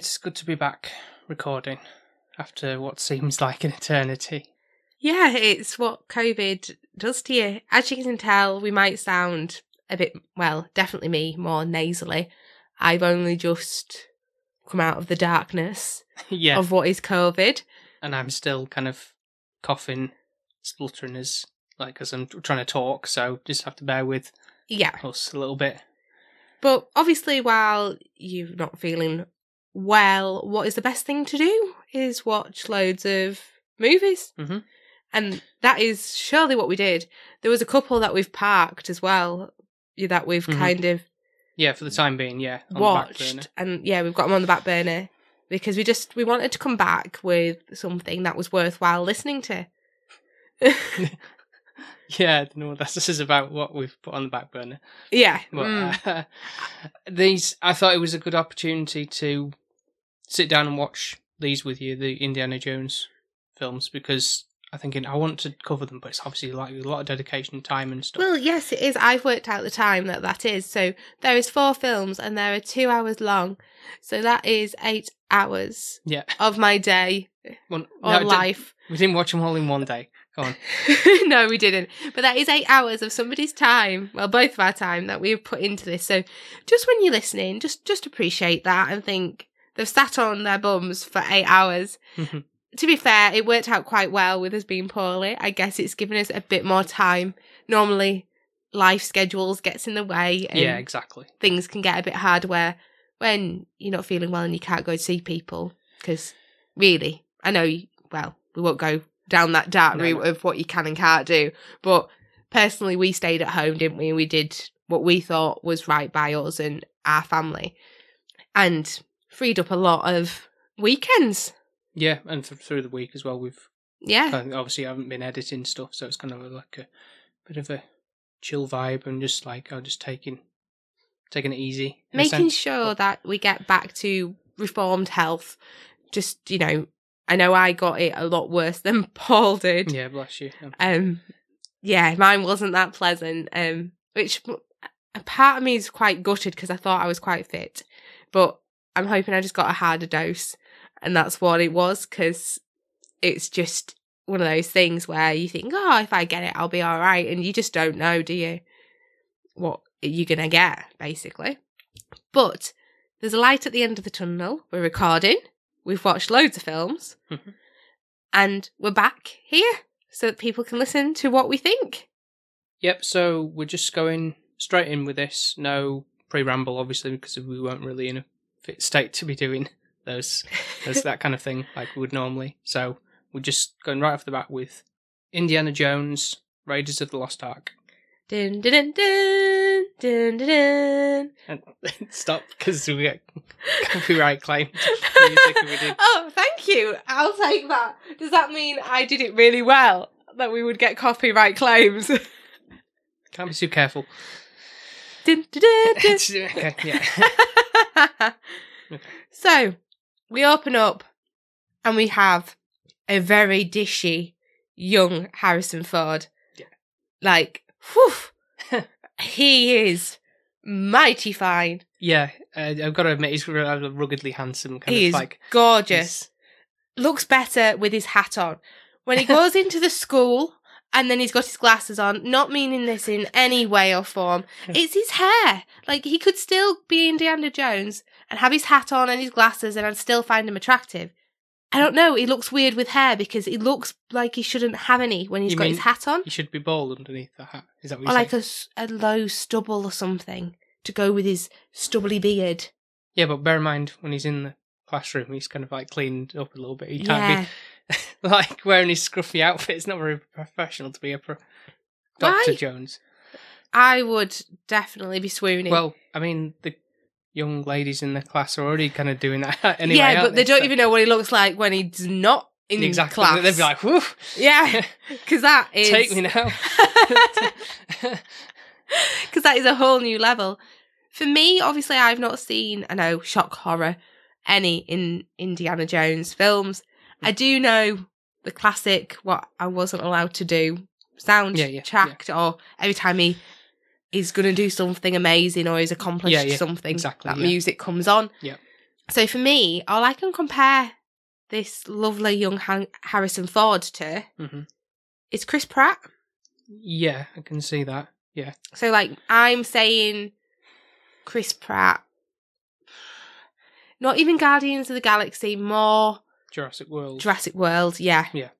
It's good to be back recording after what seems like an eternity. Yeah, it's what COVID does to you. As you can tell, we might sound a bit, well, definitely me, more nasally. I've only just come out of the darkness yeah. of what is COVID. And I'm still kind of coughing, spluttering as like as I'm trying to talk, so just have to bear with Yeah. us a little bit. But obviously, while you're not feeling well, what is the best thing to do is watch loads of movies. Mhm. And that is surely what we did. There was a couple that we've parked as well that we've Mhm. kind of Yeah, for the time being, yeah. on the back watched. And yeah, we've got them on the back burner because we just we wanted to come back with something that was worthwhile listening to. Yeah, know what this is about. What we've put on the back burner. yeah. But mm. uh, these, I thought it was a good opportunity to sit down and watch these with you, the Indiana Jones films, because I think I want to cover them, but it's obviously like a lot of dedication, time, and stuff. Well, yes, it is. I've worked out the time that that is. So there is four films, and they are two hours long. So that is eight hours yeah, of my day One, or no, life. we didn't watch them all in one day. Go on. no, we didn't. But that is eight hours of somebody's time. Well, both of our time that we've put into this. So just when you're listening, just just appreciate that and think they've sat on their bums for eight hours. to be fair, it worked out quite well with us being poorly. I guess it's given us a bit more time. Normally, life schedules gets in the way, and yeah, exactly. things can get a bit hard where when you're not feeling well and you can't go see people. Because really, I know. You, well, we won't go down that dark No, route no. of what you can and can't do, but personally, we stayed at home, didn't we? We did what we thought was right by us and our family, and freed up a lot of weekends. Yeah, and th- through the week as well, we've Yeah. uh, obviously I haven't been editing stuff, so it's kind of like a bit of a chill vibe and just like I'm just taking taking it easy. making sure that we get back to reformed health. Just you know, I know I got it a lot worse than Paul did. Yeah, bless you. Um, Um, yeah, mine wasn't that pleasant. Um, which a part of me is quite gutted because I thought I was quite fit, but I'm hoping I just got a harder dose, and that's what it was because it's just one of those things where you think, oh, if I get it, I'll be all right, and you just don't know, do you? What you're gonna get, basically. But there's a light at the end of the tunnel. We're recording. We've watched loads of films, Mhm. and we're back here so that people can listen to what we think. Yep, so we're just going straight in with this. No pre ramble, obviously, because we weren't really in a fit state to be doing those, those that kind of thing like we would normally. So we're just going right off the bat with Indiana Jones, Raiders of the Lost Ark. Dun dun dun dun dun dun. dun. And stop, because we get copyright claim. music if we do. oh, thank you. I'll take that. Does that mean I did it really well? That we would get copyright claims? Can't be too careful. okay, yeah. So we open up and we have a very dishy young Harrison Ford. Yeah. Like, whew, he is mighty fine. Yeah, uh, I've got to admit, he's rather ruggedly handsome. Kind He of is like gorgeous. Looks better with his hat on. When he goes into the school and then he's got his glasses on, not meaning this in any way or form, it's his hair. Like he could still be Indiana Jones and have his hat on and his glasses and I'd still find him attractive. I don't know, he looks weird with hair because he looks like he shouldn't have any when he's You got mean his hat on. He should be bald underneath the hat. Is that what Or you're like saying? a, s- a low stubble or something to go with his stubbly beard. Yeah, but bear in mind when he's in the classroom, he's kind of like cleaned up a little bit. He can't Yeah. be like wearing his scruffy outfit. It's not very professional to be a pro- Doctor? Jones. I would definitely be swooning. Well, I mean, the young ladies in the class are already kind of doing that anyway. yeah, but they don't So- even know what he looks like when he's not in exactly. class. They'd be like, "Whew, yeah, because that is take me now." because that is a whole new level. For me, obviously, I've not seen, I know, shock horror, any in Indiana Jones films. I do know the classic, what I wasn't allowed to do, sound Yeah, yeah, tracked, or every time he is going to do something amazing or he's accomplished Yeah, yeah, something, exactly, that yeah. music comes on. Yeah. So for me, all I can compare this lovely young Han- Harrison Ford to Mhm. is Chris Pratt. Yeah, I can see that. Yeah, So like I'm saying Chris Pratt. Not even Guardians of the Galaxy, more Jurassic World. Jurassic World, yeah. when it's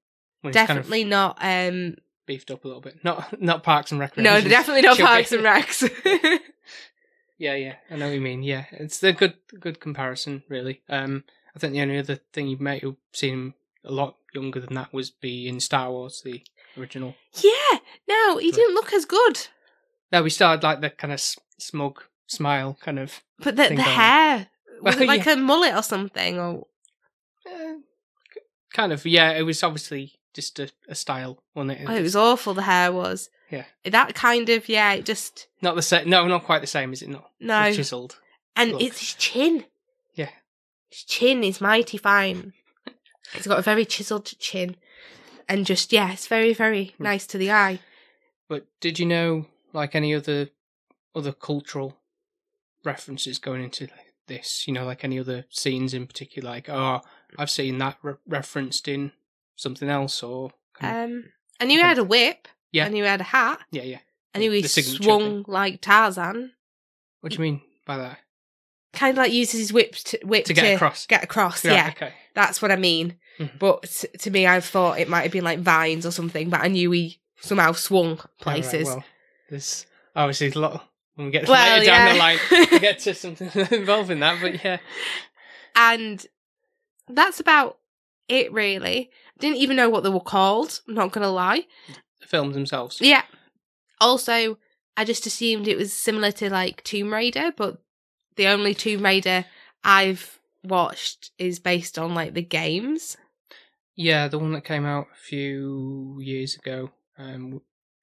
kind of Definitely not um beefed up a little bit. Not not Parks and Recreation. no, definitely not Should be. Parks and Recs. Yeah, yeah, I know what you mean. Yeah, it's a good good comparison, really. Um, I think the only other thing you might have seen a lot younger than that was be in Star Wars, the original. yeah, no, he didn't look as good. No, we started like the kind of s- smug smile, kind of. But the, Think the on it. hair was Well, it like a mullet or something or Uh, kind of, yeah. It was obviously just a, a style, wasn't it? oh, it was awful the hair was. Yeah. That kind of yeah, it just not the same. No, not quite the same, is it? Not no. The chiseled. And look. it's his chin. Yeah. His chin is mighty fine. He's got a very chiseled chin. And just, yeah, it's very, very Hmm. nice to the eye. But did you know, like any other other cultural references going into this? You know, like any other scenes in particular? Like, oh, I've seen that re- referenced in something else, or Um, I knew he had a whip. Yeah. I knew he had a hat. yeah, yeah. I knew he swung like Tarzan. What do you mean by that? Kind of like uses his whip to, whip To get across. Get across, Right, yeah. Okay. That's what I mean. Mhm. But to me, I thought it might have been like vines or something, but I knew he somehow swung All right, places. well, there's obviously a lot. When we get Well, later down the line, we get to something involving that. But yeah, and that's about it really didn't even know what they were called i'm not gonna lie the films themselves. yeah also i just assumed it was similar to like tomb raider but the only tomb raider i've watched is based on like the games Yeah, the one that came out a few years ago. Um,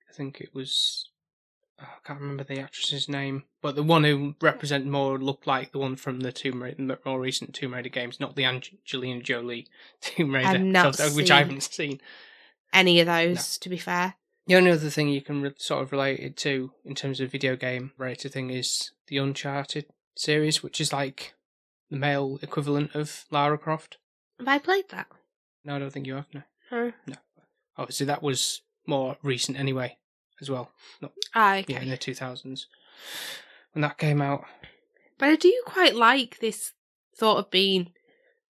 I think it was. I can't remember the actress's name, but the one who represented more looked like the one from the Tomb Raider, the more recent Tomb Raider games, not the Angelina Jolie Tomb Raider, so- which I haven't seen. any of those to be fair The only other thing you can re- sort of relate it to in terms of video game related thing is the Uncharted series, which is like the male equivalent of Lara Croft. have i played that No, I don't think you have. No, Huh. obviously that was more recent anyway, as well. ah, okay Yeah, in the two thousands when that came out. But I do quite like this thought of being.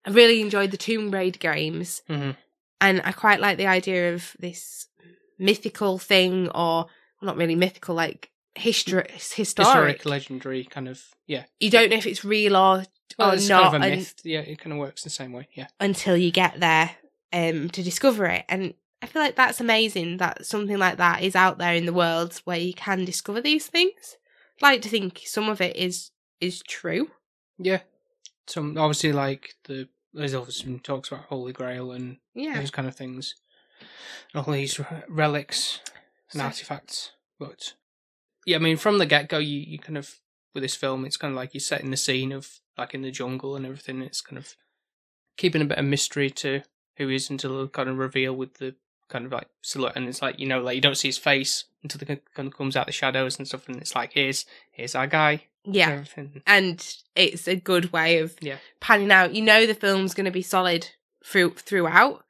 I really enjoyed the Tomb Raider games, hmm and I quite like the idea of this mythical thing, or not really mythical, like histor- historic. Historic, legendary kind of yeah. You don't know if it's real or Well, or it's not kind of a myth. Yeah, it kind of works the same way. Yeah. until you get there um, to discover it. And I feel like that's amazing that something like that is out there in the world where you can discover these things. I'd like to think some of it is is true. Yeah. Some obviously like the there's obviously been talks about Holy Grail and Yeah. those kind of things, and all these relics and So- artifacts. But yeah, I mean, from the get go, you you kind of with this film, it's kind of like you're setting the scene of like in the jungle and everything. It's kind of keeping a bit of mystery to who is until kind of reveal with the kind of like silhouette, and it's like you know, like you don't see his face until the kind of comes out the shadows and stuff, and it's like here's here's our guy. and Yeah. everything. and it's a good way of Yeah. panning out. You know the film's going to be solid through throughout.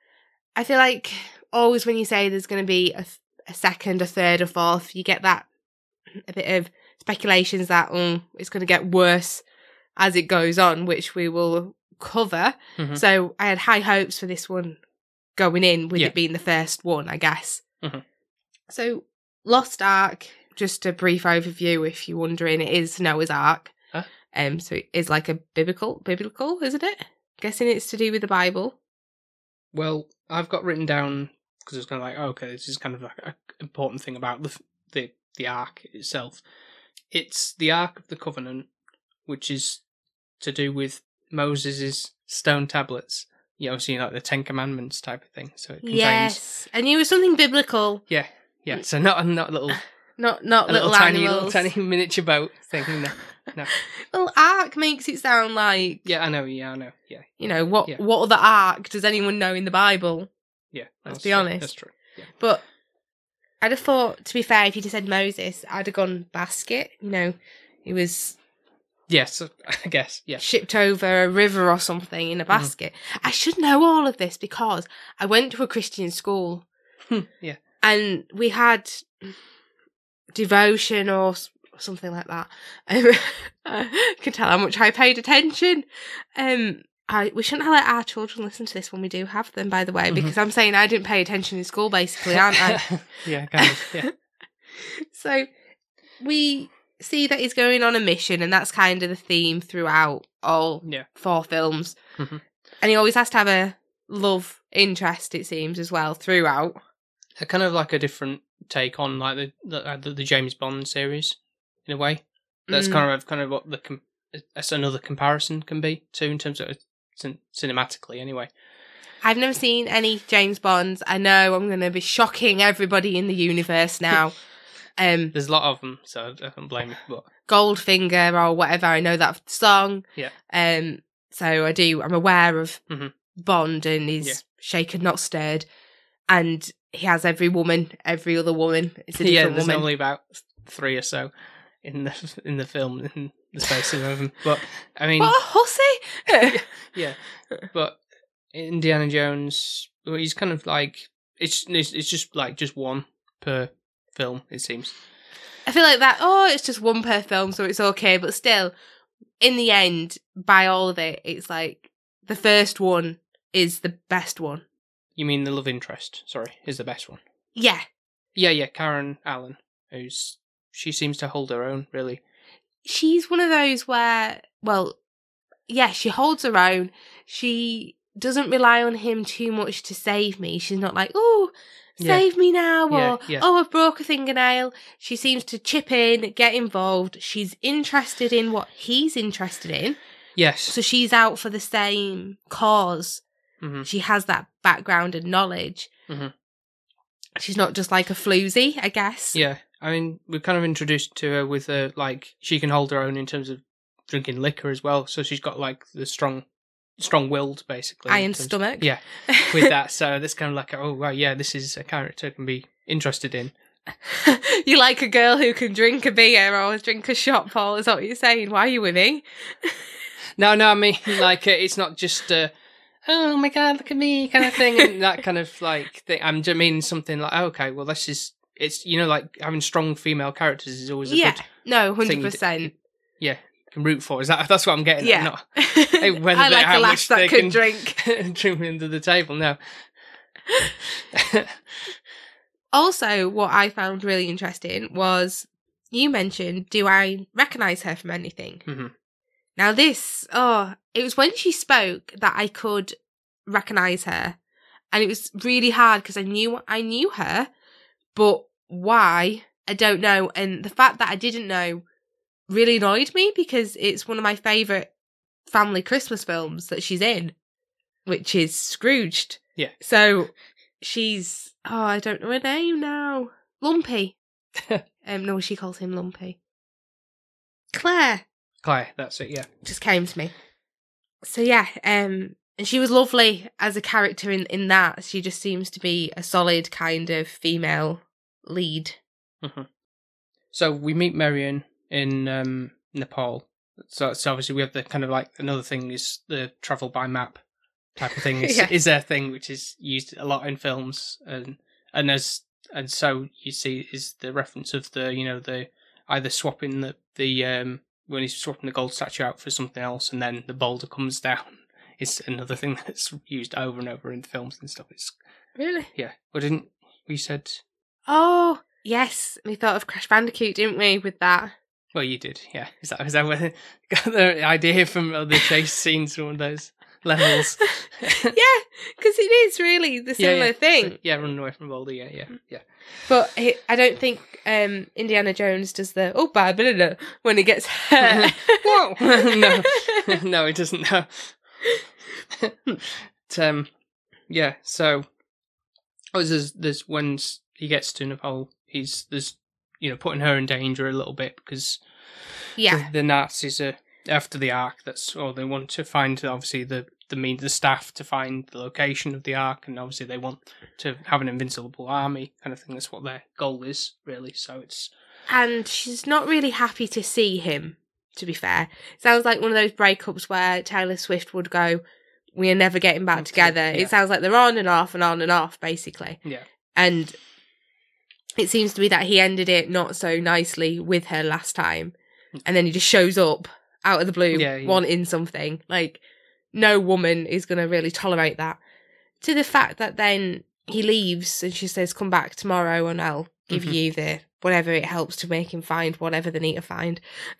I feel like always when you say there's going to be a, a second, a third, a fourth, you get that a bit of speculations that um, it's going to get worse as it goes on, which we will cover. Mhm. So I had high hopes for this one going in, with Yeah. it being the first one, I guess. Mhm. So Lost Ark, just a brief overview if you're wondering, it is Noah's Ark. Huh? Um, so it is like a biblical, biblical, isn't it? Guessing it's to do with the Bible. Well, I've got written down because it's kind of like, oh, okay, this is kind of like an important thing about the the the Ark itself. It's the Ark of the Covenant, which is to do with Moses's stone tablets. You know, seeing like the Ten Commandments type of thing. So it contains Yes, and it was something biblical, yeah, yeah. So not not a little not not a little, little, tiny little tiny miniature boat thing. No, no. Well, ark makes it sound like Yeah, I know. Yeah, I know. Yeah, you know what? Yeah. What other ark does anyone know in the Bible? yeah. Let's be true, honest. That's true. Yeah. But I'd have thought, to be fair, if you'd have said Moses, I'd have gone basket. You know, he was Yes, I guess. Yeah. shipped over a river or something in a basket. I should know all of this because I went to a Christian school Hmm, yeah. and we had devotion or something like that. Um, I can tell how much I paid attention. Um, I, we shouldn't let our children listen to this when we do have them, by the way, Mhm. because I'm saying I didn't pay attention in school, basically, aren't I? yeah, kind of. Yeah. so we see that he's going on a mission, and that's kind of the theme throughout all Yeah. four films. Mhm. And he always has to have a love interest, it seems, as well throughout. a kind of like a different take on like the the, uh, the, the James Bond series in a way. That's Mm. kind of kind of what the com- that's another comparison can be too in terms of cin- cinematically anyway. I've never seen any James Bonds. I know I'm going to be shocking everybody in the universe now. Um, There's a lot of them, so I don't blame you. But Goldfinger or whatever. I know that song. Yeah. Um. So I do. I'm aware of Mhm. Bond and he's Yeah. shaken, not stirred, and he has every woman, every other woman. It's a yeah, different there's woman. only about three or so in the in the film in the space of them. But I mean, what a hussy! yeah, but Indiana Jones, well, he's kind of like it's it's, it's just like just one per film. It seems. I feel like that. Oh, it's just one per film, so it's okay. But still, in the end, by all of it, it's like the first one is the best one. You mean the love interest? Sorry, is the best one. Yeah, Yeah, yeah, Karen Allen, who's she seems to hold her own really. she's one of those where, well, yeah, she holds her own. She doesn't rely on him too much to save me. She's not like, oh, Yeah. save me now, or Yeah, yeah. oh, I've broke a fingernail. She seems to chip in, get involved. She's interested in what he's interested in. Yes. So she's out for the same cause. hmm She has that background and knowledge. Mhm. She's not just like a floozy, I guess. Yeah, I mean, we're kind of introduced to her with uh, like she can hold her own in terms of drinking liquor as well. So she's got like the strong, strong-willed basically. Iron stomach. Yeah, with that. So that's kind of like, oh well, yeah, this is a character I can be interested in. you like a girl who can drink a beer or drink a shot, Paul? Is that what you're saying? Why are you with me? No, no, I mean like uh, it's not just uh, oh my god, look at me kind of thing, and that kind of like thing. I'm just meaning something like okay, well this is it's you know like having strong female characters is always a Yeah, good no, hundred to- percent. yeah can root for. Is that that's what I'm getting? Yeah. at, not whether I they- like how a much that they can can- drink. drink under the table. No. Also, what I found really interesting was you mentioned, do I recognise her from anything? Mhm. Now, this, oh, it was when she spoke that I could recognise her. And it was really hard because I knew I knew her, but why? I don't know. And the fact that I didn't know really annoyed me because it's one of my favourite family Christmas films that she's in, which is Scrooged. Yeah. So she's oh, I don't know her name now. Lumpy. um no, she calls him Lumpy. Claire Claire, that's it. Yeah. just came to me. So yeah, um and she was lovely as a character in in that. She just seems to be a solid kind of female lead. So we meet Marion in um, Nepal. So, so obviously we have the kind of like another thing is the travel by map type of thing is, Yeah. is their thing, which is used a lot in films, and and as and so you see is the reference of the you know the either swapping the the um when he's swapping the gold statue out for something else, and then the boulder comes down. Is another thing that's used over and over in films and stuff. It's Really? yeah. But didn't we said? Oh, yes. We thought of Crash Bandicoot, didn't we, with that? Well, you did, yeah. Is that is that where got the idea from the chase scenes? One of those levels. yeah, because it is really the Yeah, similar yeah. thing. So, yeah, running away from Baldy. Yeah, yeah, yeah. But he, I don't think um, Indiana Jones does the oh blah, blah, blah, when he gets hurt. Whoa! no, no, he doesn't know. But, um, yeah. So, oh, there's there's when he gets to Nepal, he's there's you know putting her in danger a little bit because yeah, the, the Nazis are after the Ark. That's or they want to find obviously the the means the staff to find the location of the Ark, and obviously they want to have an invincible army kind of thing. That's what their goal is really. So it's and she's not really happy to see him. To be fair, sounds like one of those breakups where Taylor Swift would go, "We are never getting back together." yeah. It sounds like they're on and off and on and off, basically. yeah, and it seems to be that he ended it not so nicely with her last time. And then he just shows up out of the blue Yeah, yeah. wanting something. Like no woman is going to really tolerate that. To the fact that then he leaves and she says come back tomorrow and i'll give Mhm. you the whatever it helps to make him find whatever they need to find.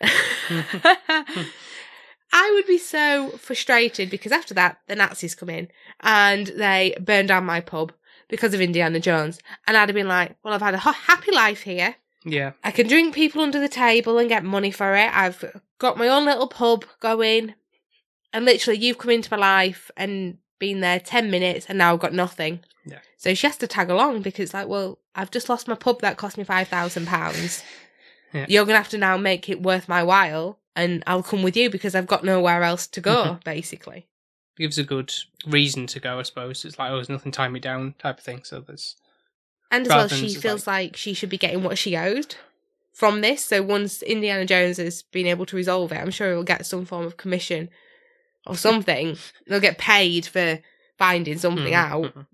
I would be so frustrated because after that, the Nazis come in and they burn down my pub because of Indiana Jones. And I'd have been like, well, I've had a happy life here. yeah, I can drink people under the table and get money for it. I've got my own little pub going. And literally, you've come into my life and been there 10 minutes and now I've got nothing. Yeah. So she has to tag along because, like, well, I've just lost my pub that cost me £5,000. Yeah. You're going to have to now make it worth my while and I'll come with you because I've got nowhere else to go, basically. Gives a good reason to go. I suppose it's like oh, there's nothing tying me down type of thing. So there's And as well, she feels like she should be getting what she owed from this. So once Indiana Jones has been able to resolve it, I'm sure he'll get some form of commission or something. They'll get paid for finding something Mhm, out. mhm.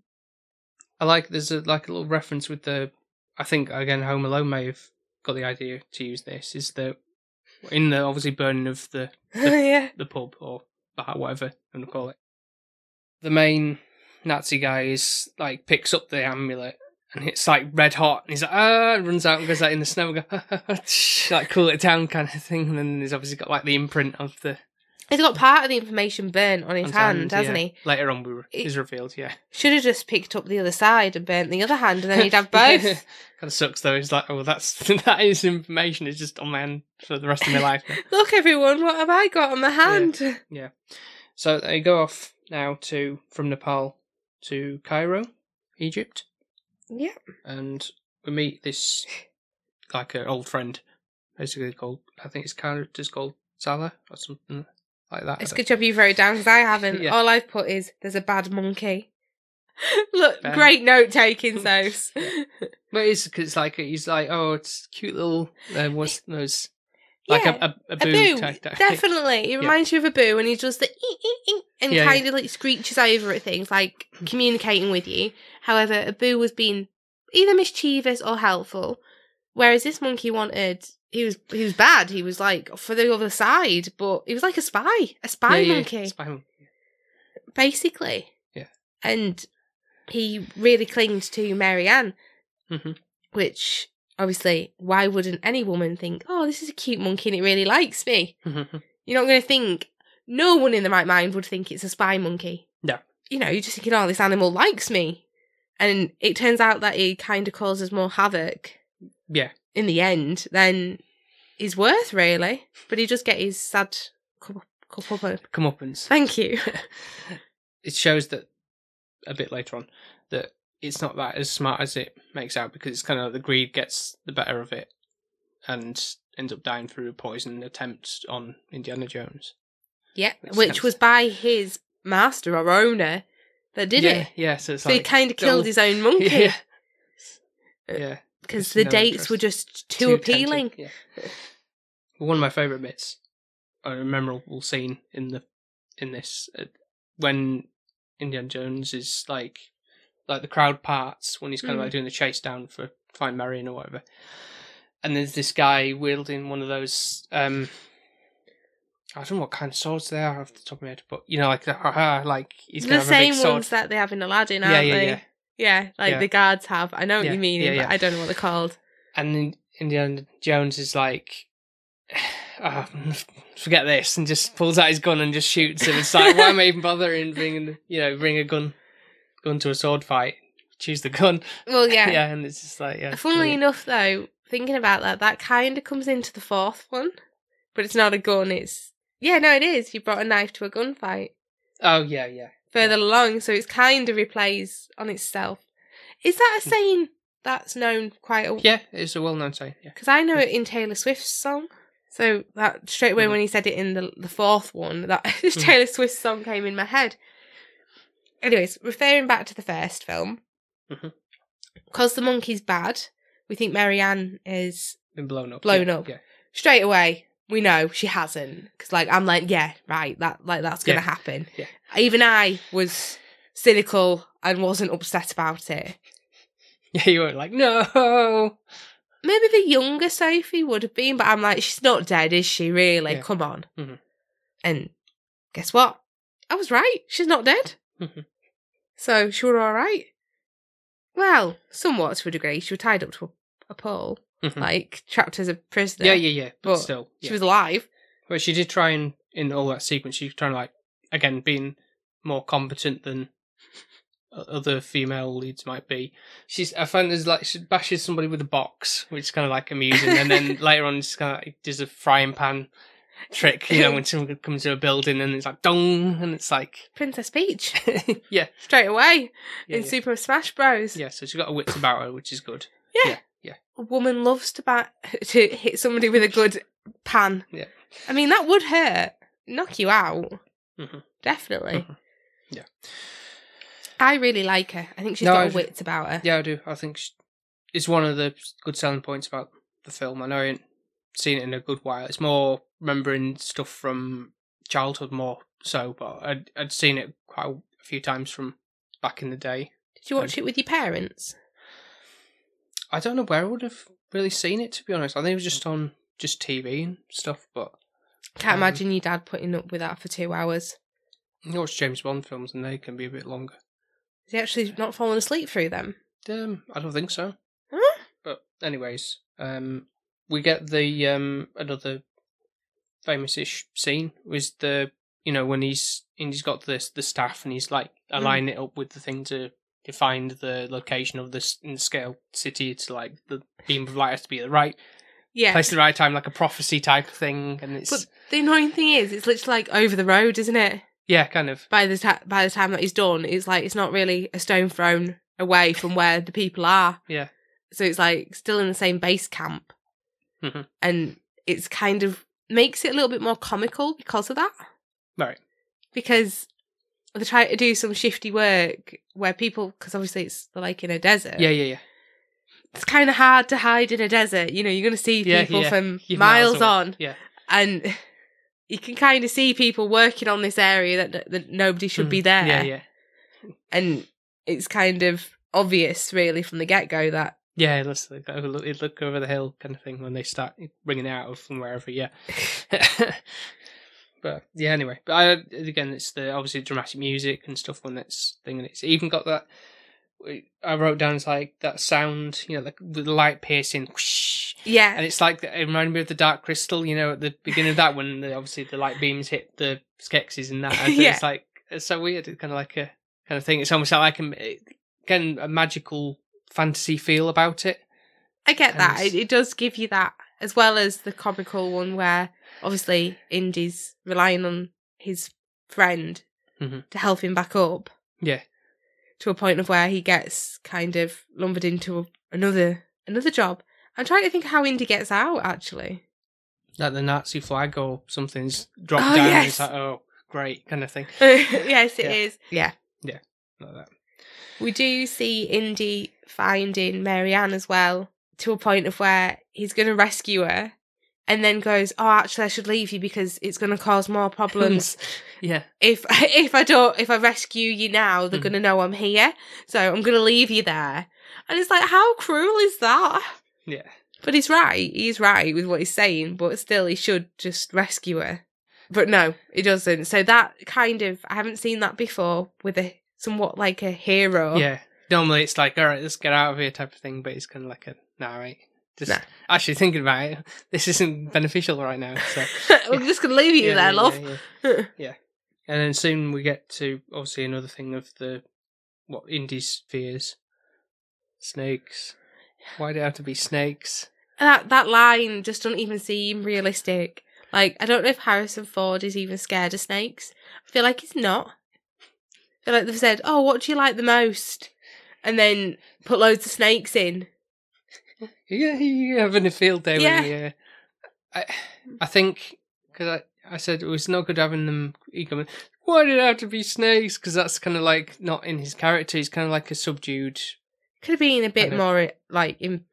I like there's a like a little reference with the. I think again, Home Alone may have got the idea to use this. Is that in the obviously burning of the yeah. the pub or bar, whatever want to call it. The main Nazi guy is like picks up the amulet and it's like red hot and he's like ah runs out and goes out in the snow and go like cool it down kind of thing and then he's obviously got like the imprint of the He's got part of the information burnt on his on hand, hasn't yeah. he? Later on, we re- It- is revealed. Yeah, Should have just picked up the other side and burnt the other hand, and then he'd have both. kind of sucks though. He's like, oh, that's that is information. It's just on my hand for the rest of my life. Look, everyone, what have I got on my hand? Yeah. So they go off now to from Nepal to Cairo, Egypt. Yeah. and we meet this like an old friend, basically called I think his character's called Sallah or something like that. It's a good job you wrote down because I haven't. Yeah. All I've put is there's a bad monkey. Look, Bad. great note taking, Sos. But it's cause it's like he's like oh it's cute little uh, what's those like Yeah, a a, a a boo, boo, type- type- definitely. It reminds you of Abu, and he does the ee, ee, ee, and Yeah, kind of like screeches over at things, like communicating with you. However, Abu was being either mischievous or helpful, whereas this monkey wanted. He was he was bad. He was like for the other side, but he was like a spy, a spy Yeah, yeah, monkey. spy monkey. basically. Yeah. And he really clinged to Marianne, Mhm. which obviously, why wouldn't any woman think, oh, this is a cute monkey and it really likes me? You're not going to think, no one in the right mind would think it's a spy monkey. No. You know, you're just thinking, oh, this animal likes me. And it turns out that he kind of causes more havoc yeah, in the end than is worth, really. But he just get his sad cup comeuppance. Thank you. it shows that a bit later on that it's not that as smart as it makes out because it's kind of like the greed gets the better of it and ends up dying through a poison attempt on Indiana Jones. Yeah, Which which was by his master or owner that did yeah, it. Yeah, so it's So he kind of killed his own monkey yeah, yeah, because the no dates interest. were just too, Too appealing. tempting, Yeah. One of my favourite bits, a memorable scene in the in this uh, when Indiana Jones is like like the crowd parts when he's kind of Mm. like doing the chase down for find Marion or whatever, and there's this guy wielding one of those. um I don't know what kind of swords they are off the top of my head, but you know, like the ha like he's the gonna have a big same ones that they have in Aladdin, aren't yeah, they? yeah. Yeah, like Yeah. the guards have. I know what Yeah, you mean, yeah, but. I don't know what they're called. and Indiana Jones is like ah, forget this, and just pulls out his gun and just shoots him. It's like, why am I even bothering bringing, you know, bring a gun, gun to a sword fight? Choose the gun. Well, yeah. yeah, and it's just like, yeah. Funnily brilliant. enough, though, thinking about that, that kind of comes into the fourth one, but it's not a gun. It's yeah, no, it is. You brought a knife to a gunfight Oh yeah, yeah. Further along, so it's kind of replays on itself. Is that a saying that's known quite a Hmm. Yeah, it's a well-known saying. Yeah. Because I know it in Taylor Swift's song. So that straight away Mhm. when he said it in the the fourth one, that Taylor Swift song came in my head. Anyways, referring back to the first film, because the monkey's bad, we think Marianne is Been blown up. Blown yeah, up. Yeah. straight away. We know she hasn't because, like, I'm like, yeah, right, that like that's gonna Yeah. happen. Yeah. Even I was cynical and wasn't upset about it. Yeah, you were like, no. Maybe the younger Sophie would have been, but I'm like, she's not dead, is she? Really? Yeah. Come on. Mhm. And guess what? I was right. She's not dead. Mhm. So she was all right. Well, somewhat to a degree. She was tied up to a, a pole, Mhm. like trapped as a prisoner. yeah, yeah, yeah. But, But still, She was alive. But she did try and in all that sequence, she was trying to like again being more competent than other female leads might be. She's I find there's like she bashes somebody with a box, which is kind of like amusing, and then later on she's kind of like, does a frying pan trick, you know, when someone comes to a building and it's like dong, and it's like Princess Peach. yeah, Straight away yeah, in yeah. Super Smash Bros. yeah. So she's got a wits about her, which is good. A woman loves to ba- to hit somebody with a good pan. Yeah. I mean, that would hurt. Knock you out. Mhm. Definitely. Mhm. Yeah. I really like her. I think she's No, got I a wit about her. Yeah, I do. I think sh it's one of the good selling points about the film. I know I ain't seen it in a good while. It's more remembering stuff from childhood more so, but I'd, I'd seen it quite a few times from back in the day. Did you watch it with your parents? I don't know where I would have really seen it, to be honest. I think it was just on just TV and stuff, but Can't Um, imagine your dad putting up with that for two hours. you watch James Bond films and they can be a bit longer. Is he actually not falling asleep through them? Um, I don't think so. Huh? But anyways, um, we get the um another famous-ish scene was the you know when he's and he's got this the staff and he's like Mm. aligning it up with the thing to to find the location of this in scale city. It's like the beam of light has to be at the right Yeah. place at the right time, like a prophecy type thing, and it's But the annoying thing is, it's literally like over the road, isn't it? yeah, kind of By the ta- by the time that he's done, it's like it's not really a stone thrown away from where the people are. yeah, So it's like still in the same base camp, Mhm. and it's kind of makes it a little bit more comical because of that. right, Because they try to do some shifty work where people, because obviously it's like in a desert. yeah, yeah, yeah. it's kind of hard to hide in a desert. You know, you're going to see Yeah, people yeah. from miles miles on, Yeah. and you can kind of see people working on this area that that nobody should be Mhm. there. Yeah, yeah, and it's kind of obvious, really, from the get go that yeah. Let's look, look, look over the hill, kind of thing. When they start bringing it out of from wherever, yeah. but yeah, anyway. But I, again, it's the obviously dramatic music and stuff when it's thing, and it's even got that. I wrote down it's like that sound, you know, like the light piercing, whoosh, yeah, and it's like it reminded me of the Dark Crystal, you know, at the beginning of that when the, obviously the light beams hit the Skeksis and that. And Yeah. It's like it's so weird. It's kind of like a kind of thing. It's almost like um, a again a magical fantasy feel about it. I get that. It, it does give you that, as well as the comical one where obviously Indy's relying on his friend Mhm. to help him back up Yeah, to a point of where he gets kind of lumbered into a, another another job. I'm trying to think how Indy gets out actually. like the Nazi flag or something's dropped Oh, down. And yes. it's like oh great kind of thing yes, it Yeah. is. Yeah. like that. We do see Indy finding Marianne as well to a point of where he's going to rescue her and then goes, "Oh, actually I should leave you because it's going to cause more problems Yeah, if if I don't if I rescue you now, they're Mhm. going to know I'm here. So I'm going to leave you there." And it's like, how cruel is that? yeah, But he's right. He's right with what he's saying, but still he should just rescue her. But no, he doesn't. So that kind of I haven't seen that before with a somewhat like a hero. yeah. Normally it's like all right, let's get out of here type of thing, but it's kind of like a nah, right. Just Nah. actually thinking about it, this isn't beneficial right now. So We're just gonna leave you Yeah, there, yeah, love. yeah, yeah. Yeah. And then soon we get to obviously another thing of the what Indy fears. Snakes. Why do it have to be snakes? that that line just doesn't even seem realistic. Like I don't know if Harrison Ford is even scared of snakes. I feel like he's not. I feel like they've said, "Oh, what do you like the most?" and then put loads of snakes in. Yeah, you're having a field day Yeah. with me. Uh, I, I think because I, I said it was not good having them. He come, why did it have to be snakes? Because that's kind of like not in his character. He's kind of like a subdued. Could have been a bit Kinda- more like in.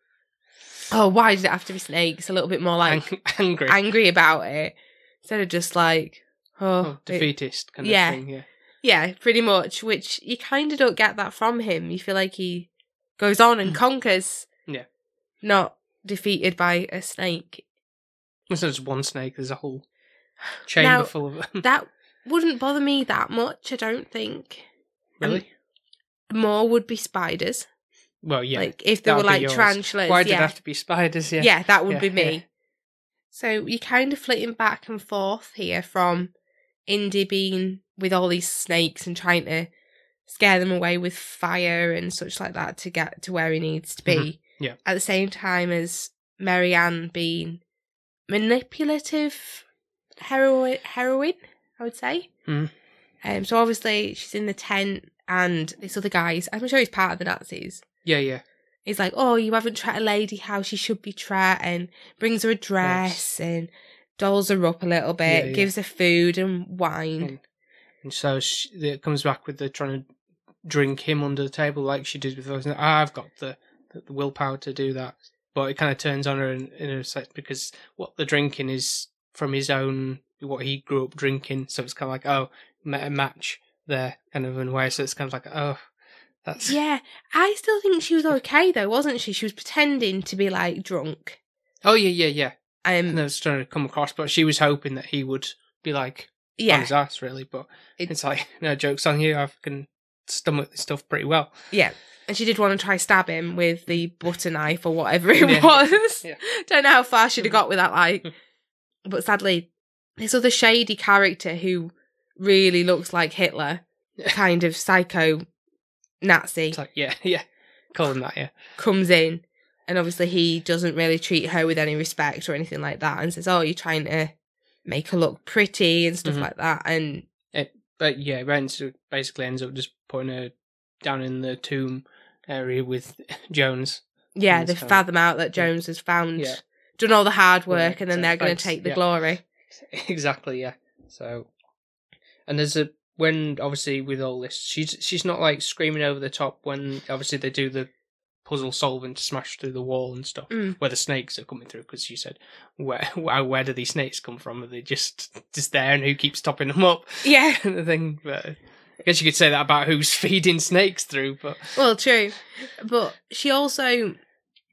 Oh, why did it have to be snakes? A little bit more like ang- angry, angry about it instead of just like oh, oh, it- defeatist kind yeah. of thing. Yeah, yeah, pretty much. Which you kind of don't get that from him. You feel like he goes on and conquers. Not defeated by a snake. it's not just one snake. There's a whole chamber Now, full of them. That wouldn't bother me that much. I don't think. really? More would be spiders. well, yeah. Like if they were like yours. tarantulas. Why did yeah. it have to be spiders? Yeah, yeah. that would Yeah, be me. yeah. So you're kind of flitting back and forth here from Indy being with all these snakes and trying to scare them away with fire and such like that to get to where he needs to be. Mhm. Yeah. At the same time as Marianne being manipulative heroine, heroine I would say. Mhm. Um, so obviously she's in the tent and this other guy's, I'm sure he's part of the Nazis. yeah, yeah. He's like, oh, you haven't treated a lady how she should be treated, and brings her a dress and dolls her up a little bit, Yeah, yeah. gives her food and wine. And, and so she, it comes back with the trying to drink him under the table like she did like, "Ah, I've got the, the, willpower to do that. But it kind of turns on her in, in a sense because what the drinking is from his own, what he grew up drinking. So it's kind of like, oh, met a match there, kind of in a way. So it's kind of like, oh, that's. Yeah, I still think she was okay though, wasn't she? She was pretending to be like drunk. Oh, yeah, yeah, yeah. Um, And I was trying to come across, but she was hoping that he would be like on yeah, his ass, really. But It- it's like, no, joke's on you. I can stomach this stuff pretty well. yeah. And she did want to try stab him with the butter knife or whatever it Yeah. was. Yeah. Don't know how far she'd have got with that, like. Mm. but sadly, this other shady character who really looks like Hitler, kind of psycho Nazi. Like, yeah, yeah. Call him that, yeah. comes in and obviously he doesn't really treat her with any respect or anything like that and says oh you're trying to make her look pretty and stuff Mhm. like that and But yeah, it basically ends up just putting her down in the tomb area with Jones. yeah they fathom out that jones has found Yeah. done all the hard work and then they're going to take the yeah. glory exactly, yeah. So, and there's a when obviously with all this, she's she's not like screaming over the top when obviously they do the puzzle solving to smash through the wall and stuff Mm. where the snakes are coming through because you said where where where do these snakes come from? Are they just just there and who keeps topping them up? yeah kind of thing. But I guess you could say that about who's feeding snakes through. But well true but she also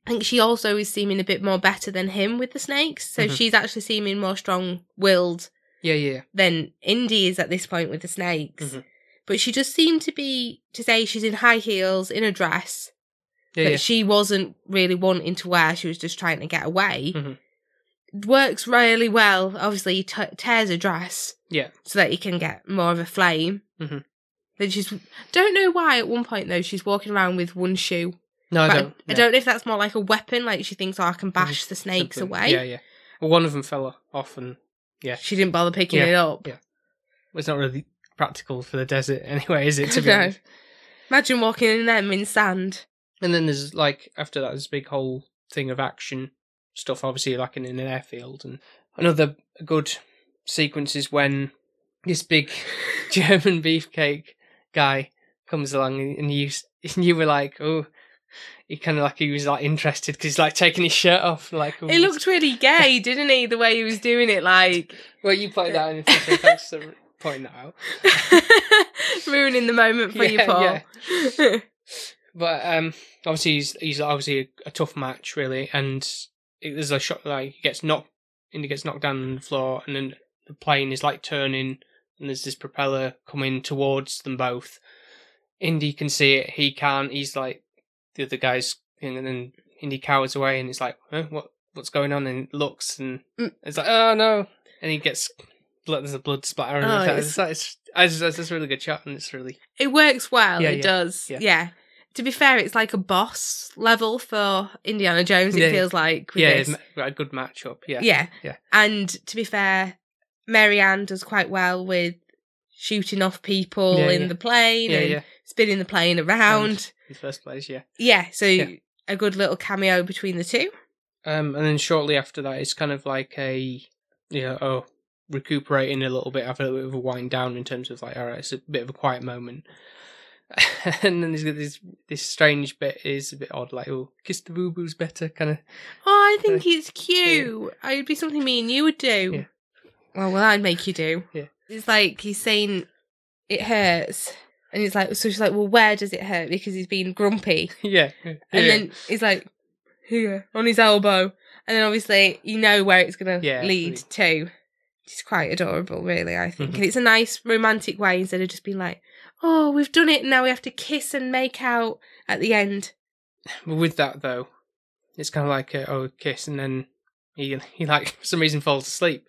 I think she also is seeming a bit more better than him with the snakes so Mhm. she's actually seeming more strong-willed yeah, yeah, than Indy is at this point with the snakes. Mhm. But she just seemed to be to say she's in high heels in a dress yeah, that yeah. she wasn't really wanting to wear. She was just trying to get away. Mhm. Works really well. Obviously, he t- tears a dress Yeah. so that he can get more of a flame. Mhm. Then she's don't know why at one point though she's walking around with one shoe. No, I don't. I no. don't know if that's more like a weapon. Like she thinks, oh, I can bash the snakes away. Yeah, yeah. Well, one of them fell off, and yeah, She didn't bother picking Yeah, it up. yeah. it's not really practical for the desert anyway, is it? To be No. honest. Imagine walking in them in sand. And then there's like after that, there's a big whole thing of action stuff. Obviously, like in an airfield, and another good sequence is when this big German beefcake guy comes along, and you and you were like, oh. He kind of like he was like interested because he's like taking his shirt off, like oh, It looked really gay, didn't he? The way he was doing it, like Well, you pointed that out in the thanks for pointing that out. ruining the moment for you, Yeah, Paul. But um, obviously he's he's obviously a, a tough match, really, and it, there's a shot like he gets knocked, and he gets knocked down on the floor, and then the plane is like turning, and there's this propeller coming towards them both. Indy can see it, he can't. He's like the other guy's, and then Indy cowers away, and he's like, huh, "What? What's going on?" And looks, and Mm. it's like, "Oh no!" And he gets blood. There's a blood splatter. Oh, and it's- it's, it's, it's, it's, it's, it's a really good shot, and it's really It works well. Yeah, it yeah, does. yeah. Yeah. To be fair, it's like a boss level for Indiana Jones. It Yeah, feels like with yeah, this. it's a good matchup. Yeah, yeah. yeah. And to be fair, Marianne does quite well with shooting off people Yeah, in yeah. the plane yeah, and yeah. spinning the plane around. In the first place, yeah. Yeah, so Yeah. a good little cameo between the two. Um, and then shortly after that, it's kind of like a, you know, oh, recuperating a little bit, having a bit of a wind down in terms of like, all right, it's a bit of a quiet moment. and then there's this this strange bit is a bit odd, like, oh, kiss the boo boos better, kind of. Oh, I think it's cute. It would be something me and you would do. Yeah. Well, well, I'd make you do. Yeah. It's like he's saying it hurts. And it's like, so she's like, well, where does it hurt? Because he's been grumpy. yeah. And then he's like, here, on his elbow. And then obviously you know where it's going to Yeah, lead absolutely. to. It's quite adorable, really, I think. Mhm. And it's a nice romantic way instead of just being like, oh, we've done it. And now we have to kiss and make out at the end. With that though, it's kind of like a, oh, kiss, and then he he like for some reason falls asleep.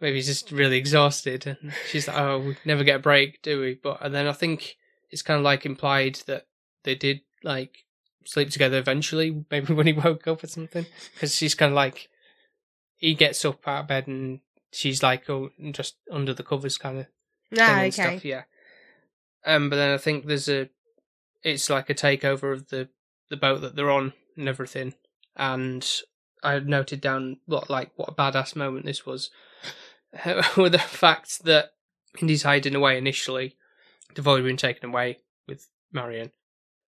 Maybe he's just really exhausted, and she's like, oh, we never get a break, do we? But and then I think it's kind of like implied that they did like sleep together eventually, maybe when he woke up or something, because she's kind of like he gets up out of bed and she's like oh just under the covers kind of Ah, and okay. stuff. Yeah. Um, but then I think there's a, it's like a takeover of the the boat that they're on and everything. And I had noted down what like what a badass moment this was, with the fact that Indy's hiding away initially, the Devoid being taken away with Marion,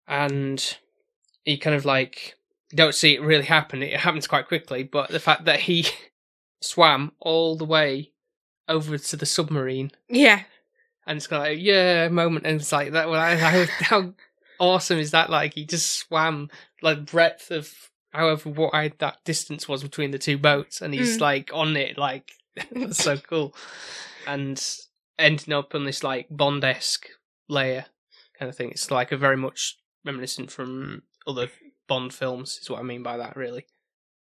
and he kind of like don't see it really happen. It happens quite quickly, but the fact that he swam all the way over to the submarine Yeah. And it's kind of like yeah moment and it's like that well I- how, how awesome is that like he just swam like breadth of however wide that distance was between the two boats and he's Mm. like on it like that's so cool and ending up on this like bond-esque layer kind of thing it's like a very much reminiscent from other bond films is what i mean by that really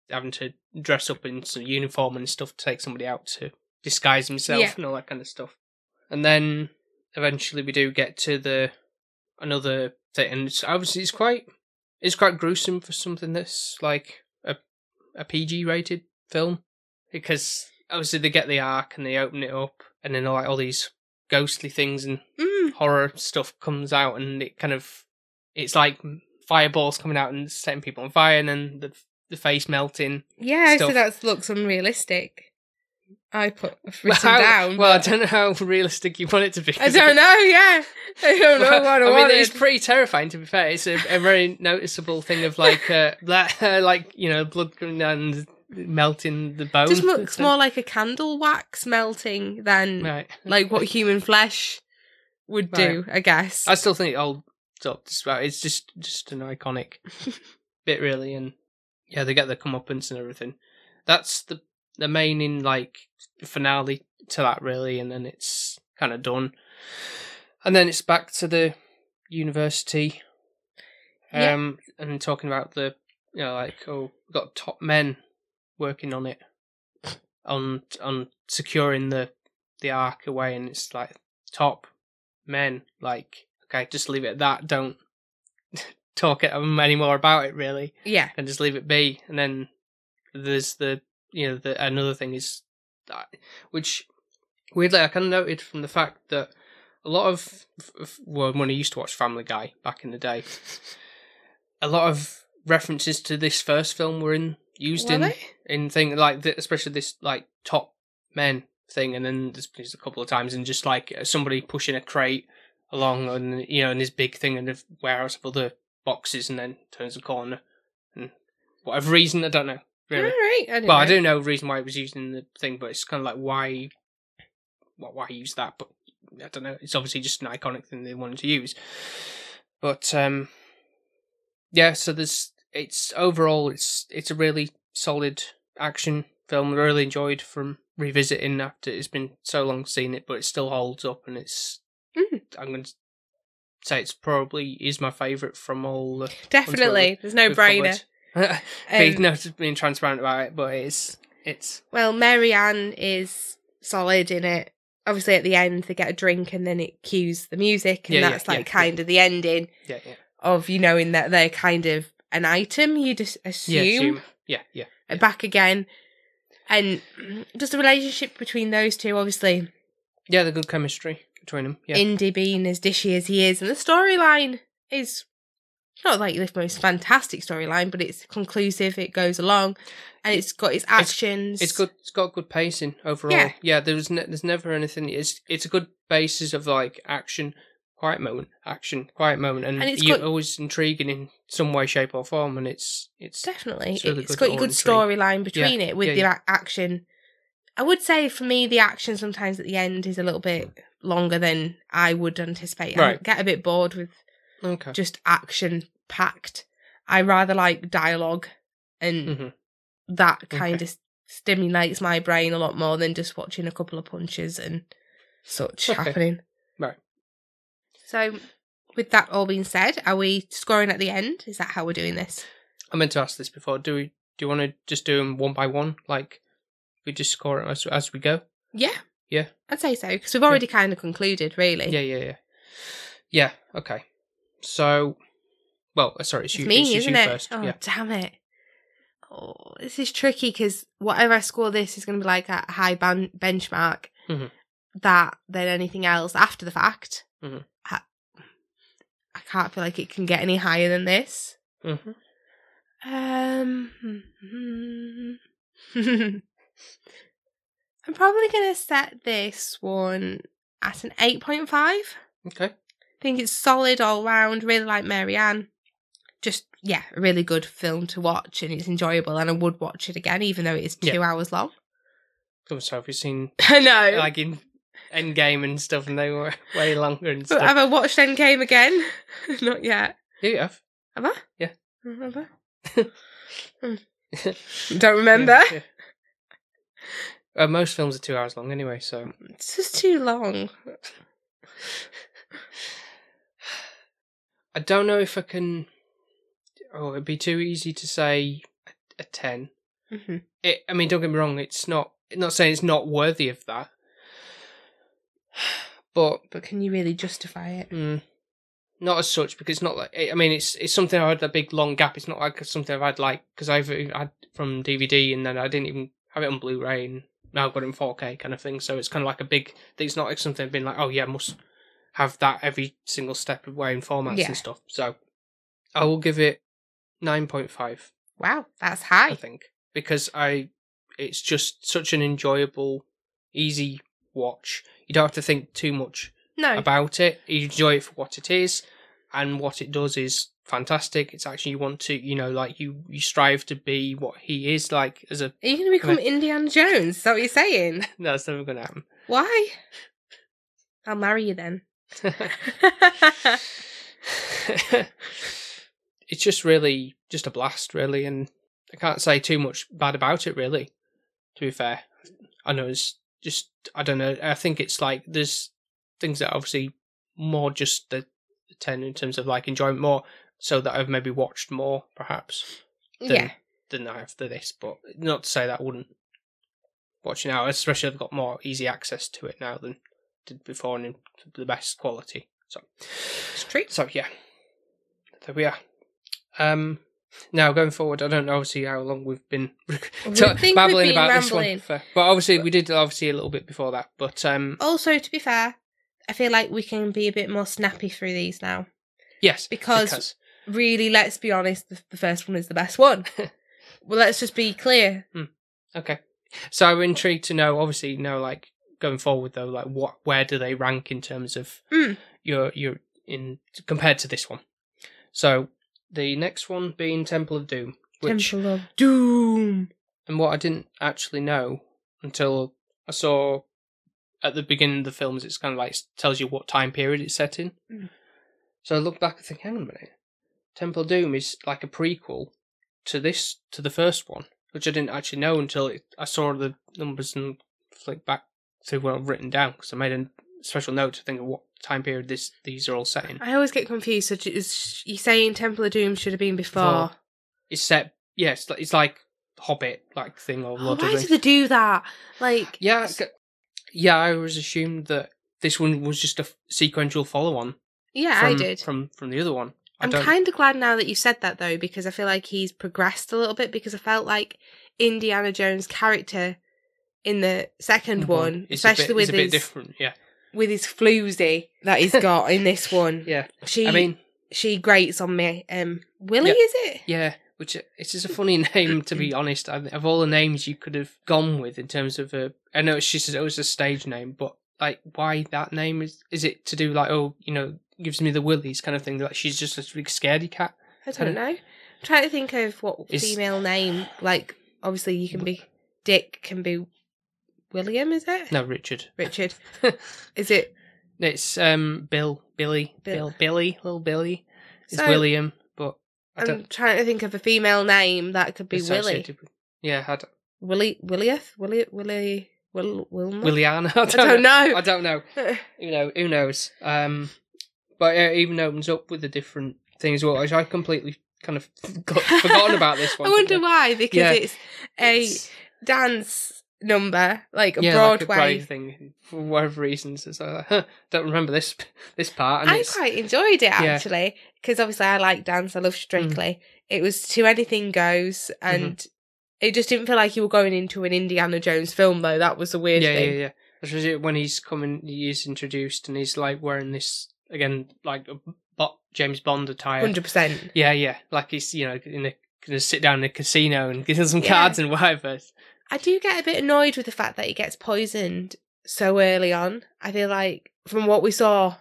having to dress up in some uniform and stuff to take somebody out to disguise himself Yeah. and all that kind of stuff and then eventually we do get to the another thing and it's obviously it's quite it's quite gruesome for something that's like a a PG rated film because obviously they get the ark and they open it up and then like all these ghostly things and Mm. horror stuff comes out and it kind of it's like fireballs coming out and setting people on fire and then the the face melting Yeah, so Stuff. that looks unrealistic. I put written well, how- down. well I don't know how realistic you want it to be I don't know. Yeah, I don't know Well, what I, I mean, it's pretty terrifying. To be fair, it's a, a very noticeable thing of like uh, that, uh, like you know, blood and melting the bone. It just looks more like a candle wax melting than right. like what human flesh would do. I guess. I still think holds up. It's just just an iconic bit, really, and yeah, they get the comeuppance and everything. That's the the main in like finale to that, really, and then it's kind of done, and then it's back to the university, Yeah. um, and talking about the you know like oh we've got top men working on it, on on securing the the ark away, and it's like top men like okay just leave it at that. Don't talk it um, anymore about it really. Yeah. and just leave it be. And then there's the you know the another thing is that which weirdly i kind of noted from the fact that a lot of well when i used to watch family guy back in the day a lot of references to this first film were in used Were in they? in thing like the, especially this like top men thing and then there's, a couple of times and just like uh, somebody pushing a crate along and you know in this big thing and the warehouse of other boxes and then turns a corner and whatever reason i don't know really All right. I well i know. don't know the reason why it was used in the thing but it's kind of like why why, why use that but i don't know it's obviously just an iconic thing they wanted to use but um yeah so there's it's overall it's it's a really solid action film I really enjoyed from revisiting after it's been so long seen it but it still holds up and it's Mm. i'm going to say it's probably is my favorite from all the Definitely. There's no brainer. covered. Being, Um, no, just being transparent about it, but it's it's Well, Mary Ann is solid in it. Obviously, at the end, they get a drink and then it cues the music, and Yeah, yeah, that's like yeah, kind of the ending yeah yeah of you knowing that they're kind of an item. You just assume, yeah yeah yeah back again, and just the relationship between those two. Obviously, yeah the good chemistry between them. Yeah, Indy being as dishy as he is, and the storyline is not like the most fantastic storyline, but it's conclusive. It goes along, and it's got its actions. it's good. It's got good pacing overall. Yeah. Yeah, there's ne- there's never anything. It's it's a good basis of like action, quiet moment, action, quiet moment, and, And it's you're got- always intriguing in some way, shape, or form. And it's it's Definitely, It's really it's good got a good storyline between it with yeah, the a action. I would say for me, the action sometimes at the end is a little bit longer than I would anticipate. I get a bit bored with okay. just action packed. I rather like dialogue, and hmm that kind Okay. of stimulates my brain a lot more than just watching a couple of punches and such Okay. happening. Right. So, with that all being said, are we scoring at the end? Is that how we're doing this? I meant to ask this before. Do we do you want to just do them one by one? Like we just score as as we go? Yeah. Yeah. I'd say so because we've already kind of concluded, really. Yeah, yeah, yeah. Yeah. Okay. So, well, uh, sorry, it's, It's you. me, it's isn't you it? first. Oh, Yeah. damn it. Oh, this is tricky because whatever I score this is going to be like a high ban- benchmark Mhm. that than anything else after the fact. Mhm. I, I can't feel like it can get any higher than this. hmm Um, I'm probably going to set this one at an 8.5. I think it's solid all round. Really like Mary Ann. Just, yeah, a really good film to watch and it's enjoyable. And I would watch it again, even though it is two Yeah. hours long. Come so have you seen I know. like in Endgame and stuff, and they were way longer and but stuff. have I watched Endgame again? Not yet. Yeah, you have. Have I? Yeah. Have I? Hmm. Don't remember. Yeah, yeah. Uh, most films are two hours long anyway, so It's just too long. I don't know if I can. Oh, it'd be too easy to say a, a ten. hmm It, I mean, don't get me wrong. It's not. Not saying it's not worthy of that, but But can you really justify it? mm, not as such because it's not like. I mean, it's it's something I had a big long gap. It's not like something I've had like because I've had from DVD and then I didn't even have it on Blu-ray and now I've got it in 4K kind of thing. So it's kind of like a big. It's not like something I've been like, oh yeah, I must have that every single step of way in formats Yeah. and stuff. So I will give it nine point five. Wow, that's high. I think because I it's just such an enjoyable, easy watch. You don't have to think too much No. about it. You enjoy it for what it is, and what it does is fantastic. It's actually you want to, you know, like you you strive to be what he is like as a. Are you going to become Indiana Jones? Is that what you're saying? No, that's never gonna happen. Why? I'll marry you then. it's just really just a blast, really, and I can't say too much bad about it, really. To be fair, I know it's just I don't know. I think it's like there's things that obviously more just the, ten in terms of like enjoyment more, so that I've maybe watched more perhaps than, yeah. than I have to this. But not to say that I wouldn't watch it now, especially I've got more easy access to it now than did before and in the best quality. So It's true. so yeah, there we are. Um, now going forward, I don't know obviously how long we've been We ta- think we've babbling about rambling. this one, for, but obviously we did obviously a little bit before that. But um, Also, to be fair, I feel like we can be a bit more snappy through these now. yes, Because- Really, let's be honest, the, the first one is the best one. well, let's just be clear. okay. So I'm intrigued to know, obviously, know like going forward though, like what where do they rank in terms of Mm. your your in compared to this one? So the next one being Temple of Doom, which Temple of Doom. and what I didn't actually know until I saw at the beginning of the films, it's kind of like tells you what time period it's set in. Mm. So I looked back and think, hang on a minute, Temple of Doom is like a prequel to this to the first one, which I didn't actually know until it, I saw the numbers and flicked back to well written down because I made a special note to think of what time period this these are all set in. I always get confused. So is you saying Temple of Doom should have been before? Before. It's set yeah, it's like, it's like Hobbit like thing or Oh, of why did they do that? Like, Yeah, yeah. I always assumed that this one was just a f- sequential follow-on. yeah, from, I did. from from the other one. I I'm kind of glad now that you said that though, because I feel like he's progressed a little bit. Because I felt like Indiana Jones' character in the second one, It's a bit- especially with it's a bit his different. Yeah, with his floozy that he's got in this one, yeah. she I mean, she grates on me. Um, Willie, Yeah. is it? yeah. Which it's just a funny name to be honest. I, of all the names you could have gone with in terms of a, I know it's just it was a stage name, but like why that name is is it to do like oh you know gives me the willies kind of thing like she's just a big scaredy cat. I don't know. I'm trying to think of what female name. Like, obviously, you can be Dick, can be William. Is it No, Richard. Richard? Is it? It's um Bill, Billy, Bill. Bill, Billy, little Billy. It's So- William, but I I'm don't. trying to think of a female name that could be Willie. associated with- Yeah, I don't, Willie, Willieth, Willie, Willie, Will, Wilma. Williana. I I don't, don't know. I don't know. Who know? Who knows? Um, but it even opens up with a different thing as well. Which I completely kind of got, forgotten about this one. I wonder why because Yeah. it's a It's- dance number, like a yeah, like a Broadway. Broadway thing for whatever reasons. It's like, huh, don't remember this this part. And I it's, quite enjoyed it Mm. actually because obviously I like dance. I love Strictly. It was to anything goes, Mm-hmm. and it just didn't feel like you were going into an Indiana Jones film though. That was the weird yeah, yeah, thing. yeah. Especially when he's coming, he is introduced, and he's like wearing this again, like a Bo- James Bond attire. Hundred percent. Yeah, yeah, like he's you know in a gonna sit down in a casino and him some Yeah. cards and whatever. I do get a bit annoyed with the fact that he gets poisoned so early on. I feel like from what we saw,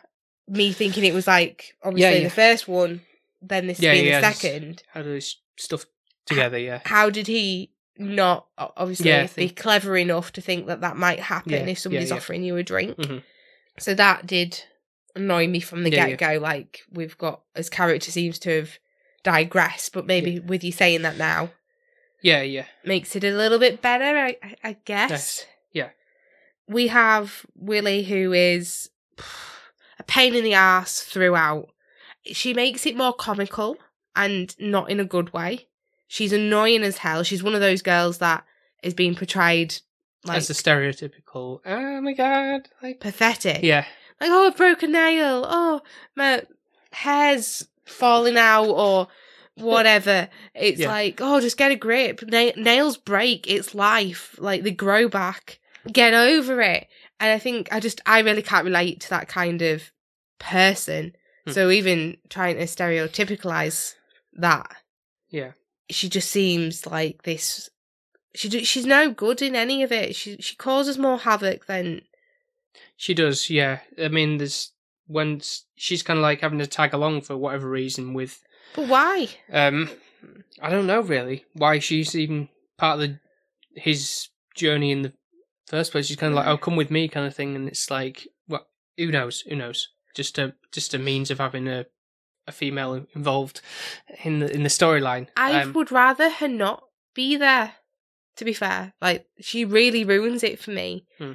me thinking it was like obviously yeah. the first one, then this Yeah, being yeah, the second. How do this stuff together? Yeah, How did he not obviously Yeah, be clever enough to think that that might happen Yeah, if somebody's yeah. offering you a drink? Mhm. So that did annoy me from the Yeah, get go. Like we've got his character seems to have digressed, but maybe with you saying that now yeah, yeah. makes it a little bit better, I, I- I guess. Yes. Yeah. We have Willie, who is a pain in the ass throughout. She makes it more comical and not in a good way. She's annoying as hell. She's one of those girls that is being portrayed like As the stereotypical. Oh my god! Like pathetic. yeah, Like, oh, I've broken a nail. Oh, my hair's falling out or whatever. It's Yeah. like, oh, just get a grip. Na- nails break. It's life. Like, they grow back. Get over it. And I think I just, I really can't relate to that kind of person. Hmm. So even trying to stereotypicalize that, yeah, she just seems like this. She do- she's no good in any of it. She she causes more havoc than she does. Yeah, I mean, there's when she's kind of like having to tag along for whatever reason with. But why? Um, I don't know really why she's even part of the his journey in the first place. She's kind of like, "Oh, come with me," kind of thing, and it's like, well, who knows? Who knows? Just a just a means of having a a female involved in the in the storyline. I Um, would rather her not be there. To be fair, like she really ruins it for me. Hmm.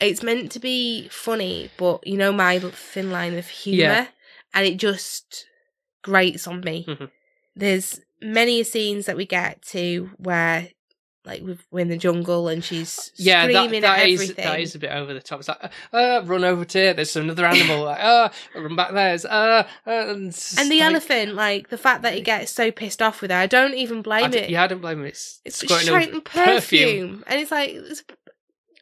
It's meant to be funny, but you know my thin line of humor, Yeah. and it just grates on me. Mhm. There's many scenes that we get to where, like, we've- we're in the jungle and she's yeah, screaming that at is everything. that is a bit over the top. It's like, uh, uh run over to here. There's another animal. like, uh, run back there. It's, uh, uh, and, it's and the like- elephant, like the fact that he gets so pissed off with her, I don't even blame I d- it. yeah, I don't blame him. It's it's squirting in perfume. and it's like this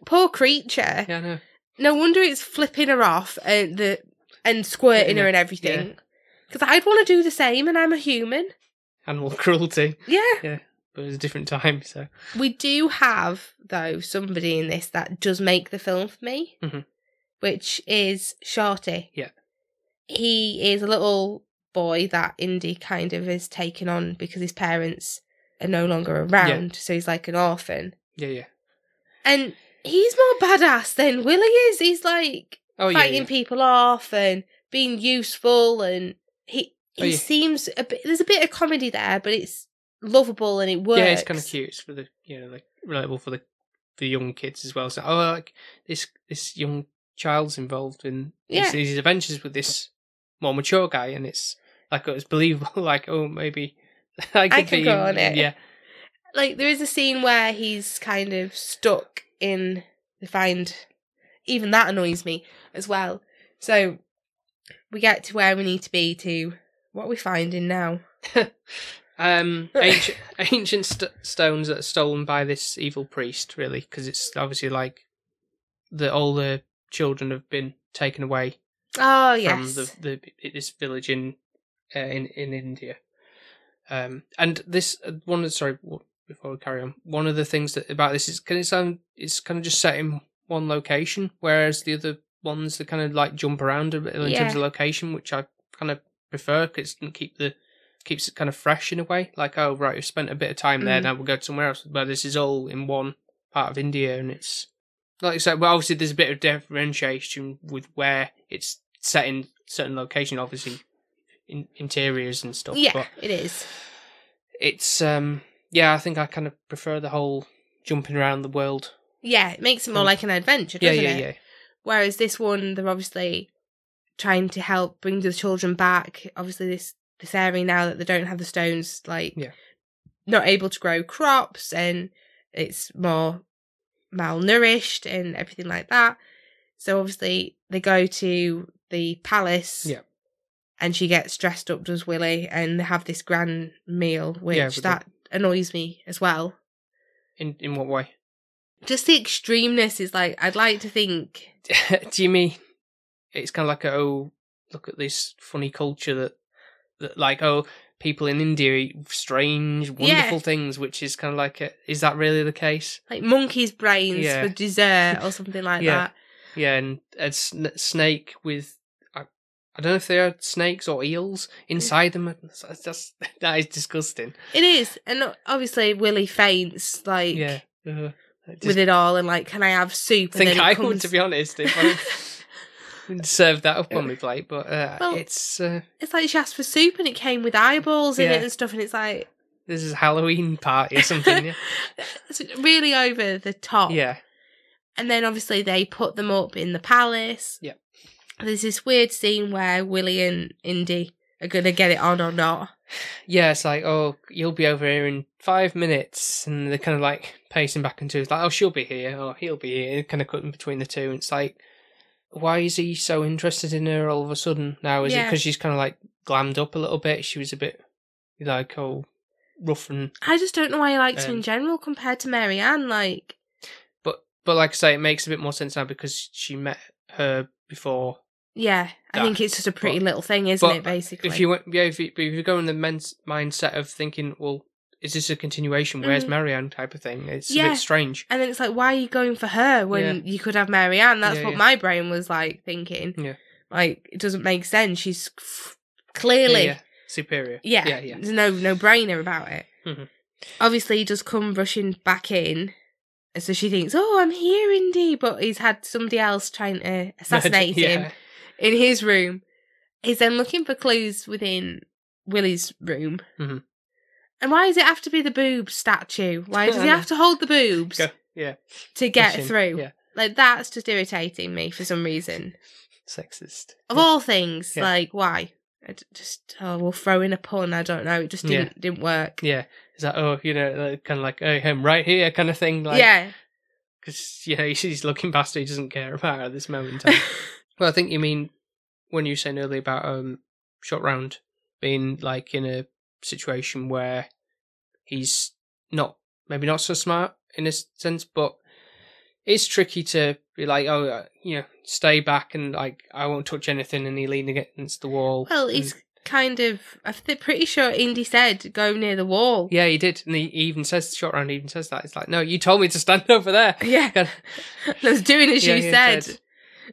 poor creature. Yeah, I know. No wonder it's flipping her off and the and squirting Yeah, her and everything. Because I'd want to do the same, and I'm a human. Animal cruelty, Yeah. Yeah. But it was a different time. So We do have though somebody in this that does make the film for me, Mhm. which is Shorty. Yeah. He is a little boy that Indy kind of is taken on because his parents are no longer around, so he's like an orphan. yeah, yeah. And he's more badass than Willie is. He's like Oh yeah, fighting yeah. people off and being useful and he he Oh, yeah. seems a bit there's a bit of comedy there but it's lovable and it works Yeah, it's kind of cute. It's for the you know like relatable for the for the young kids as well. So oh, like this this young child's involved in Yeah. these, these adventures with this more mature guy, and it's like it's believable. Like oh maybe I could can be go on it. Yeah, like there is a scene where he's kind of stuck in the find even that annoys me as well. So we get to where we need to be to what are we finding now? Um, ancient ancient st- stones that are stolen by this evil priest, really, because it's obviously like the all the children have been taken away Oh from yes. the, the this village in uh, in in India. Um, and this uh, one sorry before we carry on, one of the things that about this is can it sound it's kind of just set in one location, whereas the other ones that kind of like jump around a bit in Yeah. terms of location, which I kind of prefer because it can keep the keeps it kind of fresh in a way. Like oh right, we've spent a bit of time there, Mm. now we'll go somewhere else. But this is all in one part of India, and it's like I said. Well, obviously there's a bit of differentiation with where it's set in certain location, obviously in, interiors and stuff. yeah, but it is. it's um yeah, I think I kind of prefer the whole jumping around the world. Yeah, it makes it more like an adventure, Yeah, doesn't yeah, it? yeah. Whereas this one, they're obviously trying to help bring the children back. Obviously, this this area now that they don't have the stones, like Yeah. not able to grow crops, and it's more malnourished and everything like that. So obviously, they go to the palace. Yeah. And she gets dressed up, does Willie, and they have this grand meal, which the- that annoys me as well. In in what way? Just the extremeness is like I'd like to think Do you mean it's kind of like oh look at this funny culture that that like oh people in India eat strange wonderful Yeah. things, which is kind of like a, is that really the case? like monkey's brains Yeah. for dessert or something like Yeah. that. Yeah, and a sn- snake with. I, I don't know if they are snakes or eels inside them. That's, that's that is disgusting. It is, and obviously Willie faints like Yeah, uh, I just with it all, and like, can I have soup? And think then I comes... would, to be honest, if I served that up on my plate. But uh, Well- it's uh, It's like she asked for soup, and it came with eyeballs in Yeah. it and stuff, and it's like this is a Halloween party or something. yeah, it's really over the top. yeah, And then obviously they put them up in the palace. Yeah. There's this weird scene where Willie and Indy are gonna get it on or not. Yeah. It's like oh, you'll be over here in five minutes, and they're kind of like pacing back and. It's like oh, she'll be here, or he'll be here, kind of cutting between the two. And it's like, why is he so interested in her all of a sudden now? Is it because she's kind of like glammed up a little bit? She was a bit like oh, rough and I just don't know why he likes her Um, in general compared to Mary Ann. Like, but but like I say, it makes a bit more sense now because she met her before. Yeah, I Yeah. think it's just a pretty But- little thing, isn't it? Basically, If you went, yeah, if you, but if you go in the men's mindset of thinking, well, is this a continuation? Where's Mhm. Marianne type of thing? It's a bit strange. And then it's like, why are you going for her when you could have Marianne? That's Yeah, what yeah. my brain was like thinking. Yeah. Like, it doesn't make sense. She's f- clearly, Yeah, yeah. superior. yeah, yeah, yeah. there's no no brainer about it. Mhm. Obviously, he does come rushing back in. So she thinks, oh, I'm here, Indy. But he's had somebody else trying to assassinate him yeah. In his room. He's then looking for clues within Willie's room. Mhm. And why does it have to be the boob statue? Why does he have to hold the boobs Go- yeah, to get pushing, through? Yeah, Like that's just irritating me for some reason. sexist. Of all things, Yeah. like why? I just oh, we'll throw in a pun. I don't know. It just didn't didn't work. Yeah, is that oh, you know, kind of like oh, him right here, kind of thing. Like, yeah, because yeah, he's looking past he doesn't care about her at this moment. well, I think you mean when you were saying earlier about um Short Round being like in a situation where he's not maybe not so smart in a sense, but it's tricky to be like, oh, uh, you know, stay back and like I won't touch anything, and he lean against the wall. well, and- he's kind of. I'm pretty sure Indy said go near the wall. yeah, he did, and he even says Short Round even says that. It's like, no, you told me to stand over there. Yeah, I was doing as Yeah, you said. said.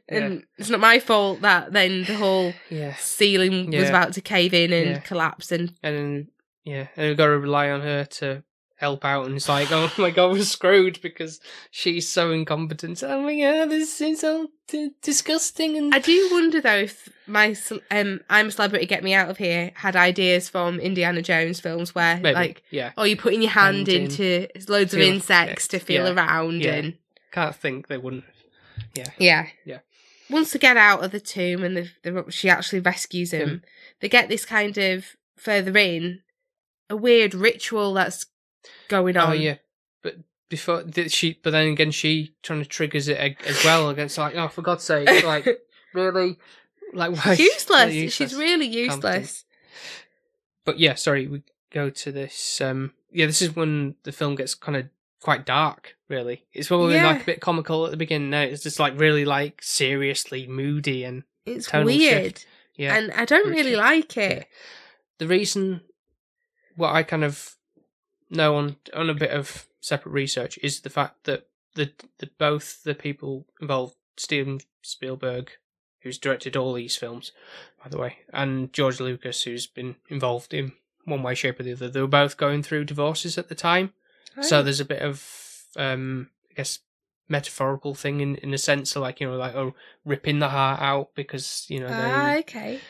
And it's not my fault that then the whole yeah, ceiling was about to cave in and Yeah. collapse. And and yeah, and we've got to rely on her to help out. And it's like, oh my god, we're screwed because she's so incompetent. Oh my god, this is so d- disgusting. And I do wonder though if my um I'm a celebrity, get me out of here had ideas from Indiana Jones films where Maybe, like yeah, oh you're putting your hand Hand in. into loads of Feel- insects to feel yeah, around yeah. and can't think they wouldn't. Yeah Yeah. Once they get out of the tomb and the, the she actually rescues him, Him. they get this kind of further in a weird ritual that's going on. Oh yeah, but before did she, but then again, she trying to triggers it ag- as well against like, oh, for God's sake, like really, like why? useless. like, She's really useless. But yeah, sorry, we go to this. Um, yeah, this is when the film gets kind of quite dark. Really, it's probably Yeah. like a bit comical at the beginning. No, it's just like really like seriously moody and It's weird, shift. yeah. and I don't really like it. the reason what I kind of know on on a bit of separate research is the fact that the the both the people involved, Steven Spielberg, who's directed all these films, by the way, and George Lucas, who's been involved in one way, shape, or the other, they were both going through divorces at the time. So there's a bit of um I guess metaphorical thing in in a sense of like, you know, like oh ripping the heart out because, you know, they ah, okay.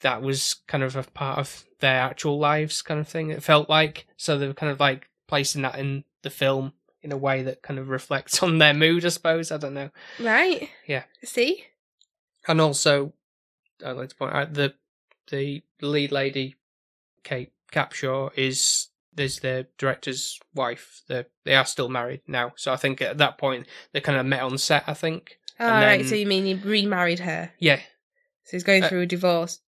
that was kind of a part of their actual lives kind of thing it felt like so they were kind of like placing that in the film in a way that kind of reflects on their mood i suppose i don't know Right. Yeah. See? and also i'd like to point out the the lead lady kate capshaw is there's the director's wife they they are still married now so i think at that point they kind of met on set i think All And right. then- So you mean he remarried her? yeah So he's going Uh, through a divorce,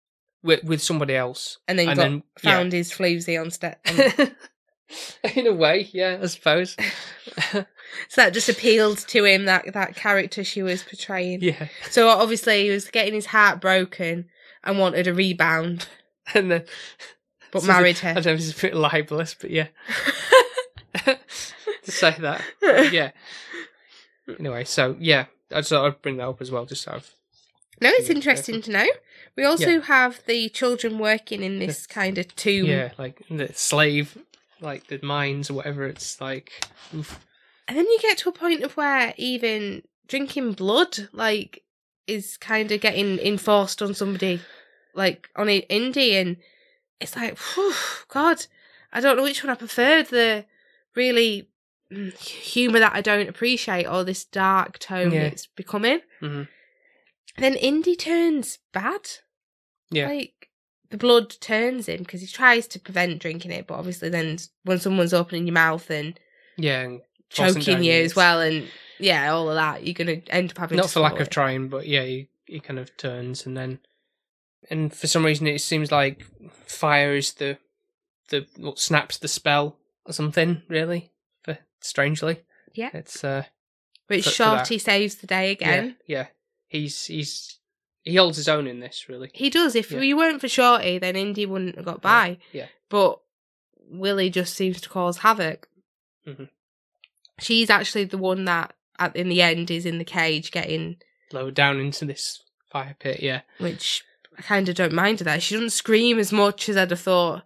with, with somebody else and then and got then- yeah. found his floozy on step. in a way yeah i suppose so that just appealed to him that that character she was portraying. yeah So obviously he was getting his heart broken and wanted a rebound, and then but married I her. don't know if it's a bit libelous, but yeah, to say that. But yeah. Anyway, so yeah, I just thought I'd bring that up as well, just so I've No, it's Yeah, interesting to know. We also have the children working in this kind of tomb. yeah, like the slave, like the mines or whatever. It's like, oof. And then you get to a point of where even drinking blood, like, is kind of getting enforced on somebody, like on an Indy, and it's like, whew, God, I don't know which one I preferred. The really mm, humor that I don't appreciate, or this dark tone Yeah. it's becoming. Mhm. Then Indy turns bad. yeah, Like the blood turns him because he tries to prevent drinking it, but obviously then when someone's opening your mouth and yeah, and choking you as well, and yeah, all of that, you're gonna end up having Not for lack swallow of trying, but yeah, he, he kind of turns and then, and for some reason, it seems like fire is the the what snaps the spell or something. Really, for strangely, Yeah. it's uh. But Shorty saves the day again. Yeah, yeah. He's he's he holds his own in this really. He does. If Yeah. you weren't for Shorty, then Indy wouldn't have got by. yeah. But Willie just seems to cause havoc. Mhm. She's actually the one that, at in the end, is in the cage getting, lowered down into this fire pit. Yeah, which I kind of don't mind her that. She doesn't scream as much as I'd have thought.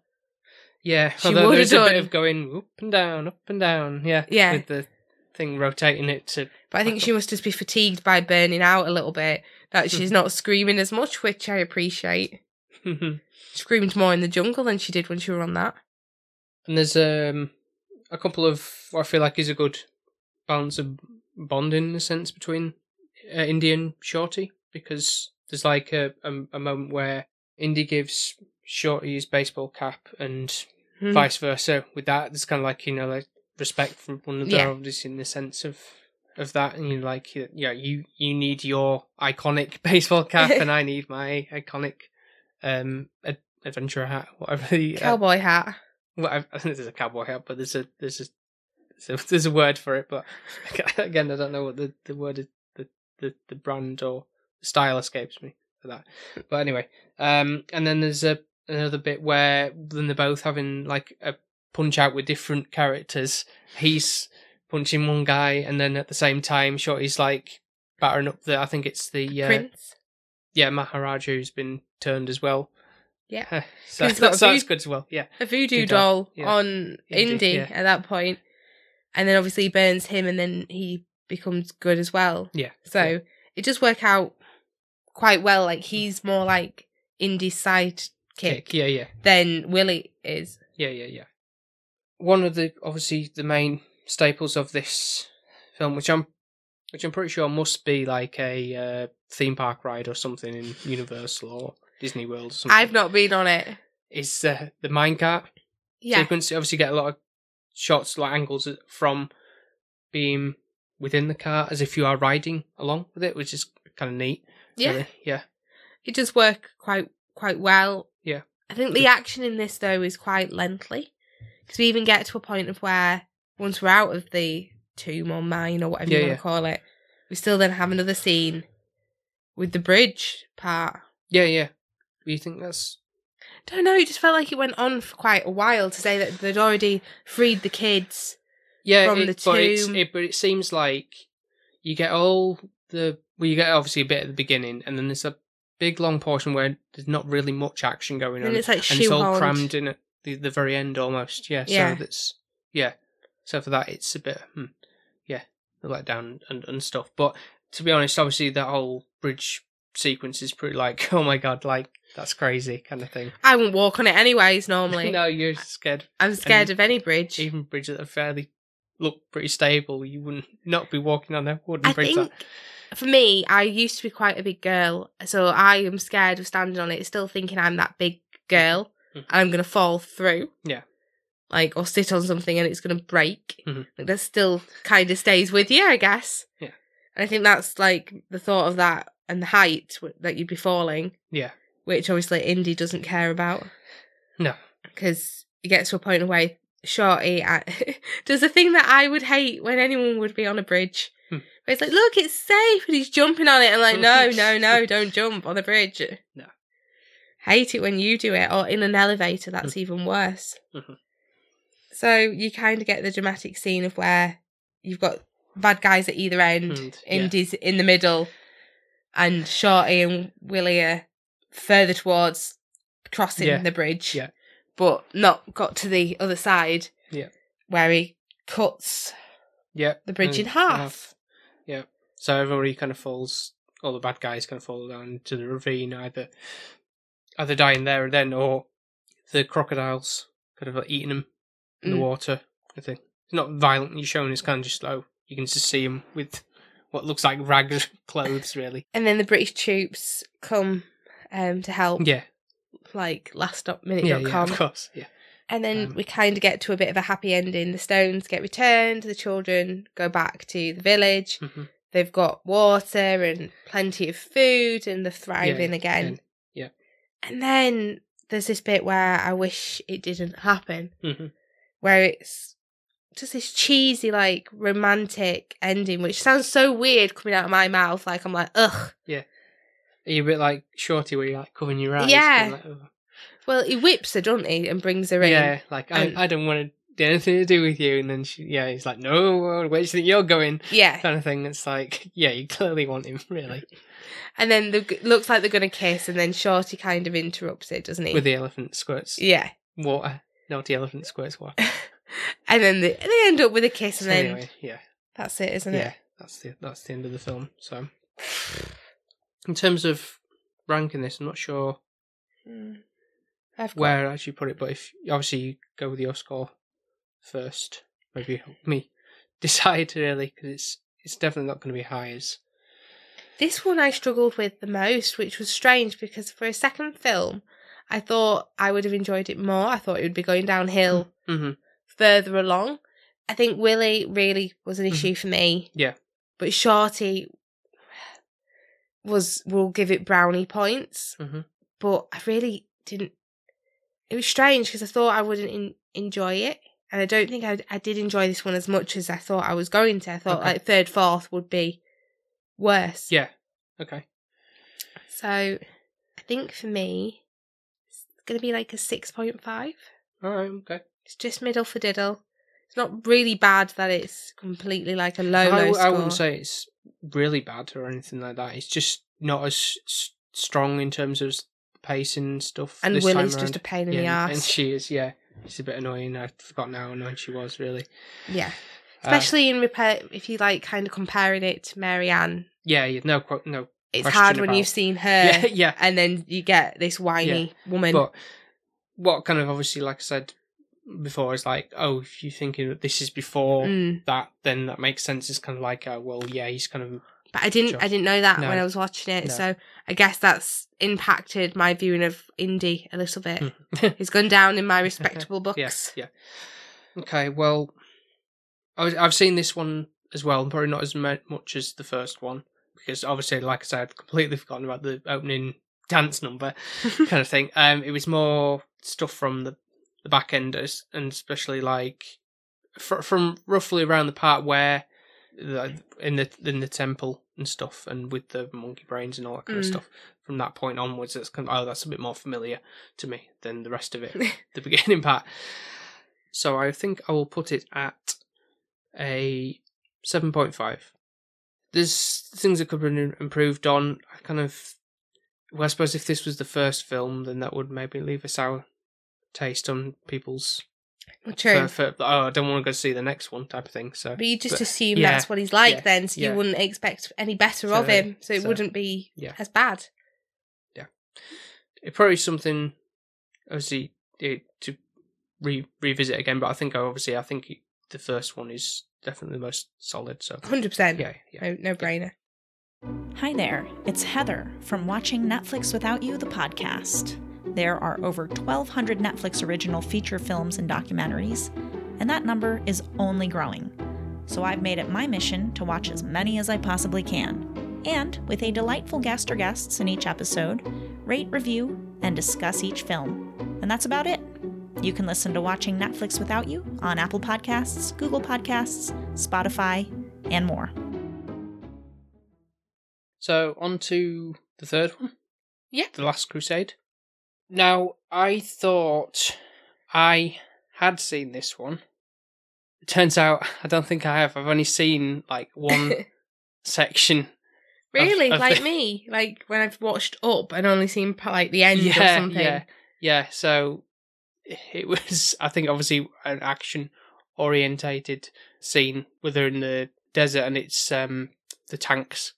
yeah. She Although there's a bit of going up and down, up and down. Yeah, Yeah. With the thing rotating it to. But I think she must just be fatigued by burning out a little bit. That she's not screaming as much, which I appreciate. Screamed more in the jungle than she did when she were on that. And there's um a couple of what I feel like is a good balance of bonding in a sense between uh, Indy and Shorty because there's like a, a a moment where Indy gives Shorty his baseball cap and Hmm. vice versa with that there's kind of like you know like respect from one another Yeah. obviously in the sense of of that and you're like yeah you you need your iconic baseball cap and i need my iconic um ad- adventure hat whatever the uh, Cowboy hat. whatever i think there's a cowboy hat but there's a there's a there's a, there's a word for it but again i don't know what the the word is the the, the brand or style escapes me for that but anyway um and then there's a another bit where then they're both having like a punch out with different characters he's punching one guy and then at the same time shorty's like battering up the i think it's the uh, Prince. yeah maharaja who's been turned as well Yeah. so, got that's, a good as well yeah A voodoo doll, doll yeah. on Indy, Indy yeah. at that. And then obviously burns him and then he becomes good as well. yeah So yeah. it does work out quite well. Like he's more like Indy sidekick Kick, yeah yeah than Willie is. Yeah, yeah, yeah. One of the obviously the main staples of this film, which I'm which I'm pretty sure must be like a uh, theme park ride or something in Universal or Disney World or something. I've not been on it. is uh, the minecart Yeah. sequence. You obviously get a lot of shots like angles from being within the car as if you are riding along with it, which is kind of neat. Yeah, really. yeah, it does work quite quite well. Yeah. I think the action in this though is quite lengthy because we even get to a point of where once we're out of the tomb or mine or whatever Yeah, you want yeah. to call it, we still then have another scene with the bridge part. yeah, yeah. Do you think that's Don't know. It just felt like it went on for quite a while to say that they'd already freed the kids. yeah? From it, the but tomb. it, but it seems like you get all the well, you get obviously a bit at the beginning, and then there's a big long portion where there's not really much action going on, And it's like and it's all crammed in at the, the very end almost. Yeah, Yeah. so that's yeah. So for that, it's a bit hmm, yeah, a letdown and and stuff. But to be honest, obviously that whole bridge sequence is pretty like oh my god, like that's crazy kind of thing. I wouldn't walk on it anyways. Normally, no, you're scared. I'm scared and of any bridge. Even bridges that are fairly look pretty stable, you wouldn't not be walking on a wooden I bridge. think that- for me, I used to be quite a big girl, so I am scared of standing on it, still thinking I'm that big girl Mhm. and I'm gonna fall through. Yeah. Like or sit on something and it's gonna break. Mhm. Like that still kind of stays with you, I guess. Yeah. And I think that's like the thought of that and the height that you'd be falling, yeah, which obviously Indy doesn't care about no, because it gets to a point where Shorty uh, does a thing that I would hate when anyone would be on a bridge. Hmm. Where it's like, look, it's safe, and he's jumping on it, and like, no, no, no, don't jump on the bridge. No. Hate it when you do it, or in an elevator. That's even worse. Mhm. So you kind of get the dramatic scene of where you've got bad guys at either end, And, yeah. In the middle, and Shorty and Willie are further towards crossing Yeah. the bridge. Yeah. But not got to the other side. Yeah. Where he cuts yeah. the bridge in half. Yeah. So everybody kind of falls. All the bad guys kind of fall down into the ravine, either either dying there and then, or the crocodiles kind of like eating them in the Mm. water. I think it's not violently shown. It's kind of just slow. You can just see them with what looks like ragged clothes, really. And then the British troops come um, to help, Yeah. Like Yeah. laststopminute.com. Yeah. Of course. Yeah. And then Um, we kind of get to a bit of a happy ending. The stones get returned, the children go back to the village. hmm They've got water and plenty of food, and they're thriving again. and- yeah. And then there's this bit where I wish it didn't happen, hmm where it's just this cheesy, like romantic ending, which sounds so weird coming out of my mouth. Like I'm like, ugh. Are you a bit like Shorty, where you're like covering your eyes? Yeah. like, oh. Well, he whips her, doesn't he, and brings her in. Yeah, like I, And- I don't want to do anything to do with you, and then she, yeah, he's like, no, where do you think you're going? Yeah. Kind of thing. It's like, yeah, you clearly want him, really, And then the, looks like they're going to kiss, and then Shorty kind of interrupts it, doesn't he? with the elephant squirts yeah. water. Naughty elephant squirts water. And then they, they end up with a kiss, and So then anyway, yeah, that's it, isn't it? yeah, that's the that's the end of the film. So, in terms of ranking this, I'm not sure? Mm. I've got where I actually put it, but if obviously you go with your score first, maybe help me decide really, because it's it's definitely not going to be high as This one I struggled with the most, which was strange because for a second film, I thought I would have enjoyed it more. I thought it would be going downhill hmm further along. I think Willie really was an Mhm. issue for me. Yeah. But Shorty was we'll give it brownie points. Mhm. But I really didn't. It was strange because I thought I wouldn't in, enjoy it, and I don't think I I did enjoy this one as much as I thought I was going to. I thought Okay. like third, fourth would be worse. yeah. Okay. So I think for me, it's going to be like a 6.5. All right. Okay. It's just middle for diddle. It's not really bad that it's completely like a low, I, low score. I wouldn't say it's really bad or anything like that. It's just not as s- strong in terms of pacing and stuff. and this Willie's just a pain in yeah, the ass. and she is. Yeah, she's a bit annoying. I forgot now how annoying she was. Really. yeah. Uh, Especially in repair, if you like kind of comparing it to Marianne. yeah. Yeah. No. No. It's hard when about- you've seen her Yeah. Yeah. and then you get this whiny woman. But what kind of obviously, like I said before, is like, oh, if you're thinking that this is before Mm. that, then that makes sense. It's kind of like, uh, well, yeah, he's kind of But I didn't. I didn't know that No. when I was watching it. No. So I guess that's impacted my viewing of Indy a little bit. Hmm. He's gone down in my respectable books. yeah, yeah. Okay, well, I was, I've seen this one as well, and probably not as much as the first one because obviously, like I said, I'd completely forgotten about the opening dance number kind of thing. Um, it was more stuff from the the back end, and especially like fr- from roughly around the part where the, in the in the temple and stuff, and with the monkey brains and all that kind of Mm. stuff. From that point onwards, it's kind of, oh, that's a bit more familiar to me than the rest of it the beginning part. So I think I will put it at a 7.5. There's things that could have been improved on. I kind of. Well, I suppose if this was the first film, then that would maybe leave a sour taste on people's. True. For, for, oh, I don't want to go see the next one type of thing. So. But you just But, assume yeah, that's what he's like yeah, then, so yeah. you wouldn't expect any better So, of him, so it so, wouldn't be yeah. as bad. Yeah, it probably something, obviously, eh, to re- revisit again, but I think, obviously, I think the first one is definitely the most solid. So. 100%. Yeah, yeah. No, no brainer. Hi there, it's Heather from Watching Netflix Without You, the podcast. There are over 1,200 Netflix original feature films and documentaries, and that number is only growing. So I've made it my mission to watch as many as I possibly can. And with a delightful guest or guests in each episode, rate, review, and discuss each film. And that's about it. You can listen to Watching Netflix Without You on Apple Podcasts, Google Podcasts, Spotify, and more. So on to the third one. Yeah. The Last Crusade. Now I thought I had seen this one. It turns out I don't think I have. I've only seen like one section. really? of like the- me? Like when I've watched Up and only seen like the end or yeah, something? yeah, yeah. So it was. I think obviously an action orientated scene where they're in the desert and it's um the tanks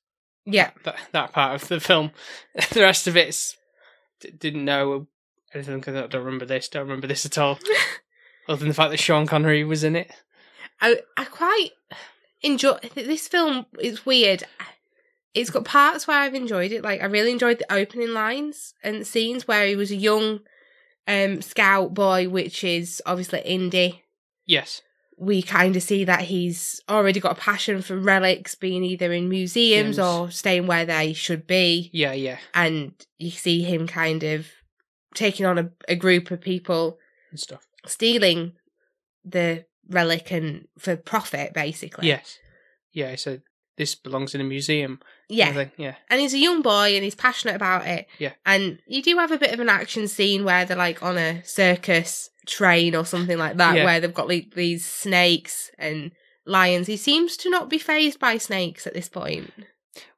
Yeah. that that part of the film. the rest of it's d- didn't know anything because I don't remember this. Don't remember this at all. Other than the fact that Sean Connery was in it. I I quite enjoy this film. It's weird. It's got parts where I've enjoyed it. Like I really enjoyed the opening lines and scenes where he was a young um scout boy, which is obviously Indy. Yes. We kind of see that he's already got a passion for relics, being either in museums or staying where they should be. Yeah. Yeah. And you see him kind of taking on a, a group of people And stuff. stealing the relic and for profit, basically. Yes. Yeah. So this belongs in a museum. Yeah. kind of. Yeah. And he's a young boy and he's passionate about it. Yeah. And you do have a bit of an action scene where they're like on a circus train or something like that, Yeah. where they've got like these snakes and lions. He seems to not be phased by snakes at this point.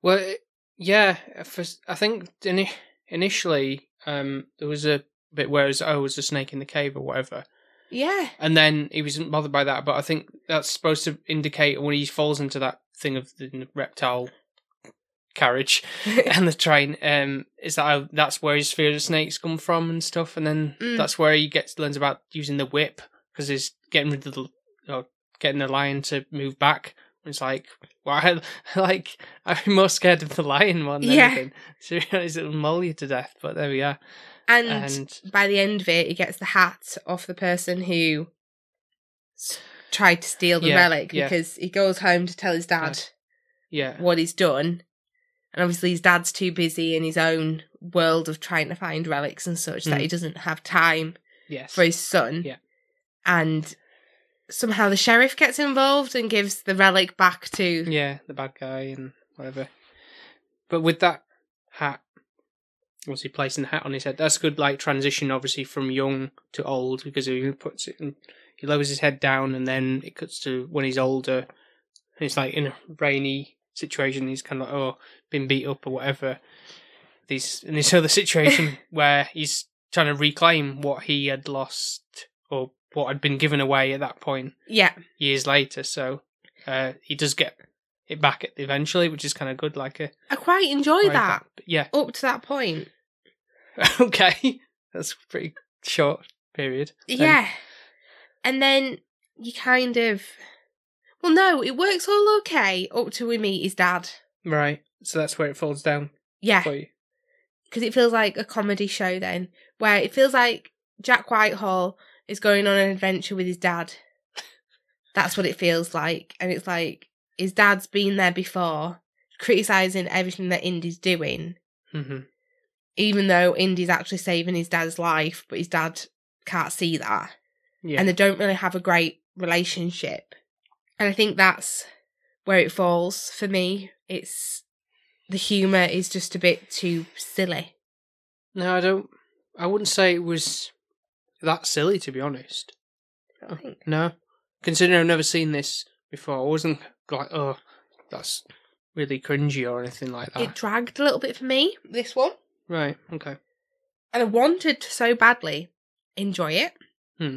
Well, yeah. For, I think ini- initially um, there was a bit where it was, oh, it was a snake in the cave or whatever. Yeah. And then he wasn't bothered by that, but I think that's supposed to indicate when he falls into that thing of the reptile carriage and the train, um, is that how, that's where his fear of snakes come from and stuff, and then Mm. that's where he gets learns about using the whip because he's getting rid of the or getting the lion to move back. It's like, why? Like, I'm more scared of the lion one. than Yeah. anything. So realize it'll maul you to death. But there we are. And, And by the end of it, he gets the hat off the person who tried to steal the Yeah, relic yeah. because he goes home to tell his dad yeah, what he's done. And obviously, his dad's too busy in his own world of trying to find relics and such that Mm. he doesn't have time yes, for his son. Yeah. And somehow the sheriff gets involved and gives the relic back to. Yeah, the bad guy and whatever. But with that hat, obviously placing the hat on his head, that's a good like transition, obviously from young to old because he puts it, in, he lowers his head down, and then it cuts to when he's older. And it's like in a rainy situation, he's kind of like, oh, been beat up or whatever. These in this other situation where he's trying to reclaim what he had lost or what had been given away at that point Yeah. years later. So uh, he does get it back at eventually, which is kind of good. Like a I quite enjoy that back. Yeah, up to that point. okay, that's a pretty short period. then. Yeah. And then you kind of. Well, no, it works all okay up to we meet his dad. right. So that's where it falls down Yeah. for you. because it feels like a comedy show then, where it feels like Jack Whitehall is going on an adventure with his dad, That's what it feels like. And it's like his dad's been there before, criticizing everything that Indy's doing, hmm even though Indy's actually saving his dad's life, but his dad can't see that. Yeah. And they don't really have a great relationship. And I think that's where it falls for me. It's the humour is just a bit too silly. no, I don't. I wouldn't say it was that silly, to be honest. No, considering I've never seen this before, I wasn't like, oh, that's really cringy or anything like that. It dragged a little bit for me, this one. Right. Okay. And I wanted to so badly enjoy it. Hmm.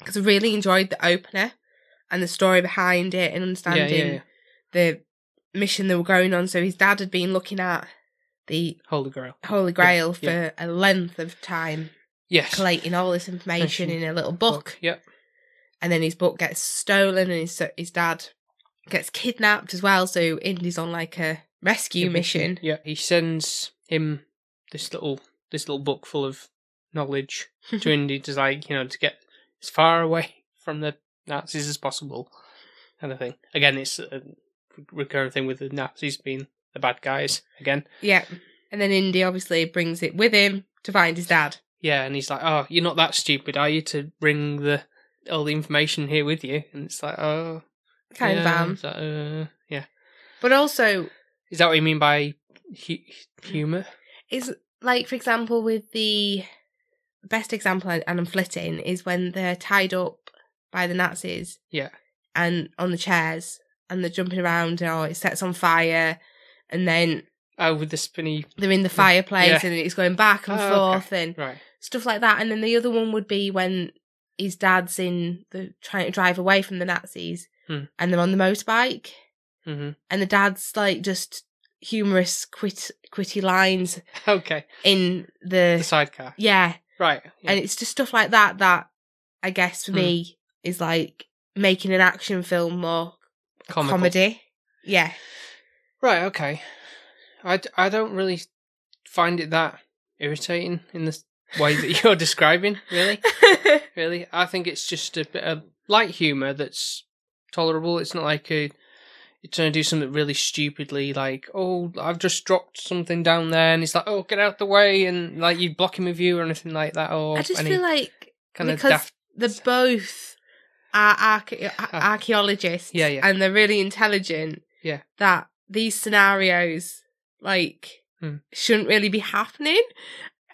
Because I really enjoyed the opener and the story behind it and understanding Yeah. yeah. the mission they were going on. So his dad had been looking at the Holy Grail. Holy Grail for yeah. a length of time, Yes. collating all this information in a little book. Yep. And then his book gets stolen and his, his dad gets kidnapped as well. So Indy's on like a rescue mission. Yeah. He sends him this little this little book full of knowledge to Indy to like you know to get as far away from the Nazis as possible, kind of thing. Again, it's a recurring thing with the Nazis being the bad guys again. Yeah. And then Indy obviously brings it with him to find his dad. Yeah, and he's like, "Oh, you're not that stupid, are you, to bring the all the information here with you?" And it's like, "Oh, Kind yeah. of am. Like, uh, yeah. But also, Is that what you mean by hu- humor? is like, for example, with the best example, and I'm flitting, is when they're tied up by the Nazis Yeah. and on the chairs and they're jumping around, or it sets on fire, and then Oh, with the spinny. they're in the fireplace Yeah. and it's going back and Oh, okay. forth and Right. stuff like that. And then the other one would be when his dad's in the trying to drive away from the Nazis Hmm. and they're on the motorbike hmm and the dad's like just humorous quit quitty lines Okay. in the, The sidecar. yeah. Right. Yeah. And it's just stuff like that that I guess for Hmm. me is like making an action film more Comical. comedy. Yeah. Right. Okay. I, I don't really find it that irritating in the way that you're describing. Really. Really. I think it's just a bit of light humor that's tolerable. It's not like a you're trying to do something really stupidly, like oh I've just dropped something down there, and it's like oh get out the way, and like you block him with you or anything like that, or I just feel like kind of because daft. they're both are archaeologists Yeah, yeah. and they're really intelligent Yeah. that these scenarios like Hmm. shouldn't really be happening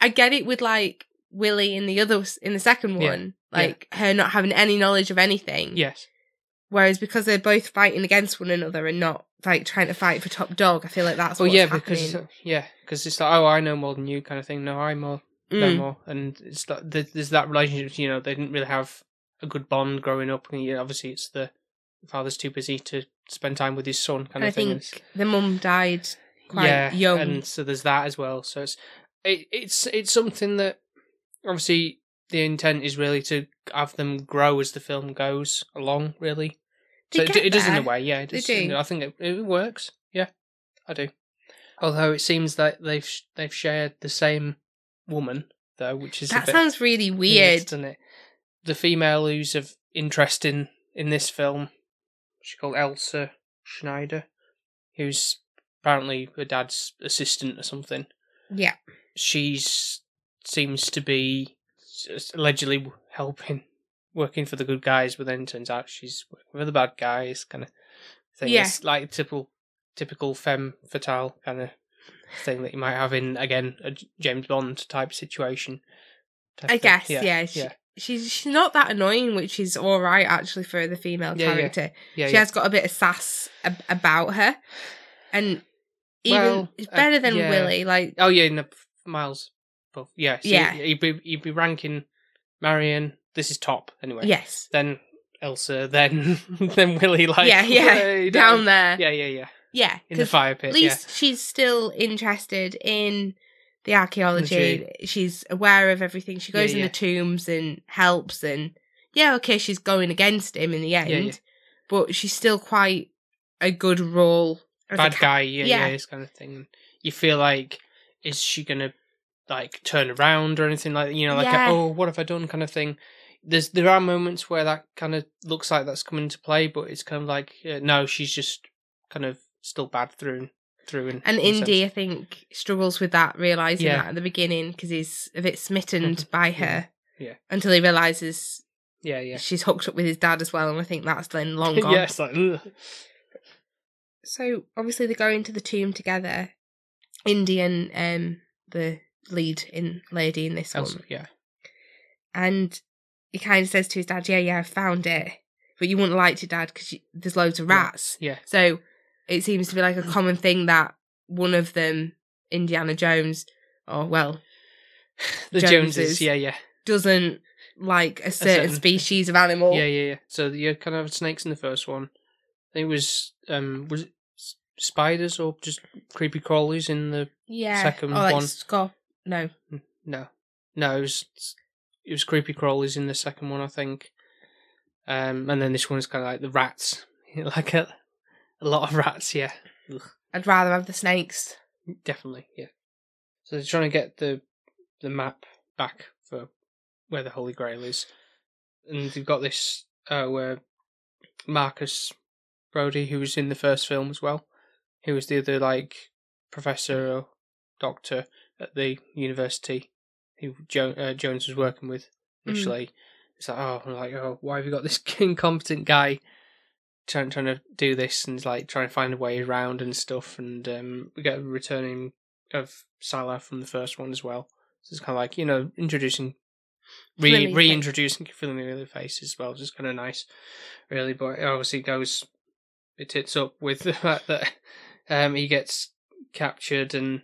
i get it with like willie in the other in the second Yeah, one like her not having any knowledge of anything Yes. whereas because they're both fighting against one another and not like trying to fight for top dog i feel like that's Well, yeah, happening because yeah, because it's like oh I know more than you kind of thing. No, I more know Mm. more, and it's that there- there's that relationship. You know, they didn't really have a good bond growing up, and obviously it's the father's too busy to spend time with his son kind and i of thing. and think the mum died quite yeah, young and so there's that as well. So it's it, it's it's something that obviously the intent is really to have them grow as the film goes along. Really, They so it, it does in a way. Yeah, it does. do. I think it, it works. Yeah, I do. Although it seems that they've they've shared the same woman though, which is that sounds really weird, weird doesn't it? The female who's of interest in in this film, she's called Elsa Schneider, who's apparently her dad's assistant or something. yeah She's seems to be allegedly helping, working for the good guys, but then turns out she's working for the bad guys, kind of thing. Yeah. It's like typical typical femme fatale kind of thing that you might have in again a James Bond type situation. type I thing. guess, yeah. she, yeah. She's she's not that annoying, which is all right actually for the female Yeah, yeah. character. Yeah, she yeah. has got a bit of sass ab- about her, and even Well, it's uh, better than yeah. Willie. Like, Oh yeah, no, miles above. Yeah, so Yeah. You'd be you'd be ranking Marion. This is top anyway. yes, Then Elsa. Then then Willie. Like yeah, yeah, down there, Yeah, yeah, yeah. yeah. In the fire pit. at least she's still interested in the archaeology. She's aware of everything. She Yeah, goes in yeah. the tombs and helps. And yeah, okay, she's going against him in the end, yeah. but she's still quite a good role. yeah. as a Bad ca- guy. Yeah, yeah, yeah. this kind of thing. You feel like is she gonna like turn around or anything like you know like a, oh what have I done kind of thing. there's there are moments where that kind of looks like that's coming into play, but it's kind of like uh, no, she's just kind of still bad through through. And, And in Indy, I think, struggles with that, realizing Yeah. that at the beginning because he's a bit smitten by her. Yeah. Until he realizes yeah, yeah, she's hooked up with his dad as well, and I think that's then long gone. yeah. It's like. So obviously they go into the tomb together. Indy and um, the lead in lady in this Elsa, one, yeah, and he kind of says to his dad, "Yeah, yeah, I found it, but you wouldn't like it, Dad, because there's loads of Yeah. rats." yeah, So it seems to be like a common thing that one of them, Indiana Jones, or well, the Joneses. Joneses, yeah, yeah, doesn't like a certain, certain- species of animal. yeah, yeah, yeah. So you kind of had snakes in the first one. I think it was um was it spiders or just creepy crawlies in the Yeah. Second or like one. Scop. No. No, no, it was it was creepy crawlies in the second one, I think. Um, and then this one's kind of like the rats, like a a lot of rats. Yeah, Ugh, I'd rather have the snakes. definitely. Yeah. So they're trying to get the the map back for where the Holy Grail is, and they've got this uh, where Marcus Brody, who was in the first film as well, who was the other like professor or doctor at the university who jo- uh, Jones was working with initially. It's like, oh, I'm like, oh, why have you got this incompetent guy trying trying to do this and like trying to find a way around and stuff? And um, we get a returning of Sallah from the first one as well. So it's kind of like you know introducing. Re- Familiar face. reintroducing familiar faces as well, which is kind of nice, really. But it obviously goes, it tits up with the fact that um, he gets captured and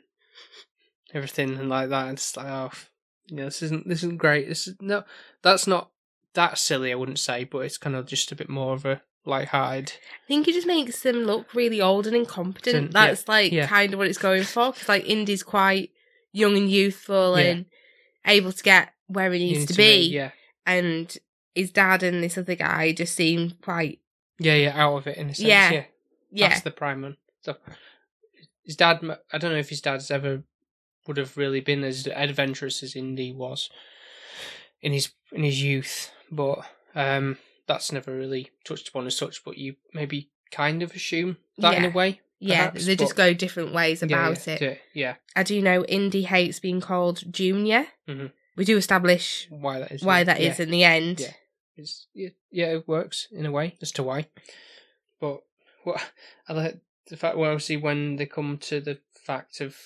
everything and like that. And it's like, oh, you know, this isn't this isn't great. This is no, that's not that silly. I wouldn't say, but it's kind of just a bit more of a light-hearted. I think it just makes them look really old and incompetent. Sin- yeah, That's like yeah. kind of what it's going for. Because like Indy's quite young and youthful Yeah. and able to get where he needs to be. yeah, And his dad and this other guy just seem quite yeah, yeah, out of it in a sense. Yeah. Yeah, yeah. that's the prime one. So his dad, I don't know if his dad's ever would have really been as adventurous as Indy was in his in his youth, but um, that's never really touched upon as such. But you maybe kind of assume that in a Yeah. way. yeah, they just go different ways about yeah, it. yeah, Yeah, I do know Indy hates being called Junior. Mhm. We do establish why that is? why yeah, that is in the end. Yeah. It's, yeah, yeah, it works in a way as to why. But what I like the fact, well, obviously, when they come to the fact of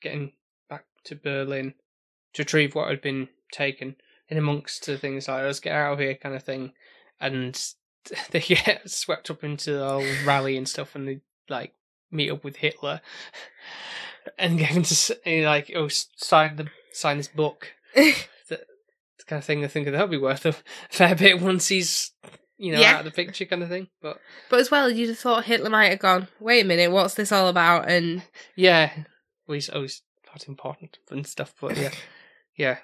getting back to Berlin to retrieve what had been taken, in amongst the things like let's get out of here kind of thing, and they get swept up into the whole rally and stuff, and they like meet up with Hitler and get him to like oh sign the sign this book that kind of thing. I think that'll be worth a fair bit once he's, you know, Yeah. out of the picture, kind of thing. But But as well, you'd have thought Hitler might have gone, wait a minute, what's this all about? And yeah, well, he's always not important and stuff. But yeah, yeah.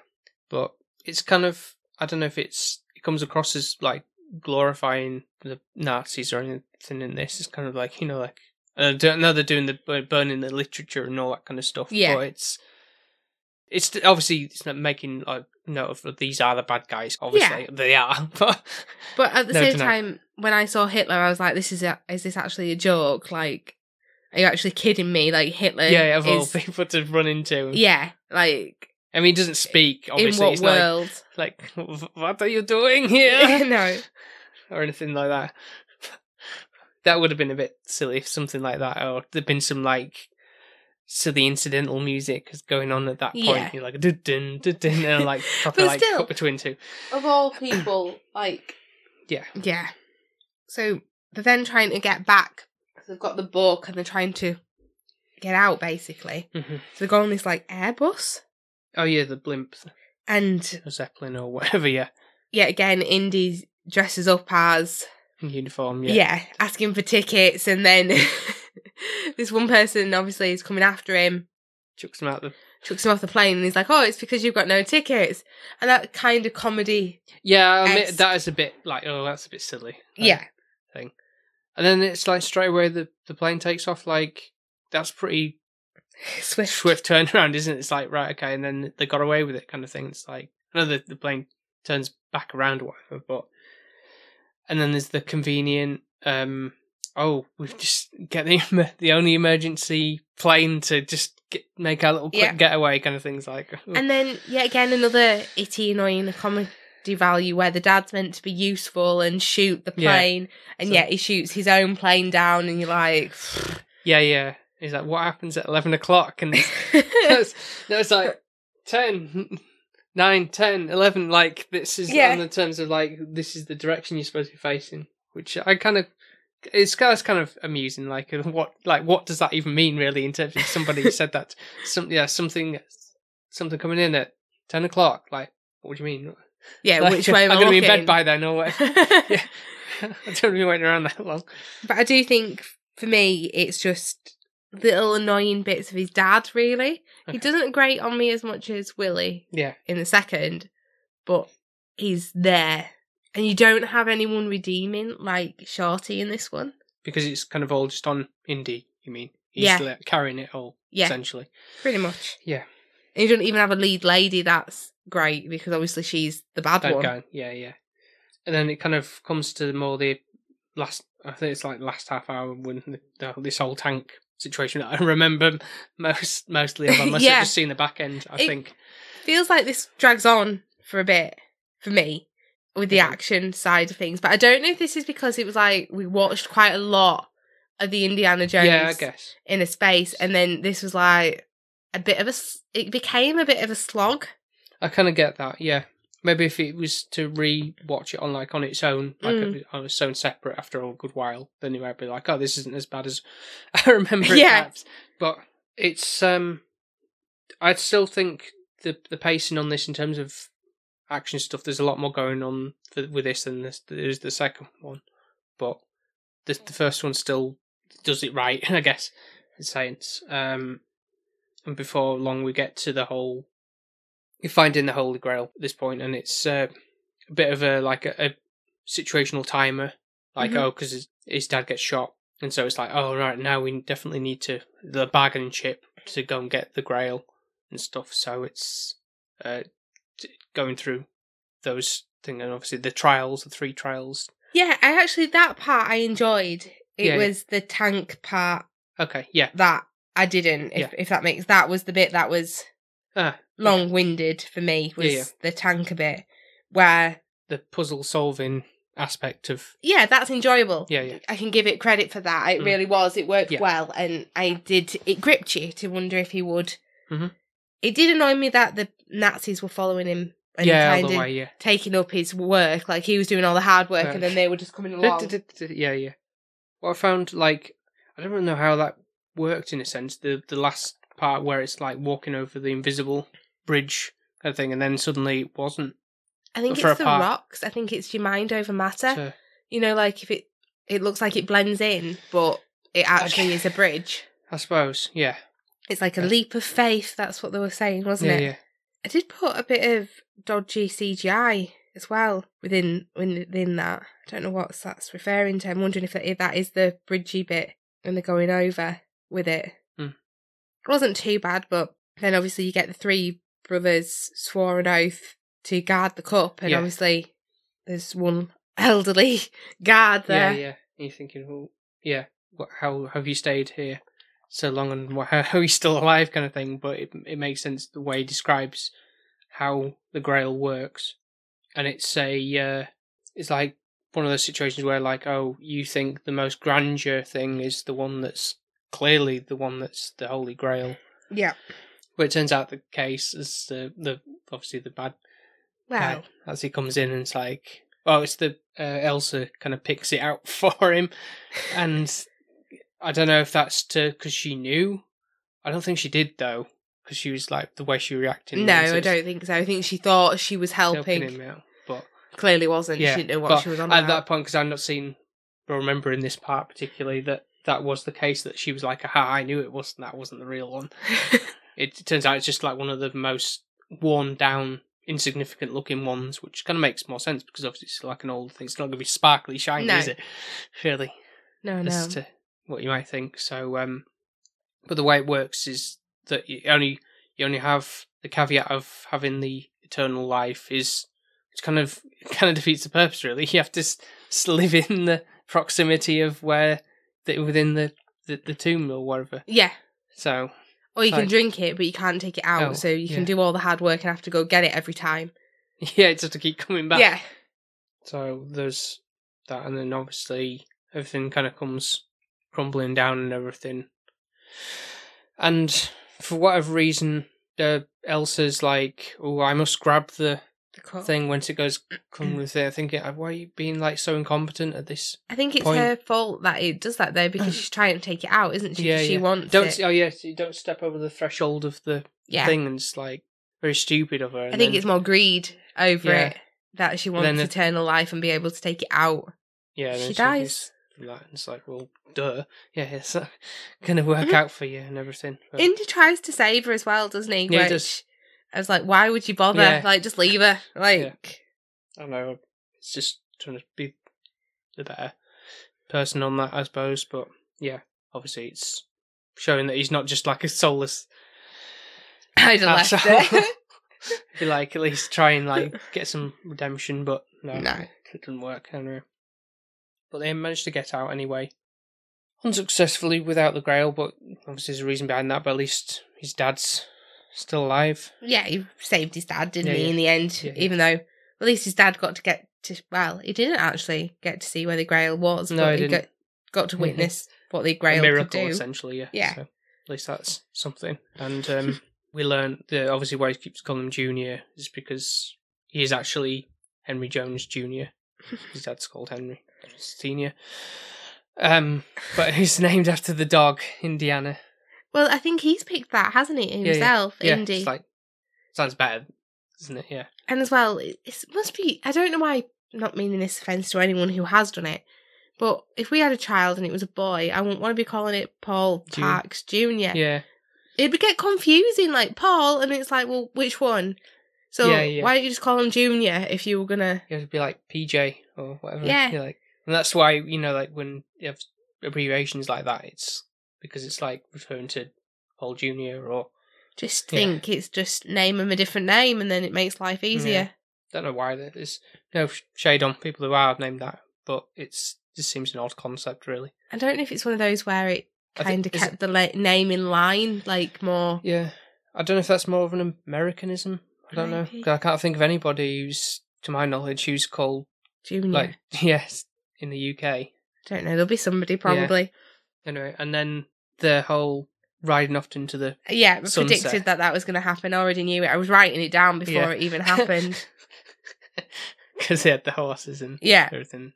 But it's kind of I don't know if it's it comes across as like glorifying the Nazis or anything in this. It's kind of like you know like. Uh, I don't they're doing the burning the literature and all that kind of stuff. Yeah. but it's it's obviously it's not making like note of these are the bad guys. Obviously they are, but But at the No, same time, when I saw Hitler, I was like, "This is a, is this actually a joke? Like, are you actually kidding me? Like Hitler? yeah, yeah, of all is, people to run into. yeah, like I mean, he doesn't speak. Obviously, in what it's world? like, like, what are you doing here, no, or anything like that. That would have been a bit silly if something like that, or there'd been some like silly incidental music is going on at that point. Yeah. You're like, dun dun dun dun, and like proper like still- cut between two. of all people, like Yeah. yeah. So they're then trying to get back because they've got the book and they're trying to get out basically. hmm So they go on this like Airbus, Oh yeah, the blimp, and the zeppelin or whatever. Yeah, yeah. again, Indy dresses up as uniform. yeah. Yeah, asking for tickets, and then this one person obviously is coming after him, chucks them out the. chucks him off the plane, and he's like, "Oh, it's because you've got no tickets," and that kind of comedy, Yeah, I admit, that is a bit like, oh, that's a bit silly. Yeah, thing. And then it's like straight away the, the plane takes off. Like that's pretty swift, swift turnaround, isn't it? It's like right, okay, and then they got away with it, kind of thing. It's like I know the the plane turns back around or whatever. But and then there's the convenient. um Oh, we've just get the the only emergency plane to just get, make our little quick Yeah. getaway kind of things like. And then yet again another itty annoying comedy value where the dad's meant to be useful and shoot the Yeah. plane, and So- yet he shoots his own plane down, and you're like, yeah, yeah. He's like, what happens at eleven o'clock? And it's, no, it's like 10, 9, 10, 11. Like, this is Yeah. on the terms of like, this is the direction you're supposed to be facing, which I kind of. It's kind of kind of amusing, like what, like what does that even mean, really? In terms of somebody said that, some yeah, something, something coming in at ten o'clock. Like, what do you mean? yeah, Like, which way am I I'm going to be in bed by then, or what? yeah, I don't want to be waiting around that long. But I do think for me, it's just little annoying bits of his dad. Really, Okay. he doesn't grate on me as much as Willie Yeah, in the second, but he's there, and you don't have anyone redeeming like Shorty in this one. because it's kind of all just on Indy. You mean? He's Yeah. like, carrying it all Yeah, essentially. pretty much. Yeah. And you don't even have a lead lady. That's great because obviously she's the bad That one. guy. Yeah, yeah. And then it kind of comes to more the last. I think it's like last half hour when the, the, this whole tank situation that I remember most mostly of. I must Yeah. have just seen the back end. I It- think. Feels like this drags on for a bit for me with the action side of things, but I don't know if this is because it was like we watched quite a lot of the Indiana Jones Yeah, I guess. in a space, and then this was like a bit of a It became a bit of a slog. I kind of get that. Yeah. Maybe if it was to re-watch it on like on its own, like Mm. on its own separate after a good while, then you might be like, "Oh, this isn't as bad as I remember." it Yeah. perhaps. but it's um, I still think the the pacing on this in terms of action stuff. There's a lot more going on for, with this than this. There's the second one, but the the first one still does it right, I guess. In science, um, and before long we get to the whole finding the Holy Grail at this point, and it's uh, a bit of a like a, a situational timer, like Mhm. oh, because his, his dad gets shot, and so it's like oh right now we definitely need to the bargaining chip to go and get the Grail and stuff. So it's uh, going through those things, and obviously the trials, the three trials. Yeah, I actually that part I enjoyed. It Yeah, yeah. was the tank part Okay, yeah, that I didn't. If Yeah. if that makes that was the bit that was ah, long winded for me was Yeah, yeah. the tanker bit where the puzzle solving aspect of yeah that's enjoyable yeah, yeah, i can give it credit for that it Mm. really was it worked Yeah. well and i did it gripped you to wonder if he would Mhm. it did annoy me that the nazis were following him and yeah, kind the of way, yeah. taking up his work like he was doing all the hard work Right. and then they were just coming along Yeah, yeah. What I found, like, I don't really know how that worked in a sense. The the last part where it's like walking over the invisible bridge kind of thing, and then suddenly it wasn't. i think it's the part. rocks i think it's your mind over matter So, you know like if it it looks like it blends in but it actually Okay. is a bridge I suppose, yeah, it's like a Yeah. leap of faith that's what they were saying wasn't yeah, it yeah. I did put a bit of dodgy CGI as well within within that. I don't know what that's referring to. I'm wondering if that, if that is the bridgy bit and they're going over with it. Hmm. It wasn't too bad, but then obviously you get the three brothers swore an oath to guard the cup, and Yeah. obviously there's one elderly guard there. yeah. And you're thinking, well, yeah, what, how have you stayed here so long, and wh- how are you still alive, kind of thing. But it it makes sense the way he describes how the Grail works, and it's a uh, it's like one of those situations where, like, oh, you think the most grandeur thing is the one that's clearly the one that's the Holy Grail, Yeah. But it turns out the case is the the obviously the bad Well, guy as he comes in and it's like oh it's the uh, elsa kind of picks it out for him and i don't know if that's to because she knew i don't think she did though because she was like the way she reacted no, I don't think so. I think she thought she was helping helping. him out but Clearly wasn't. yeah she didn't know what she was on at about. that point because i've not seen or remember in this part particularly that that was the case that she was like aha i knew it wasn't that wasn't the real one it turns out it's just like one of the most worn down insignificant looking ones which kind of makes more sense because obviously it's like an old thing it's not going to be sparkly shiny No. is it Really? no, no. as to what you might think so um but the way it works is that you only you only have the caveat of having the eternal life is It's kind of kind of defeats the purpose, really. You have to s- live in the proximity of where the, within the, the the tomb or whatever. Yeah. So Or you can drink it, but you can't take it out, Oh, so you yeah. can do all the hard work and have to go get it every time. yeah, it's just to keep coming back. Yeah. So there's that, and then obviously everything kind of comes crumbling down and everything. And for whatever reason, uh, Elsa's like, "Oh, I must grab the Cup. thing once it goes come with it." I Thinking, "Why are you being like so incompetent at this?" I think it's point. her fault that it does that though, because she's trying to take it out, isn't she? Yeah, 'Cause she yeah. wants Don't it. oh yeah, so you don't step over the threshold of the yeah. thing, and it's like very stupid of her. I think then- it's more greed over Yeah. it that she wants the- eternal life and be able to take it out. yeah. Then she dies. That and it's like, well, duh, yeah, it's uh, gonna work Mhm. out for you and everything. But- Indy tries to save her as well, doesn't he? Yeah, he does. I was like, why would you bother? Yeah. Like, just leave her. Like, I don't know. It's just trying to be the better person on that, I suppose. But yeah, obviously it's showing that he's not just like a soulless. I'd have left asshole. it. He like at least try and like get some redemption, but no, No. it didn't work. Anyway. But they managed to get out anyway, unsuccessfully without the Grail. But obviously there's a reason behind that. But at least his dad's still alive. yeah, he saved his dad, didn't Yeah, he, yeah. in the end? Yeah, yeah. Even though, at least his dad got to get to, well, he didn't actually get to see where the Grail was, No, but he he got, didn't. got to Mhm. witness what the a Grail miracle could do. essentially yeah Yeah. so at least that's something and um we learn that obviously why he keeps calling him junior is because he is actually henry jones junior his dad's called henry senior um but he's named after the dog indiana Well, I think he's picked that, hasn't he, himself, yeah Indy? it's like sounds better isn't it yeah And as well, it must be. I don't know why. Not meaning this offence to anyone who has done it, but if we had a child and it was a boy, I wouldn't want to be calling it Paul Ju- Parks Junior. yeah It'd be get confusing, like Paul, and it's like, well, which one? So Yeah, yeah. why don't you just call him Junior if you were gonna? you have be like pj or whatever Yeah. You're like and that's why you know like when you have abbreviations like that it's because it's like referring to paul junior or Just Yeah. think it's just name him a different name, and then it makes life easier. don't know why that is no shade on people who are named that, but it's just seems an odd concept, really. I don't know if it's one of those where it kind of kept the la- name in line, like more. Yeah, I don't know if that's more of an Americanism. I don't know. Maybe. 'Cause I can't think of anybody who's, to my knowledge, who's called Junior. like yes in the UK. I don't know. There'll be somebody probably. Anyway, and then the whole riding off into the Yeah, Sunset. predicted that that was going to happen. I already knew it. I was writing it down before Yeah. it even happened. because they had the horses and yeah, everything.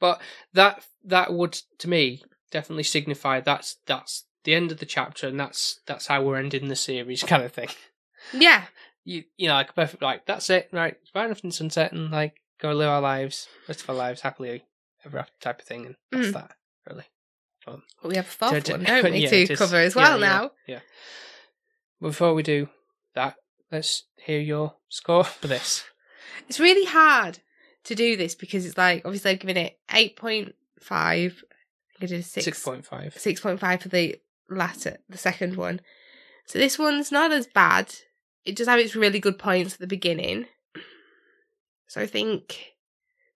But that that would to me definitely signify that's that's the end of the chapter and that's that's how we're ending the series kind of thing. yeah, You you know like perfect like that's it right right after the sunset and like go live our lives rest of our lives happily ever after type of thing and that's Mm. that really. But we have a fourth So- one, don't we, yeah, to cover as well yeah, now. Yeah. Before we do that, let's hear your score for this. It's really hard to do this because it's like obviously I've given it eight point five. I think I did Six point five. six point five for the latter, the second one. So this one's not as bad. It does have its really good points at the beginning. So I think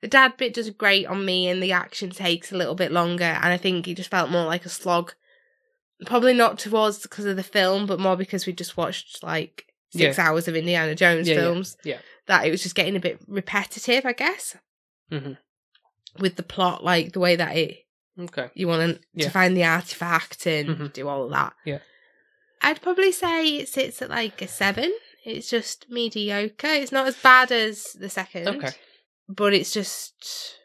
the dad bit does great on me, and the action takes a little bit longer. And I think it just felt more like a slog. Probably not towards because of the film, but more because we just watched like six hours of Indiana Jones Yeah, yeah, films. yeah. That it was just getting a bit repetitive, I guess, hmm with the plot, like the way that it Okay. you want to, Yeah. find the artifact and Mhm. do all of that. Yeah. I'd probably say it sits at like a seven. It's just mediocre. It's not as bad as the second, Okay. But it's just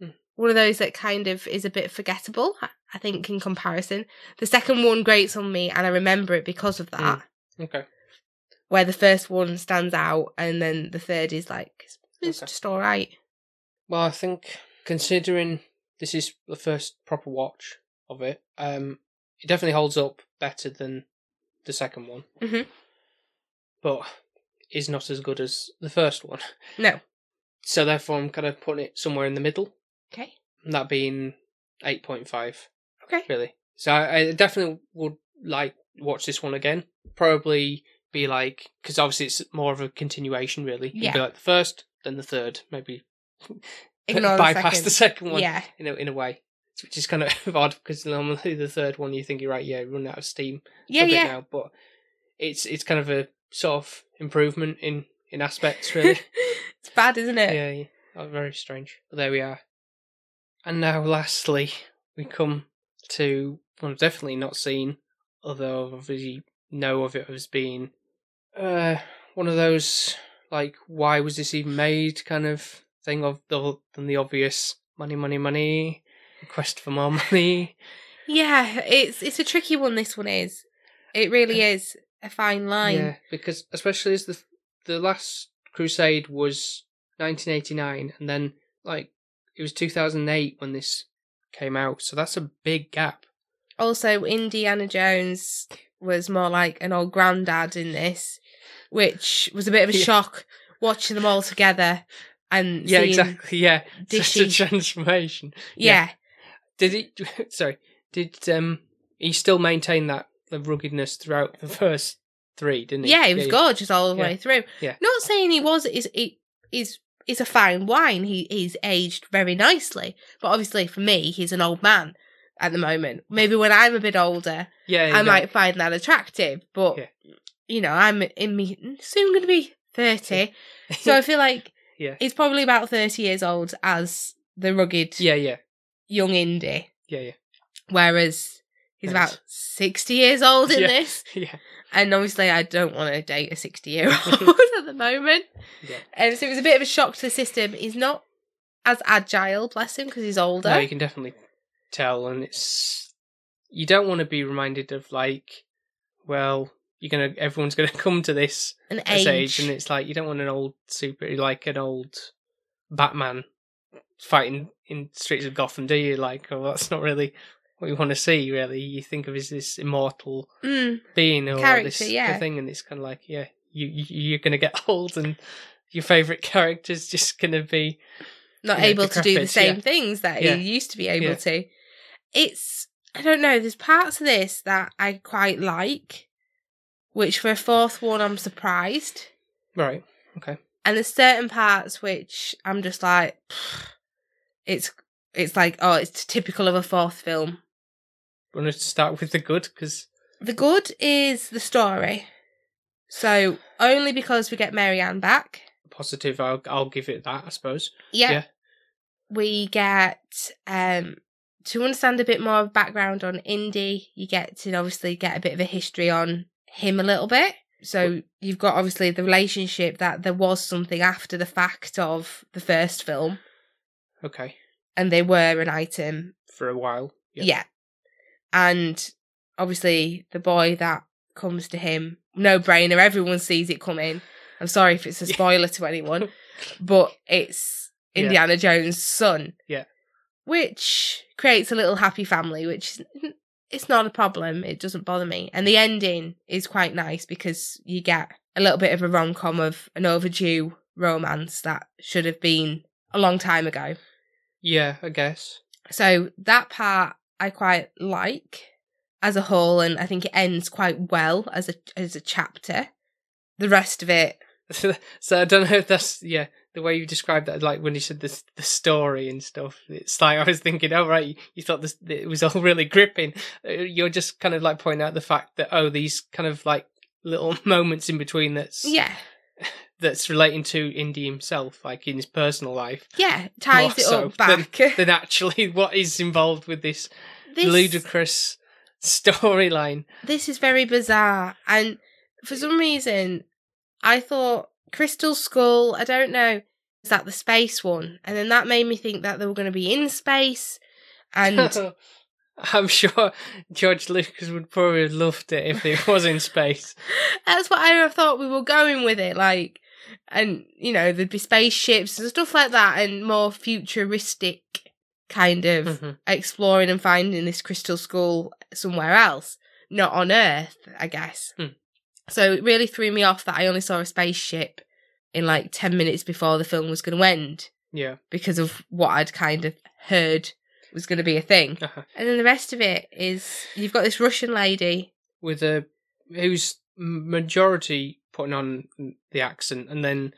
Mm. one of those that kind of is a bit forgettable. I- think in comparison, the second one grates on me, and I remember it because of that. Mm. Okay. Where the first one stands out, and then the third is like it's, Okay. just all right. Well, I think considering this is the first proper watch of it, um, it definitely holds up better than the second one, Mhm. but is not as good as the first one. No, So therefore, I'm kind of putting it somewhere in the middle, okay, that being eight point five. okay. Really. So I, I definitely would like watch this one again. Probably be like because obviously it's more of a continuation. Really, It'd Yeah. Be like the first then the third. Maybe Ignore the bypass second. the second one Yeah. in a in a way, which is kind of odd because normally the third one you think you're right, yeah, run out of steam Yeah, a bit yeah. now, but it's it's kind of a sort of improvement in in aspects really. it's bad, isn't it? yeah, yeah. Oh, very strange. But there we are. And now, lastly, we come to one I've definitely not seen, although I obviously know of it as being uh, one of those like, why was this even made kind of thing of the than the obvious money, money, money, quest for more money. Yeah, it's it's a tricky one. This one is. It really is a fine line. Yeah, because especially as the the last Crusade was 1989, and then like it was 2008 when this came out, so that's a big gap. Also, Indiana Jones was more like an old granddad in this, which was a bit of a Yeah. shock watching them all together and Yeah, exactly. Yeah, such a dishy- transformation. Yeah, Did he? Sorry, did um he still maintain that the ruggedness throughout the first three? Didn't he? yeah, he was gorgeous all the Yeah. way through. Yeah. Not saying he was is he is is a fine wine. He he's aged very nicely, but obviously for me, he's an old man at the moment. Maybe when I'm a bit older, Yeah, I know, might find that attractive, but Yeah. you know, I'm in me soon going to be thirty, so I feel like Yeah. he's probably about thirty years old as the rugged yeah, yeah, young Indy, yeah, yeah, whereas he's about sixty years old in Yeah. this. yeah. And obviously, I don't want to date a sixty-year-old at the moment, Yeah. and so it was a bit of a shock to the system. He's not as agile, bless him, because he's older. No, you can definitely tell, and it's you don't want to be reminded of like, well, you're gonna everyone's gonna come to this An age, age, and it's like you don't want an old super like an old Batman fighting in streets of Gotham, do you? Like, oh, that's not really what you want to see. Really, you think of as this immortal Mm, being or Character, this yeah. thing, and it's kind of like, yeah, you, you you're gonna get old, and your favorite character's just gonna be not Yeah, able to do the same yeah. things that Yeah. he used to be able Yeah. to. It's I don't know. There's parts of this that I quite like, which for a fourth one I'm surprised, right. Okay. and there's certain parts which I'm just like, it's it's like oh, it's typical of a fourth film. Want us to start with the good because The good is the story. So only because we get Marianne back, positive, I'll I'll give it that. I suppose. yeah, Yeah. we get um to understand a bit more of background on Indy. You get to obviously get a bit of a history on him a little bit. So you've got obviously the relationship that there was something after the fact of the first film, Okay. and they were an item For a while. Yeah. And obviously, the boy that comes to him, no brainer, everyone sees it coming. I'm sorry if it's a spoiler to anyone, but it's Yeah. Indiana Jones' son. Yeah. Which creates a little happy family, which is- it's not a problem. It doesn't bother me. And the ending is quite nice because you get a little bit of a rom com of an overdue romance that should have been a long time ago. Yeah, I guess. So that part I quite like as a whole, and I think it ends quite well as a as a chapter. The rest of it, so I don't know if that's yeah the way you described that, like when you said the the story and stuff. It's like I was thinking, oh right, you, you thought this it was all really gripping. Uh, You're just kind of like pointing out the fact that oh these kind of like little moments in between that's yeah, that's relating to Indy himself, like in his personal life, yeah, ties it so up back. than actually what is involved with this, this, ludicrous storyline. this is very bizarre, and for some reason, I thought Crystal Skull. I don't know. Is that the space one? And then that made me think that they were going to be in space, and I'm sure George Lucas would probably have loved it if it was in space. That's what I thought we were going with it, like, and you know, there'd be spaceships and stuff like that, and more futuristic kind of Mhm. exploring and finding this crystal skull somewhere else, not on Earth, I guess. Hmm. So it really threw me off that I only saw a spaceship in like 10 minutes before the film was going to end Yeah. because of what I'd kind of heard was going to be a thing. Uh-huh. And then the rest of it is you've got this Russian lady With a who's majority putting on the accent, and then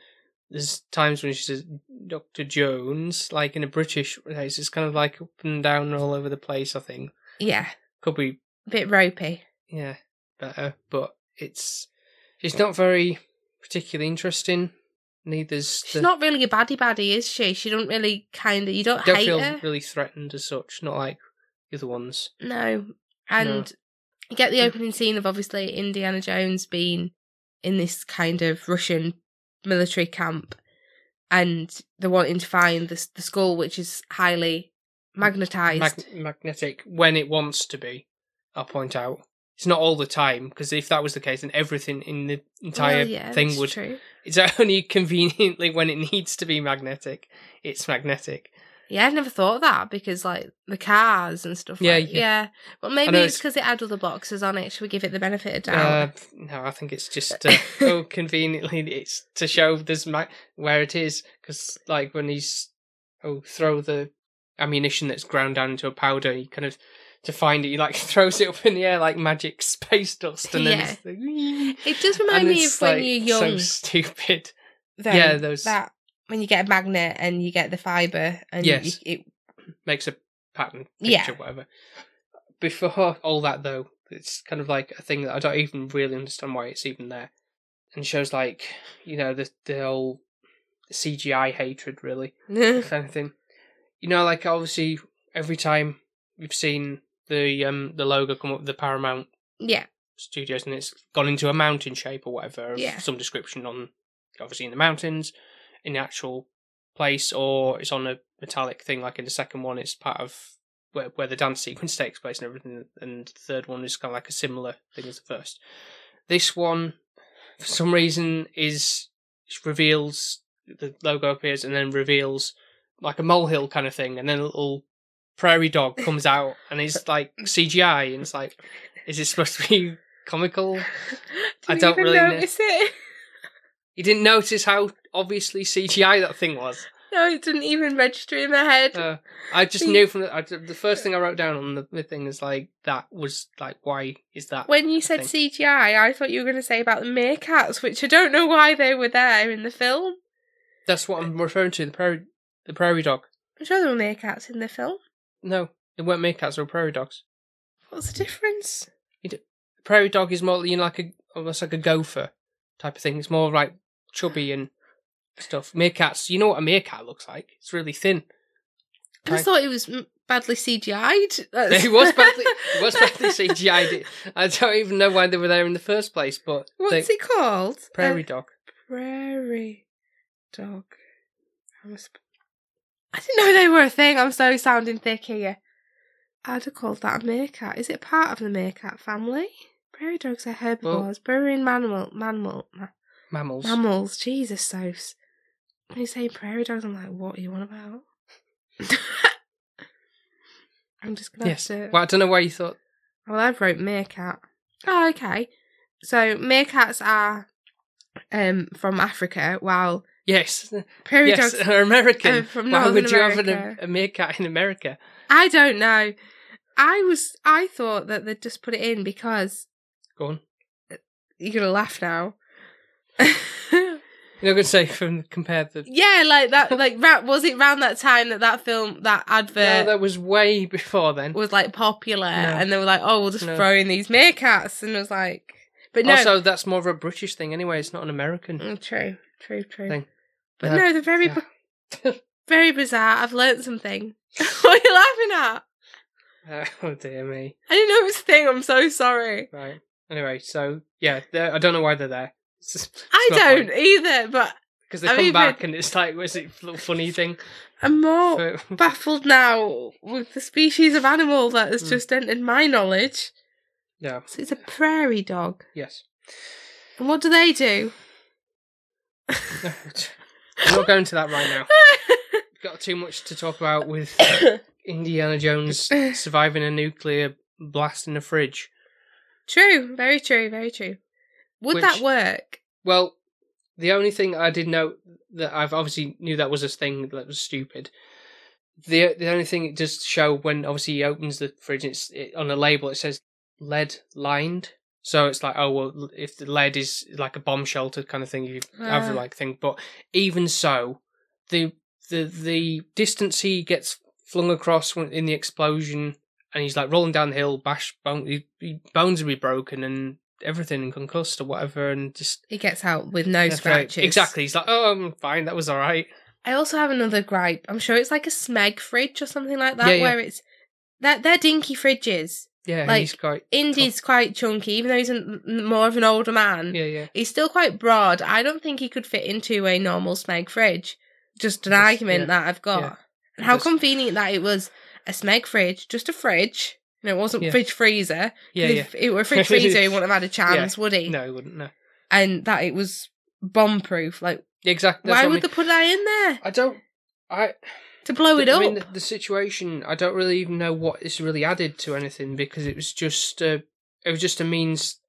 there's times when she says Doctor Jones, like in a British place, it's kind of like up and down all over the place. I think Yeah, could be a bit ropey. yeah better, but it's she's not very particularly interesting. Neither's She's the, not really a baddie baddie, is she? She don't really kind of. You don't, don't feel her. really threatened as such. Not like the other ones. No. And you get the mm. opening scene of obviously Indiana Jones being in this kind of Russian military camp and they're wanting to find the, the skull, which is highly magnetized. Mag- magnetic when it wants to be. I'll point out it's not all the time because if that was the case, then everything in the entire Well, yeah, thing would. True. It's only conveniently when it needs to be magnetic. It's magnetic. Yeah, I never thought of that because like the cars and stuff. Yeah, like, yeah. yeah. But maybe it's because it had other boxes on it. Should we give it the benefit of doubt? Uh, no, I think it's just uh, oh, conveniently it's to show this ma- where it is because like when he's oh throw the ammunition that's ground down into a powder, he kind of to find it, he like throws it up in the air like magic space dust, and then Yeah. it's like, it does remind me of when like, you're young. So stupid. though, yeah, those- that when you get a magnet and you get the fiber and Yes. you, it Makes a pattern Yeah. picture, whatever. Before all that, though, it's kind of like a thing that I don't even really understand why it's even there, and shows like you know the the whole CGI hatred, really. kind of thing. You know, like obviously every time you've seen the um the logo come up with the Paramount yeah, Studios and it's gone into a mountain shape or whatever, Yeah. some description on obviously in the mountains, in the actual place, or it's on a metallic thing like in the second one it's part of where where the dance sequence takes place and everything and the third one is kind of like a similar thing as the first. This one for some reason is reveals the logo appears and then reveals like a molehill kind of thing and then a little prairie dog comes out and it's like CGI and it's like is it supposed to be comical? I don't really notice it. You didn't notice how obviously CGI that thing was. No, it didn't even register in my head. Uh, I just See- knew from the, I, the first thing I wrote down on the, the thing is like that was like why is that when you said thing. CGI, I thought you were going to say about the meerkats, which I don't know why they were there in the film. That's what I'm referring to. The prairie, the prairie dog. I'm sure there were meerkats in the film. No, they weren't meerkats. They were prairie dogs. What's the difference? The prairie dog is more you know like a almost like a gopher type of thing. It's more like chubby and stuff. Meerkats. You know what a meerkat looks like? It's really thin. I just thought it was badly CGI'd. It was badly, it was badly CGI'd. I don't even know why they were there in the first place, but What's it called? prairie Uh, dog. prairie dog. Sp- I didn't know they were a thing. I'm so sounding thick here. I'd have called that a meerkat. Is it part of the meerkat family? Prairie dogs are herbivores. Burrowing mammal, mammal, ma- Mammals. mammals. Jesus, Sos. When you say prairie dogs, I'm like, what are you on about? I'm just gonna yes. have to. Well, I don't know why you thought. Well, I've wrote meerkat. Oh, okay. So meerkats are um from Africa, while Yes. prairie yes, dogs. are American. from why Northern would you have an, a meerkat in America? I don't know. I was. I thought that they'd just put it in because Go on. you're gonna laugh now. You're not going to say from compare the. yeah, like that. Like ra- was it around that time that that film, that No, advert that was way before then. was like popular, and they were like, "Oh, we'll just No. throw in these meerkats," and it was like, but no. Also, that's more of a British thing anyway. It's not an American Mm, true, true, true. thing. But Yeah. no, they're very, very bizarre. I've learnt something. what are you laughing at? oh dear me. I didn't know it was a thing. I'm so sorry. Right. Anyway, so yeah, they're- I don't know why they're there. It's I don't either, but because they I come mean, back and it's like, was it a little funny thing? I'm more For- baffled now with the species of animal that has Mm. just entered my knowledge. yeah. So it's a prairie dog. Yes. And what do they do? I'm not going to that right now. Got too much to talk about with Indiana Jones surviving a nuclear blast in a fridge. true, very true, very true. Would Which- that work? Well, the only thing I did know that I've obviously knew that was a thing that was stupid. The the only thing it does show when obviously he opens the fridge, it's it, on a label. It says lead lined, So it's like, oh well, if the lead is like a bomb shelter kind of thing, you have a like thing. But even so, the the the distance he gets flung across when, in the explosion, and he's like rolling down the hill, bash bone, he, he, bones will be broken and everything and concussed or whatever, and just He gets out with no scratches. Exactly. He's like, oh, I'm fine. That was all right. I also have another gripe. I'm sure it's like a Smeg fridge or something like that, Yeah, yeah. where it's that they're dinky fridges. Yeah, Like, he's quite. Indy's quite chunky, even though he's an, more of an older man. Yeah, yeah. He's still quite broad. I don't think he could fit into a normal Smeg fridge. Just an Just- argument yeah. that I've got. And how Just- convenient that it was a Smeg fridge, just a fridge. It wasn't Yeah. fridge freezer. Yeah, yeah. it were fridge freezer, he wouldn't have had a chance, would he? No, he wouldn't. No. And that it was bomb proof. Like, Exactly. why what I would mean. they put that in there I don't. I. to blow it I up? mean, the, the situation. I don't really even know what is really added to anything because it was just. Uh, it was just a means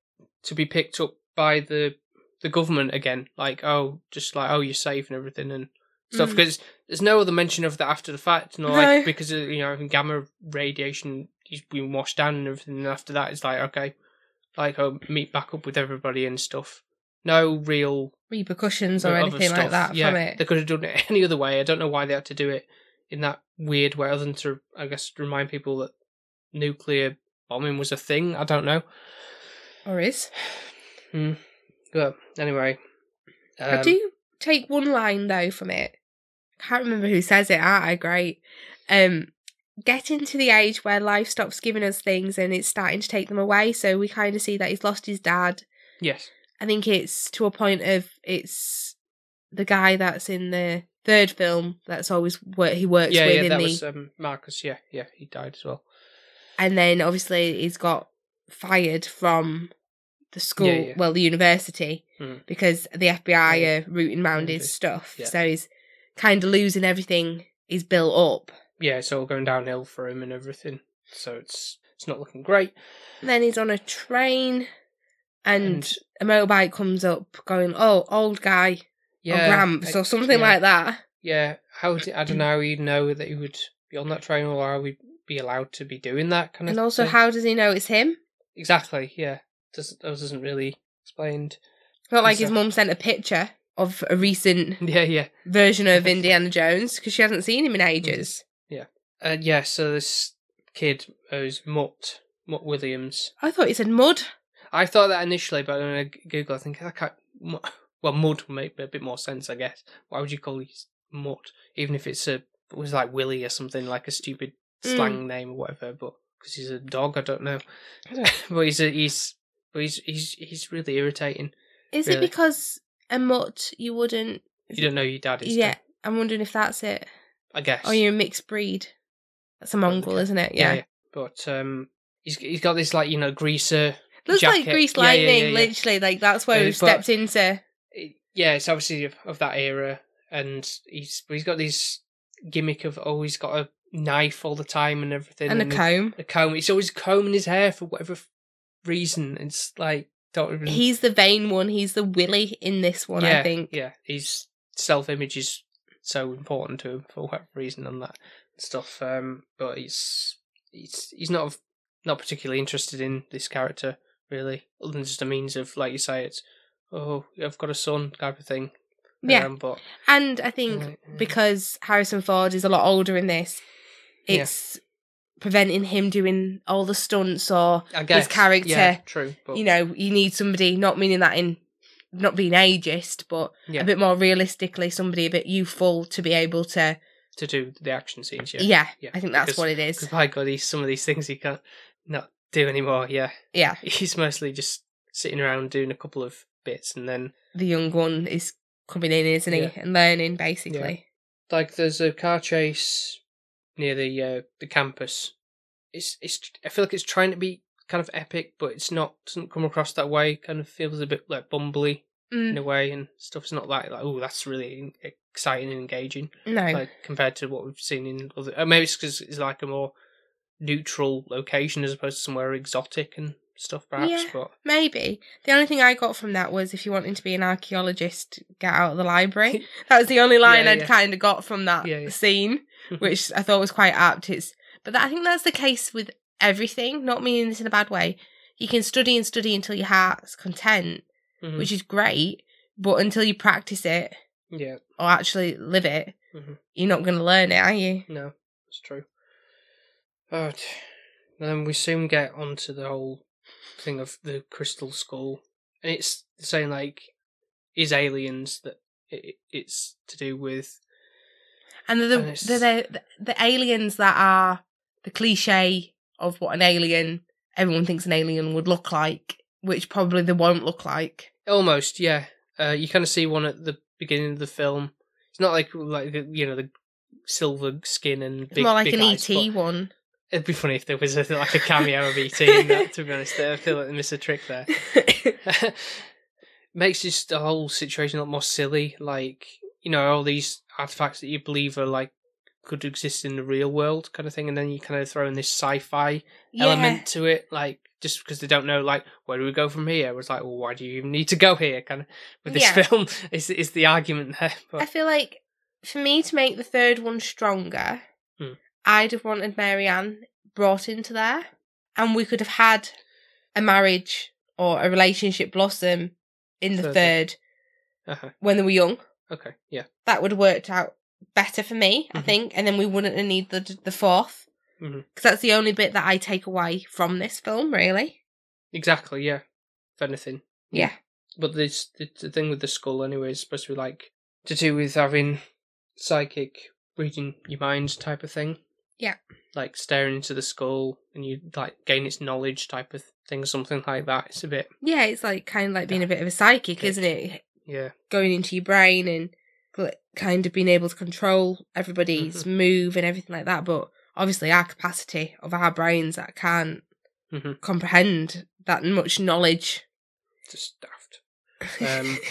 to be picked up by the the government again. Like, oh, just like oh, you're safe and everything and stuff. Mm. Because there's no other mention of that after the fact. No, No. like because of, you know gamma radiation, he's been washed down and everything. And after that, it's like okay, like oh, meet back up with everybody and stuff. No real Repercussions or anything like that yeah, from it. They could have done it any other way. I don't know why they had to do it in that weird way, other than to, I guess, remind people that nuclear bombing was a thing. I don't know. Or is. But anyway, I um, do take one line though from it. I can't remember who says it. Aren't I great? Um, getting to the age where life stops giving us things and it's starting to take them away. So we kind of see that he's lost his dad. Yes. I think it's to a point of it's the guy that's in the third film that's always what he works Yeah, with yeah, in that the was um, Marcus. Yeah, yeah, he died as well. and then obviously he's got fired from the school, Yeah, yeah. well, the university, Mm. because the FBI are rooting around his stuff. So he's kind of losing everything he's built up. Yeah, it's all going downhill for him and everything. So it's it's not looking great. And then he's on a train, and, And a motorbike comes up, going, "Oh, old guy, yeah, or Gramps, I- or something yeah. like that." Yeah, how did, I don't know how he'd know that he would be on that train, or how we'd be allowed to be doing that kind of. And also, thing. how does he know it's him? exactly? Yeah, does that wasn't really explained. Not like his mum sent a picture of a recent Yeah, yeah, version of Indiana Jones because she hasn't seen him in ages. Uh, yeah. So this kid is Mutt Mutt Williams. I thought he said mud. I thought that initially, but when I Google, I think I can't. Well, mud would make a bit more sense, I guess. Why would you call these Mutt, even if it's a it was like Willy or something like a stupid Mm. slang name or whatever? But because he's a dog, I don't know. but he's a, he's but he's he's he's really irritating. Is it because a mutt you wouldn't? You don't know your dad is. Yeah, I'm wondering if that's it. I guess. Or you're a mixed breed. That's a Mongol, okay. isn't it? yeah, Yeah. But um, he's he's got this like you know greaser. Looks like jacket. Grease Yeah, yeah, Lightning, yeah, yeah. literally. Like that's where Uh, we've stepped into. it- yeah, it's obviously of, of that era, and he's he's got this gimmick of oh, he's got a knife all the time and everything, And a comb. a comb. He's always combing his hair for whatever reason. It's like don't even. He's the vain one. He's the Willy in this one, I think. yeah, his self image is so important to him for whatever reason on that stuff. Um, but he's he's he's not not particularly interested in this character really, other than just a means of like you say, it's oh I've got a son type of thing. Yeah. Um, but And I think yeah. because Harrison Ford is a lot older in this, Yeah. it's preventing him doing all the stunts or guess character, yeah, true. But you know, you need somebody not meaning that in not being ageist, but yeah, a bit more realistically, somebody a bit youthful to be able to to do the action scenes. Yeah, yeah, yeah, I think that's because- what it is. Because my God, he's some of these things he can't not do anymore. Yeah, Yeah. he's mostly just sitting around doing a couple of bits and then The young one is coming in, isn't he? Yeah. And learning basically. like there's a car chase near the uh, the campus. It's it's I feel like it's trying to be kind of epic, but it's not. Doesn't come across that way. Kind of feels a bit like bumbly Mm, in a way, and stuff. stuff's not like like oh that's really exciting and engaging. no. like compared to what we've seen in other. Uh, maybe it's because it's like a more neutral location as opposed to somewhere exotic and stuff, perhaps. Yeah. But Maybe. The only thing I got from that was if you wanted to be an archaeologist, get out of the library. that was the only line Yeah, I'd yeah. kind of got from that Yeah, scene, which I thought was quite apt. It's, but that, I think that's the case with everything, not meaning this in a bad way. you can study and study until your heart's content, Mhm. which is great, but until you practice it yeah, or actually live it, Mhm. you're not going to learn it, are you? no, that's true. Oh, t- then we soon get onto the whole thing of the crystal skull, and it's saying like, is aliens that it, it's to do with? And they're the, And it's- they're the, the aliens that are the cliche of what an alien, everyone thinks an alien would look like, which probably they won't look like. Almost, yeah. Uh, you kind of see one at the beginning of the film. It's not like like you know the silver skin and big, more like an eyes, ET one. It'd be funny if there was a, like a cameo of ET in that. To be honest, I feel like they missed a trick there. Makes just the whole situation a lot more silly. Like you know all these artifacts that you believe are like could exist in the real world, kind of thing, and then you kind of throw in this sci-fi element to it, like just because they don't know, like where do we go from here? It was like, well, why do you even need to go here? Kind of with this Yeah. film is is the argument there. I feel like for me to make the third one stronger, Hmm. I'd have wanted Marianne brought into there, and we could have had a marriage or a relationship blossom in the third uh-huh. when they were young. okay, yeah, That would have worked out better for me, I Mhm. think, and then we wouldn't have needed the the fourth because Mhm. that's the only bit that I take away from this film, really. exactly, yeah. If anything, Yeah. but this the, the thing with the skull anyway is supposed to be like to do with having psychic reading your mind type of thing. Yeah. Like staring into the skull and you like gain its knowledge type of thing, something like that. It's a bit Yeah, it's like kind of like being a bit of a psychic, isn't it? yeah. going into your brain and kind of being able to control everybody's Mm-hmm. move and everything like that. But obviously, our capacity of our brains that can't hmm comprehend that much knowledge. Just daft. Um,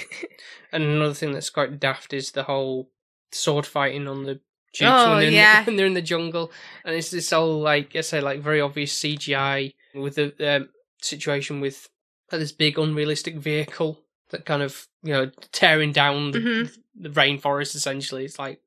And another thing that's quite daft is the whole sword fighting on the jeeps Oh, when, they're yeah. the, when they're in the jungle, and it's this whole like I say like very obvious CGI with the um, situation with like, this big unrealistic vehicle that kind of you know tearing down the, Mhm. the rainforest. Essentially, it's like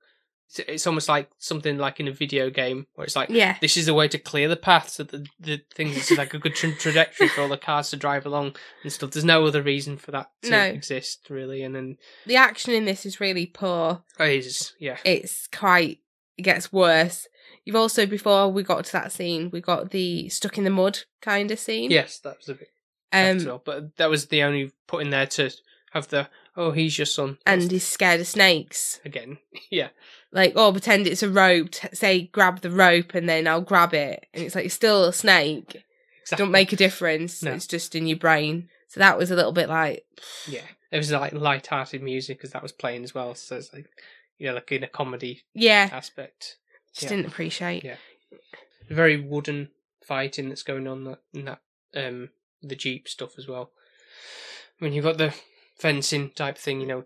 it's, almost like something like in a video game where it's like yeah, this is a way to clear the path so that the things it's like a good tra- trajectory for all the cars to drive along and stuff. There's no other reason for that to No. exist really, and then the action in this is really poor. oh, it is yeah. It's quite. It gets worse. You've also before we got to that scene, we got the stuck in the mud kind of scene. Yes, that was a bit Um, but that was the only put in there to have the oh he's your son and he's scared of snakes. again yeah like oh pretend it's a rope t- say grab the rope and then i'll grab it. And it's like it's still a snake. Exactly don't make a difference. No. it's just in your brain. So that was a little bit like yeah. It was like light-hearted music because that was playing as well. So it's like you know like in a comedy yeah. aspect. Just yeah. didn't appreciate. Yeah. very wooden fighting that's going on that in that um the jeep stuff as well. I mean you've got the fencing type thing you know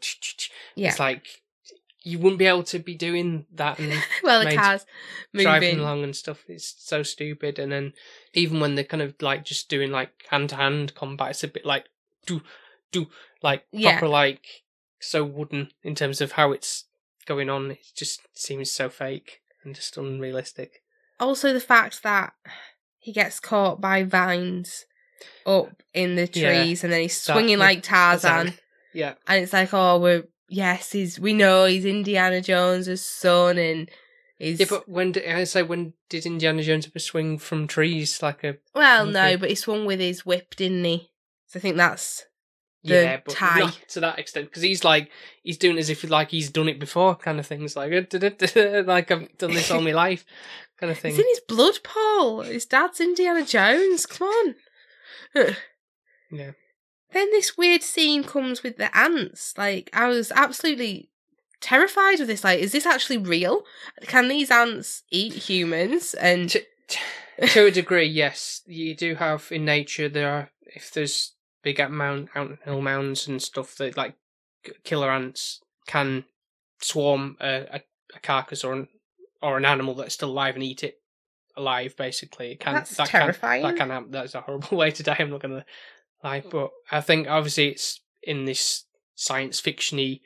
yeah it's like you wouldn't be able to be doing that and well the car's driving moving along and stuff. It's so stupid. And then even when they're kind of like just doing like hand to hand combat, it's a bit like do do like Yeah. proper like so wooden in terms of how it's going on. It just seems so fake and just unrealistic. also the fact that he gets caught by vines up in the Yeah. trees and then he's That- swinging like tarzan Yeah, and it's like oh we're yes he's we know he's indiana jones's son and he's yeah. But when did, I say when did Indiana Jones ever swing from trees like a Well, no, but he swung with his whip, didn't he? So I think that's The yeah, but tie. not to that extent because he's like he's doing as if like he's done it before, kind of things like like I've done this all my life, kind of thing. it's in his blood, Paul. His dad's Indiana Jones. Come on. Yeah. Then this weird scene comes with the ants. Like I was absolutely terrified of this. Like, is this actually real? Can these ants eat humans? And to, to a degree, yes, you do have in nature. There are if there's big mound, hill mounds and stuff that like killer ants can swarm a, a, a carcass or an or an animal that's still alive and eat it alive. Basically, it can That's that terrifying. Can, that can happen. That's a horrible way to die. I'm not gonna lie, but I think obviously it's in this science fictiony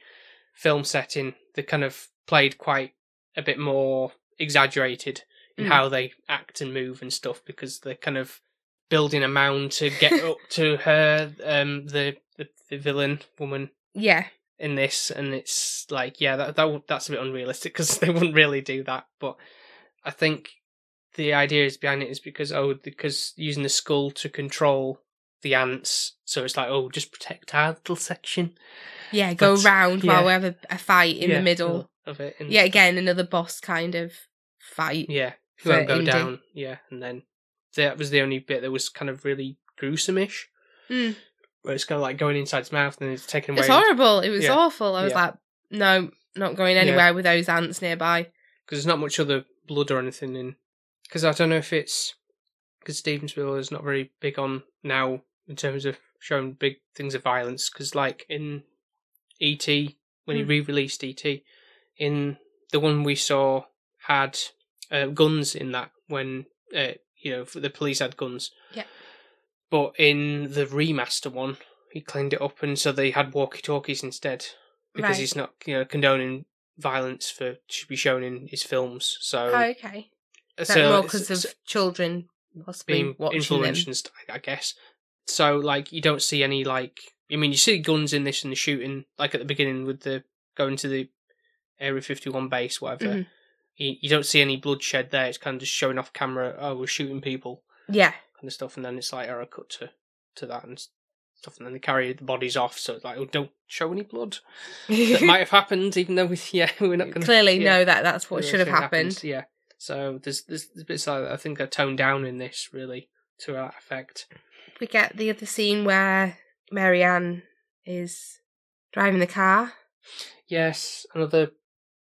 film setting. They kind of played quite a bit more exaggerated in Mm. how they act and move and stuff because they're kind of building a mound to get up to her, um, the, the the villain woman Yeah. in this, and it's like, yeah, that, that that's a bit unrealistic because they wouldn't really do that. But I think the idea is behind it is because oh, because using the skull to control the ants, so it's like oh, just protect our little section. Yeah, go That's- round yeah. while we have a, a fight in Yeah, the middle. of it. And Yeah, again, another boss kind of fight. yeah, who won't go Indy. down. Yeah, and then that was the only bit that was kind of really gruesome-ish. Mm. Where it's kind of like going inside his mouth and then it's taken away. It's horrible. It was Yeah. awful. I was like, no, not going anywhere with those ants nearby. because there's not much other blood or anything in. Because I don't know if it's because Steven Spielberg is not very big on now in terms of showing big things of violence. Because like in E.T. when he Hmm. re-released E.T. in the one we saw had uh, guns in that when uh, you know the police had guns. Yeah. But in the remaster one, he cleaned it up, and so they had walkie-talkies instead because Right. he's not you know condoning violence for to be shown in his films. So, Oh, okay. That so more because of children possibly being watching influenced them? I guess. So like you don't see any like I mean you see guns in this and the shooting like at the beginning with the going to the Area Fifty One base whatever. Mhm. You, you don't see any bloodshed there. It's kind of just showing off camera. Oh, we're shooting people Yeah. kind of stuff, and then it's like, oh, I cut to to that and stuff, and then they carry the bodies off. So it's like, oh, don't show any blood. that might have happened, even though we, yeah, we're not going to Clearly know that that's what should have it happened. Yeah. So there's there's, there's bits like that I think are toned down in this really to that effect. We get the other scene where Marianne is driving the car. Yes, another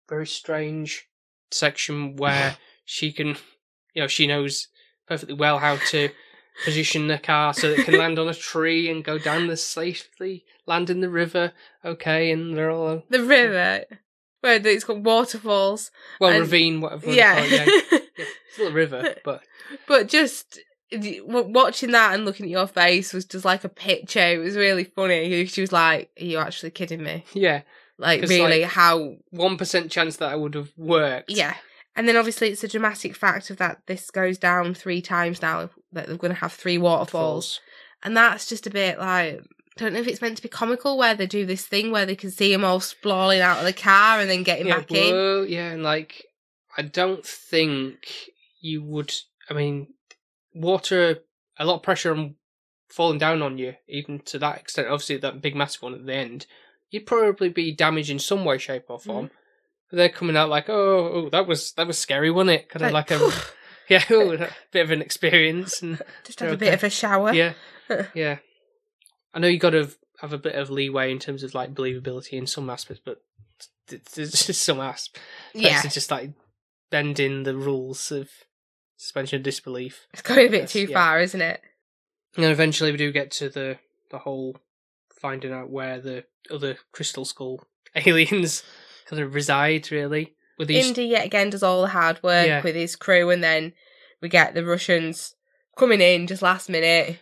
very strange section where she can, you know, she knows perfectly well how to position the car so that it can land on a tree and go down this safely, land in the river. Okay, and they're all The river, where it's got waterfalls. well And- ravine, whatever. Yeah. it, yeah. yeah, still a river, but but just watching that and looking at your face was just like a picture. It was really funny. She was like, "Are you actually kidding me? yeah, like really? like- how? one percent chance that I would have worked. Yeah." And then obviously it's a dramatic fact of that this goes down three times now that they're going to have three waterfalls, falls. and that's just a bit like. Don't know if it's meant to be comical where they do this thing where they can see them all sprawling out of the car and then getting yeah, back in. yeah, and like I don't think you would. I mean, water, a lot of pressure on falling down on you, even to that extent. Obviously, that big massive one at the end, you'd probably be damaged in some way, shape, or form. But they're coming out like, oh, oh, that was that was scary, wasn't it? Kind of like, um, a yeah, a bit of an experience, and just have a okay. bit of a shower. yeah, yeah. I know you got to have a bit of leeway in terms of like believability in some aspects, but there's just some aspects yeah. it's just like bending the rules of suspension of disbelief. It's going a bit too yeah. far, isn't it? And then eventually we do get to the the whole finding out where the other crystal skull aliens kind of reside really. With these Indy yet again does all the hard work Yeah. with his crew, and then we get the Russians coming in just last minute.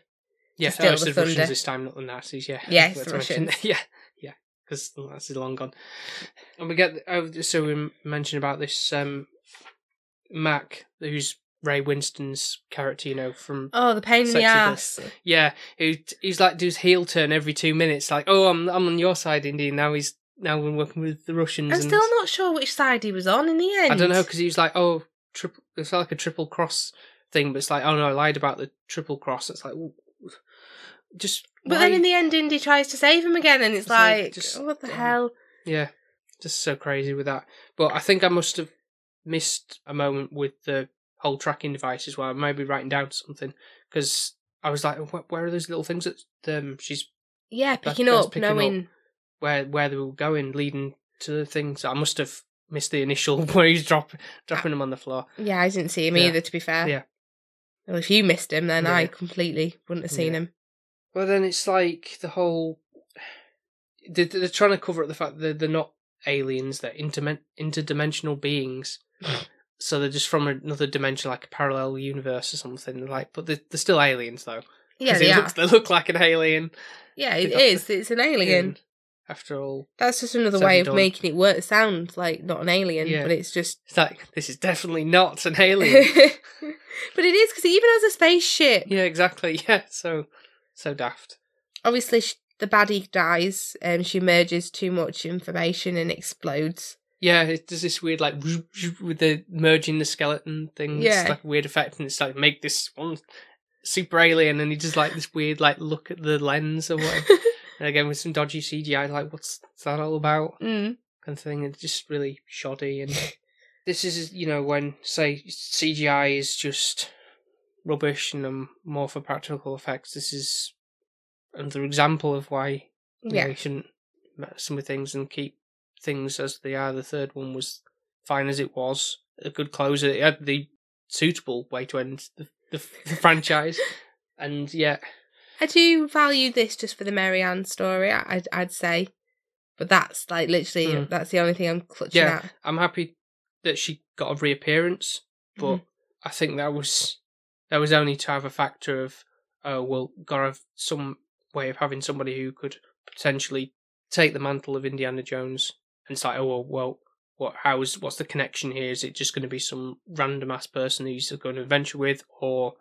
yeah, steal oh, the the Russians this time, not the Nazis. Yeah, Yeah, it's the Russians. Yeah, yeah, because the Nazis long gone. And we get oh, so we mentioned about this um Mac, who's Ray Winstone's character, you know, from Oh, the pain in the ass. Yeah, he, he's like does heel turn every two minutes. Like, oh, I'm I'm on your side, Indy. Now he's now we're working with the Russians. I'm and still not sure which side he was on in the end. I don't know because he was like, oh, triple. It's like a triple cross thing, but it's like, oh no, I lied about the triple cross. It's like, just. But why- then in the end, Indy tries to save him again, and it's It's like, like, just- what the hell? yeah, just so crazy with that. But I think I must have missed a moment with the whole tracking device as well. I may be writing down something because I was like, where are those little things that um, she's Yeah, picking that's up, picking up. knowing. where where they were going, leading to the things. I must have missed the initial where he's drop, dropping them on the floor. Yeah, I didn't see him Yeah. either. To be fair. Yeah. Well, if you missed him, then I completely wouldn't have seen Yeah. him. Well, then it's like the whole. They're, they're trying to cover up the fact that they're not aliens; they're intermen- interdimensional beings. so they're just from another dimension, like a parallel universe or something. Like, but they're, they're still aliens, though. Yeah, they they look, they look like an alien. Yeah, it is. is. It's an alien. after all. That's just another way of done. making it work sound like not an alien, Yeah. but it's just. It's like this is definitely not an alien. but it is because it even has a spaceship. yeah, exactly. Yeah, so so daft. Obviously, sh- the baddie dies, and she merges too much information and explodes. Yeah, it does this weird like with the merging the skeleton thing. Yeah. It's like a weird effect, and it's like make this one super alien, and he does like this weird like look at the lens or whatever. and again with some dodgy CGI, like what's that all about? mm. kind of thing. It's just really shoddy, and this is you know when say CGI is just rubbish and um, more for practical effects. This is another example of why you know, Yeah. you shouldn't mess with things and keep things as they are. The third one was fine as it was, a good closer. It had the suitable way to end the, the, the franchise, and yeah, I do value this just for the Marianne story. I'd I'd say, but that's like literally Mm. that's the only thing I'm clutching Yeah. at. I'm happy that she got a reappearance, but Mm-hmm. I think that was that was only to have a factor of oh well, gotta have some way of having somebody who could potentially take the mantle of Indiana Jones and it's like oh well, well what how's what's the connection here? Is it just going to be some random ass person who's going to adventure with, or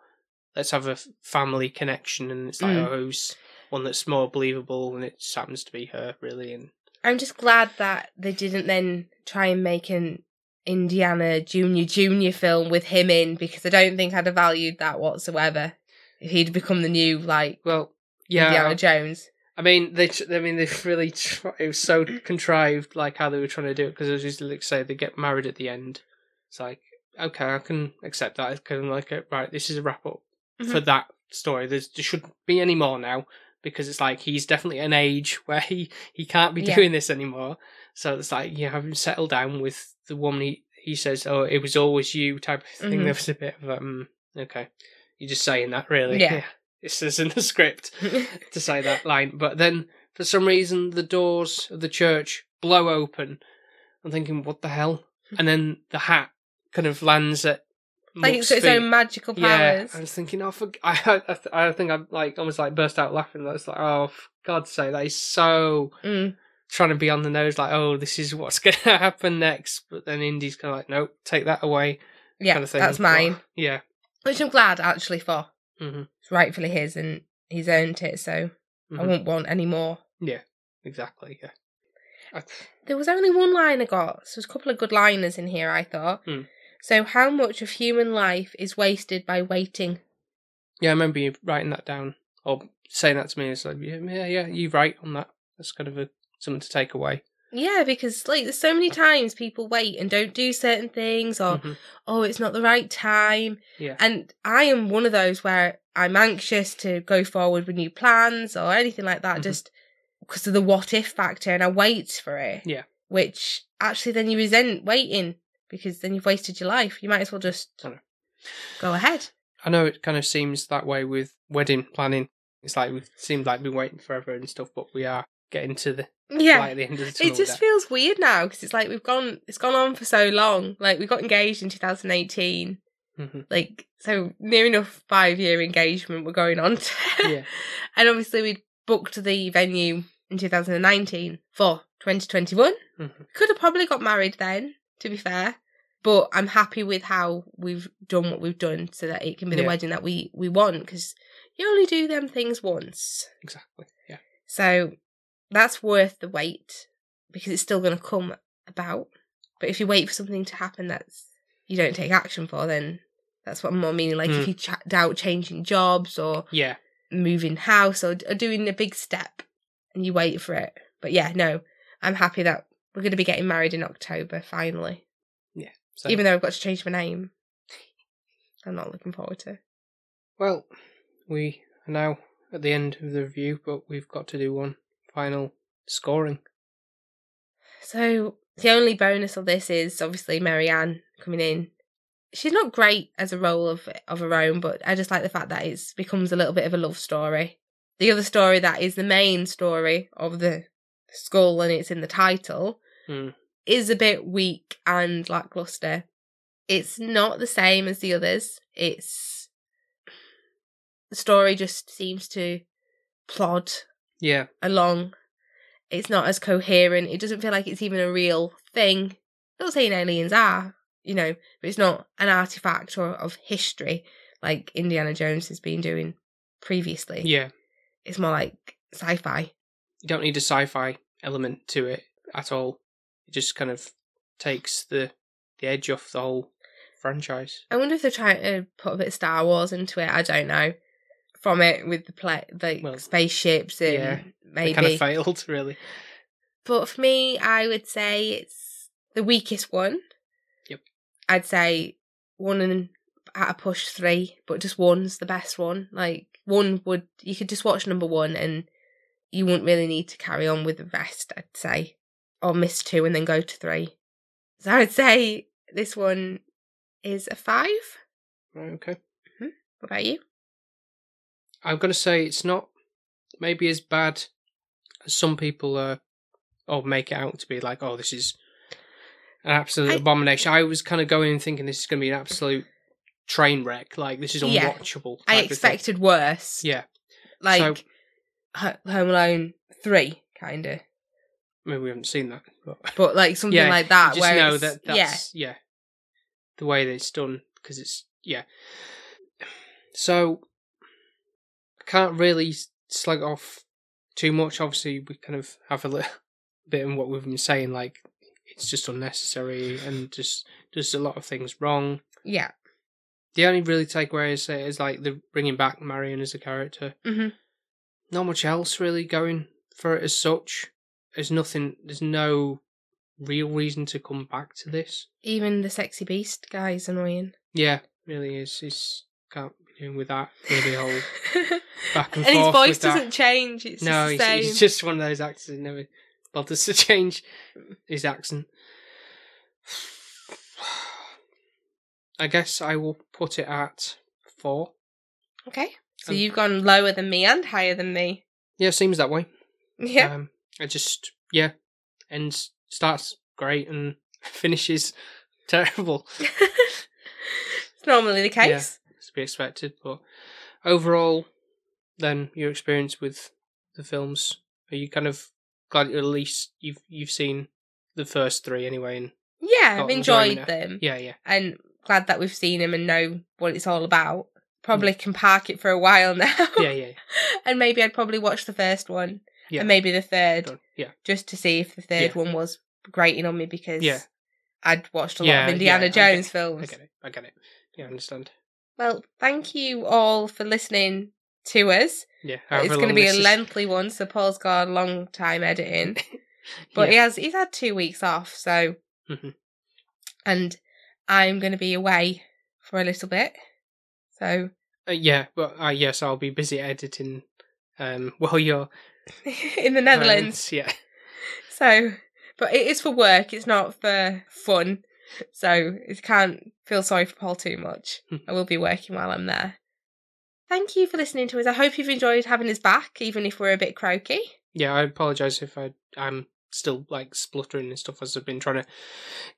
let's have a family connection and it's like Mm. oh who's one that's more believable and it just happens to be her really and I'm just glad that they didn't then try and make an Indiana Junior Junior film with him in because I don't think I'd have valued that whatsoever if he'd become the new like well yeah Indiana Jones. I mean, they. I mean, they really. Try, it was so contrived, like how they were trying to do it. Because it was you like say, they get married at the end. It's like, okay, I can accept that. Kind of like, right, this is a wrap up for that story. There's, there shouldn't be any more now because it's like he's definitely an age where he he can't be Yeah. doing this anymore. So it's like you have him settle down with the woman. He he says, "Oh, it was always you," type of thing. Mhm. There was a bit of um, okay, you're just saying that, really. Yeah. This isn't a script to say that line. But then, for some reason, the doors of the church blow open. I'm thinking, what the hell? And then the hat kind of lands at like it's its own magical powers. Yeah. I was thinking, oh, for, I, I, I think I like almost like burst out laughing. That's like, oh, for God's sake, that is so Mm. trying to be on the nose. Like, oh, this is what's going to happen next. But then Indy's kind of like, nope, take that away. Yeah, kind of thing. that's mine. But, yeah. Which I'm glad actually for. Hmm It's rightfully his and he's earned it, so I Mhm. won't want any more. Yeah, exactly. Yeah. I, There was only one line I got, so there's a couple of good liners in here, I thought. Hmm. So, how much of human life is wasted by waiting? Yeah, I remember you writing that down or saying that to me. It's like, yeah, yeah, yeah, you're right on that. That's kind of a something to take away. Yeah, because like there's so many times people wait and don't do certain things, or Mhm. oh, it's not the right time. Yeah. And I am one of those where I'm anxious to go forward with new plans or anything like that, Mhm. just because of the what if factor, and I wait for it. Yeah. Which actually then you resent waiting because then you've wasted your life. You might as well just go ahead. I know it kind of seems that way with wedding planning. It's like it seems like we've been waiting forever and stuff, but we are getting to the Yeah. light at the end of the tunnel. It just feels weird now because it's like we've gone, it's gone on for so long. Like we got engaged in 2018, that. Mhm. like so near enough five year engagement we're going on to. Yeah. and obviously we booked the venue in 2019 for 2021. Mhm. Could have probably got married then, to be fair. But I'm happy with how we've done what we've done so that it can be the Yeah. wedding that we, we want because you only do them things once. Exactly. Yeah. So that's worth the wait because it's still going to come about. But if you wait for something to happen that's you don't take action for, then that's what I'm more meaning. Like if Hmm. you ch- doubt changing jobs or Yeah. moving house or, or doing a big step and you wait for it. But yeah, no, I'm happy that we're going to be getting married in October finally. Yeah, so, Even though I've got to change my name, I'm not looking forward to. well, we are now at the end of the review, but we've got to do one final scoring. So the only bonus of this is obviously Marianne coming in. She's not great as a role of of her own, but I just like the fact that it becomes a little bit of a love story. The other story that is the main story of the skull and it's in the title Hmm. is a bit weak and lackluster. It's not the same as the others. It's the story just seems to plod Yeah. along. it's not as coherent. It doesn't feel like it's even a real thing. Not saying aliens are, you know, but it's not an artifact or of history like Indiana Jones has been doing previously. Yeah, It's more like sci-fi. you don't need a sci-fi element to it at all. It just kind of takes the the edge off the whole franchise. I wonder if they're trying to put a bit of Star Wars into it. I don't know. From it with the play, like Well, spaceships and yeah, maybe. Kind of failed, really. But for me, I would say it's the weakest one. Yep. I'd say one and at a push three, but just one's the best one. Like one would you could just watch number one and you wouldn't really need to carry on with the rest, I'd say. Or miss two and then go to three. So I'd say this one is a five. Okay. Mm-hmm. What about you? I'm gonna say it's not maybe as bad as some people uh or make it out to be like, oh, this is an absolute I- abomination. I was kind of going and thinking this is gonna be an absolute train wreck. Like this is Yeah. unwatchable. I of thing. expected worse. Yeah. Like So- Home Alone three, kind of. I mean, we haven't seen that, but But like something yeah, like that. Just where know that that's yeah. the way that it's done because it's yeah. So I can't really slag off too much. Obviously, we kind of have a little bit in what we've been saying, like it's just unnecessary and just does a lot of things wrong. yeah, The only really takeaway is, is like the bringing back Marion as a character. hmm Not much else really going for it as such. There's nothing. There's no real reason to come back to this. Even the sexy beast guy is annoying. Yeah, really is. He's can't with that. Really whole back and, and his forth voice with that. doesn't change. It's no, just he's, same. he's just one of those actors who never bothers to change his accent. I guess I will put it at four. Okay, so Um, you've gone lower than me and higher than me. Yeah, seems that way. Yeah, Um, I just yeah, ends starts great and finishes terrible. it's normally the case. Be expected, but overall, then your experience with the films, are you kind of glad at least you've you've seen the first three anyway? And Yeah, I've enjoyed them, yeah, yeah, and glad that we've seen them and know what it's all about. Probably can park it for a while now. Mm. yeah, yeah, and maybe I'd probably watch the first one Yeah. and maybe the third done. yeah, just to see if the third Yeah. one was grating on me because Yeah. I'd watched a lot Yeah, of Indiana yeah, I Jones it. films. I get it, I get it. Yeah, I understand. Well, thank you all for listening to us. Yeah, it's going to be a is- lengthy one, so Paul's got a long time editing. But he has he's had two weeks off, so Mhm. and I'm going to be away for a little bit. So Uh, yeah, but uh, yes, I'll be busy editing. Um, while you're in the Netherlands. yeah, So, but it is for work. It's not for fun. So it can't feel sorry for Paul too much. Hmm. I will be working while I'm there. Thank you for listening to us. I hope you've enjoyed having us back, even if we're a bit croaky. yeah. I apologize if I I'm still like spluttering and stuff as I've been trying to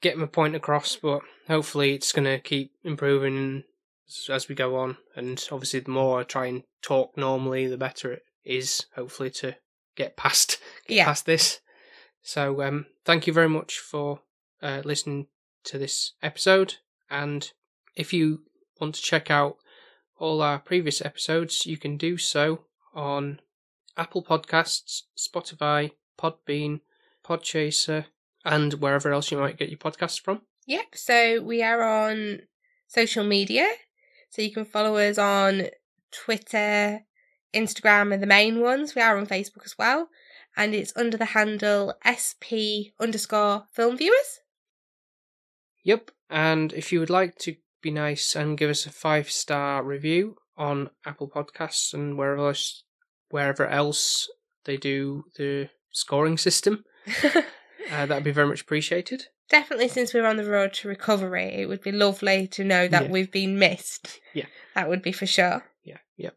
get my point across, but hopefully it's gonna keep improving as, as we go on. And obviously, the more I try and talk normally, the better it is. Hopefully, to get past get Yeah. past this. So, um, thank you very much for uh, listening to this episode. And if you want to check out all our previous episodes, you can do so on Apple Podcasts, Spotify, Podbean, Podchaser, and wherever else you might get your podcasts from. Yep. So we are on social media. So you can follow us on Twitter, Instagram are the main ones. We are on Facebook as well. And it's under the handle SP underscore film viewers. Yep. And if you would like to be nice and give us a five star review on Apple Podcasts and wherever else, wherever else they do the scoring system, uh, that'd be very much appreciated. Definitely, since we're on the road to recovery, it would be lovely to know that Yeah. we've been missed. Yeah. That would be for sure. Yeah, yep.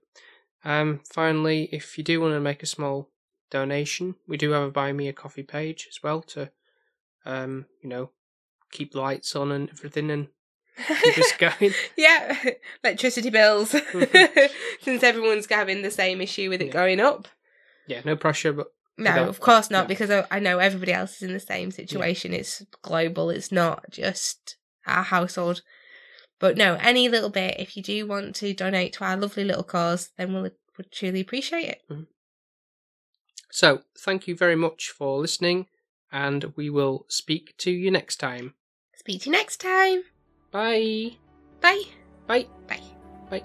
Um, finally, if you do want to make a small donation, we do have a buy me a coffee page as well to, um, you know, keep lights on and everything and keep us going. yeah, electricity bills. Mm-hmm. since everyone's having the same issue with it Yeah. going up. Yeah, no pressure, but No, of course not, yeah. because I, I know everybody else is in the same situation. It's global. It's not just our household. But no, any little bit, if you do want to donate to our lovely little cause, then we'll would truly appreciate it. Mm-hmm. So, thank you very much for listening, and we will speak to you next time. Speak to you next time. Bye. Bye. Bye. Bye. Bye.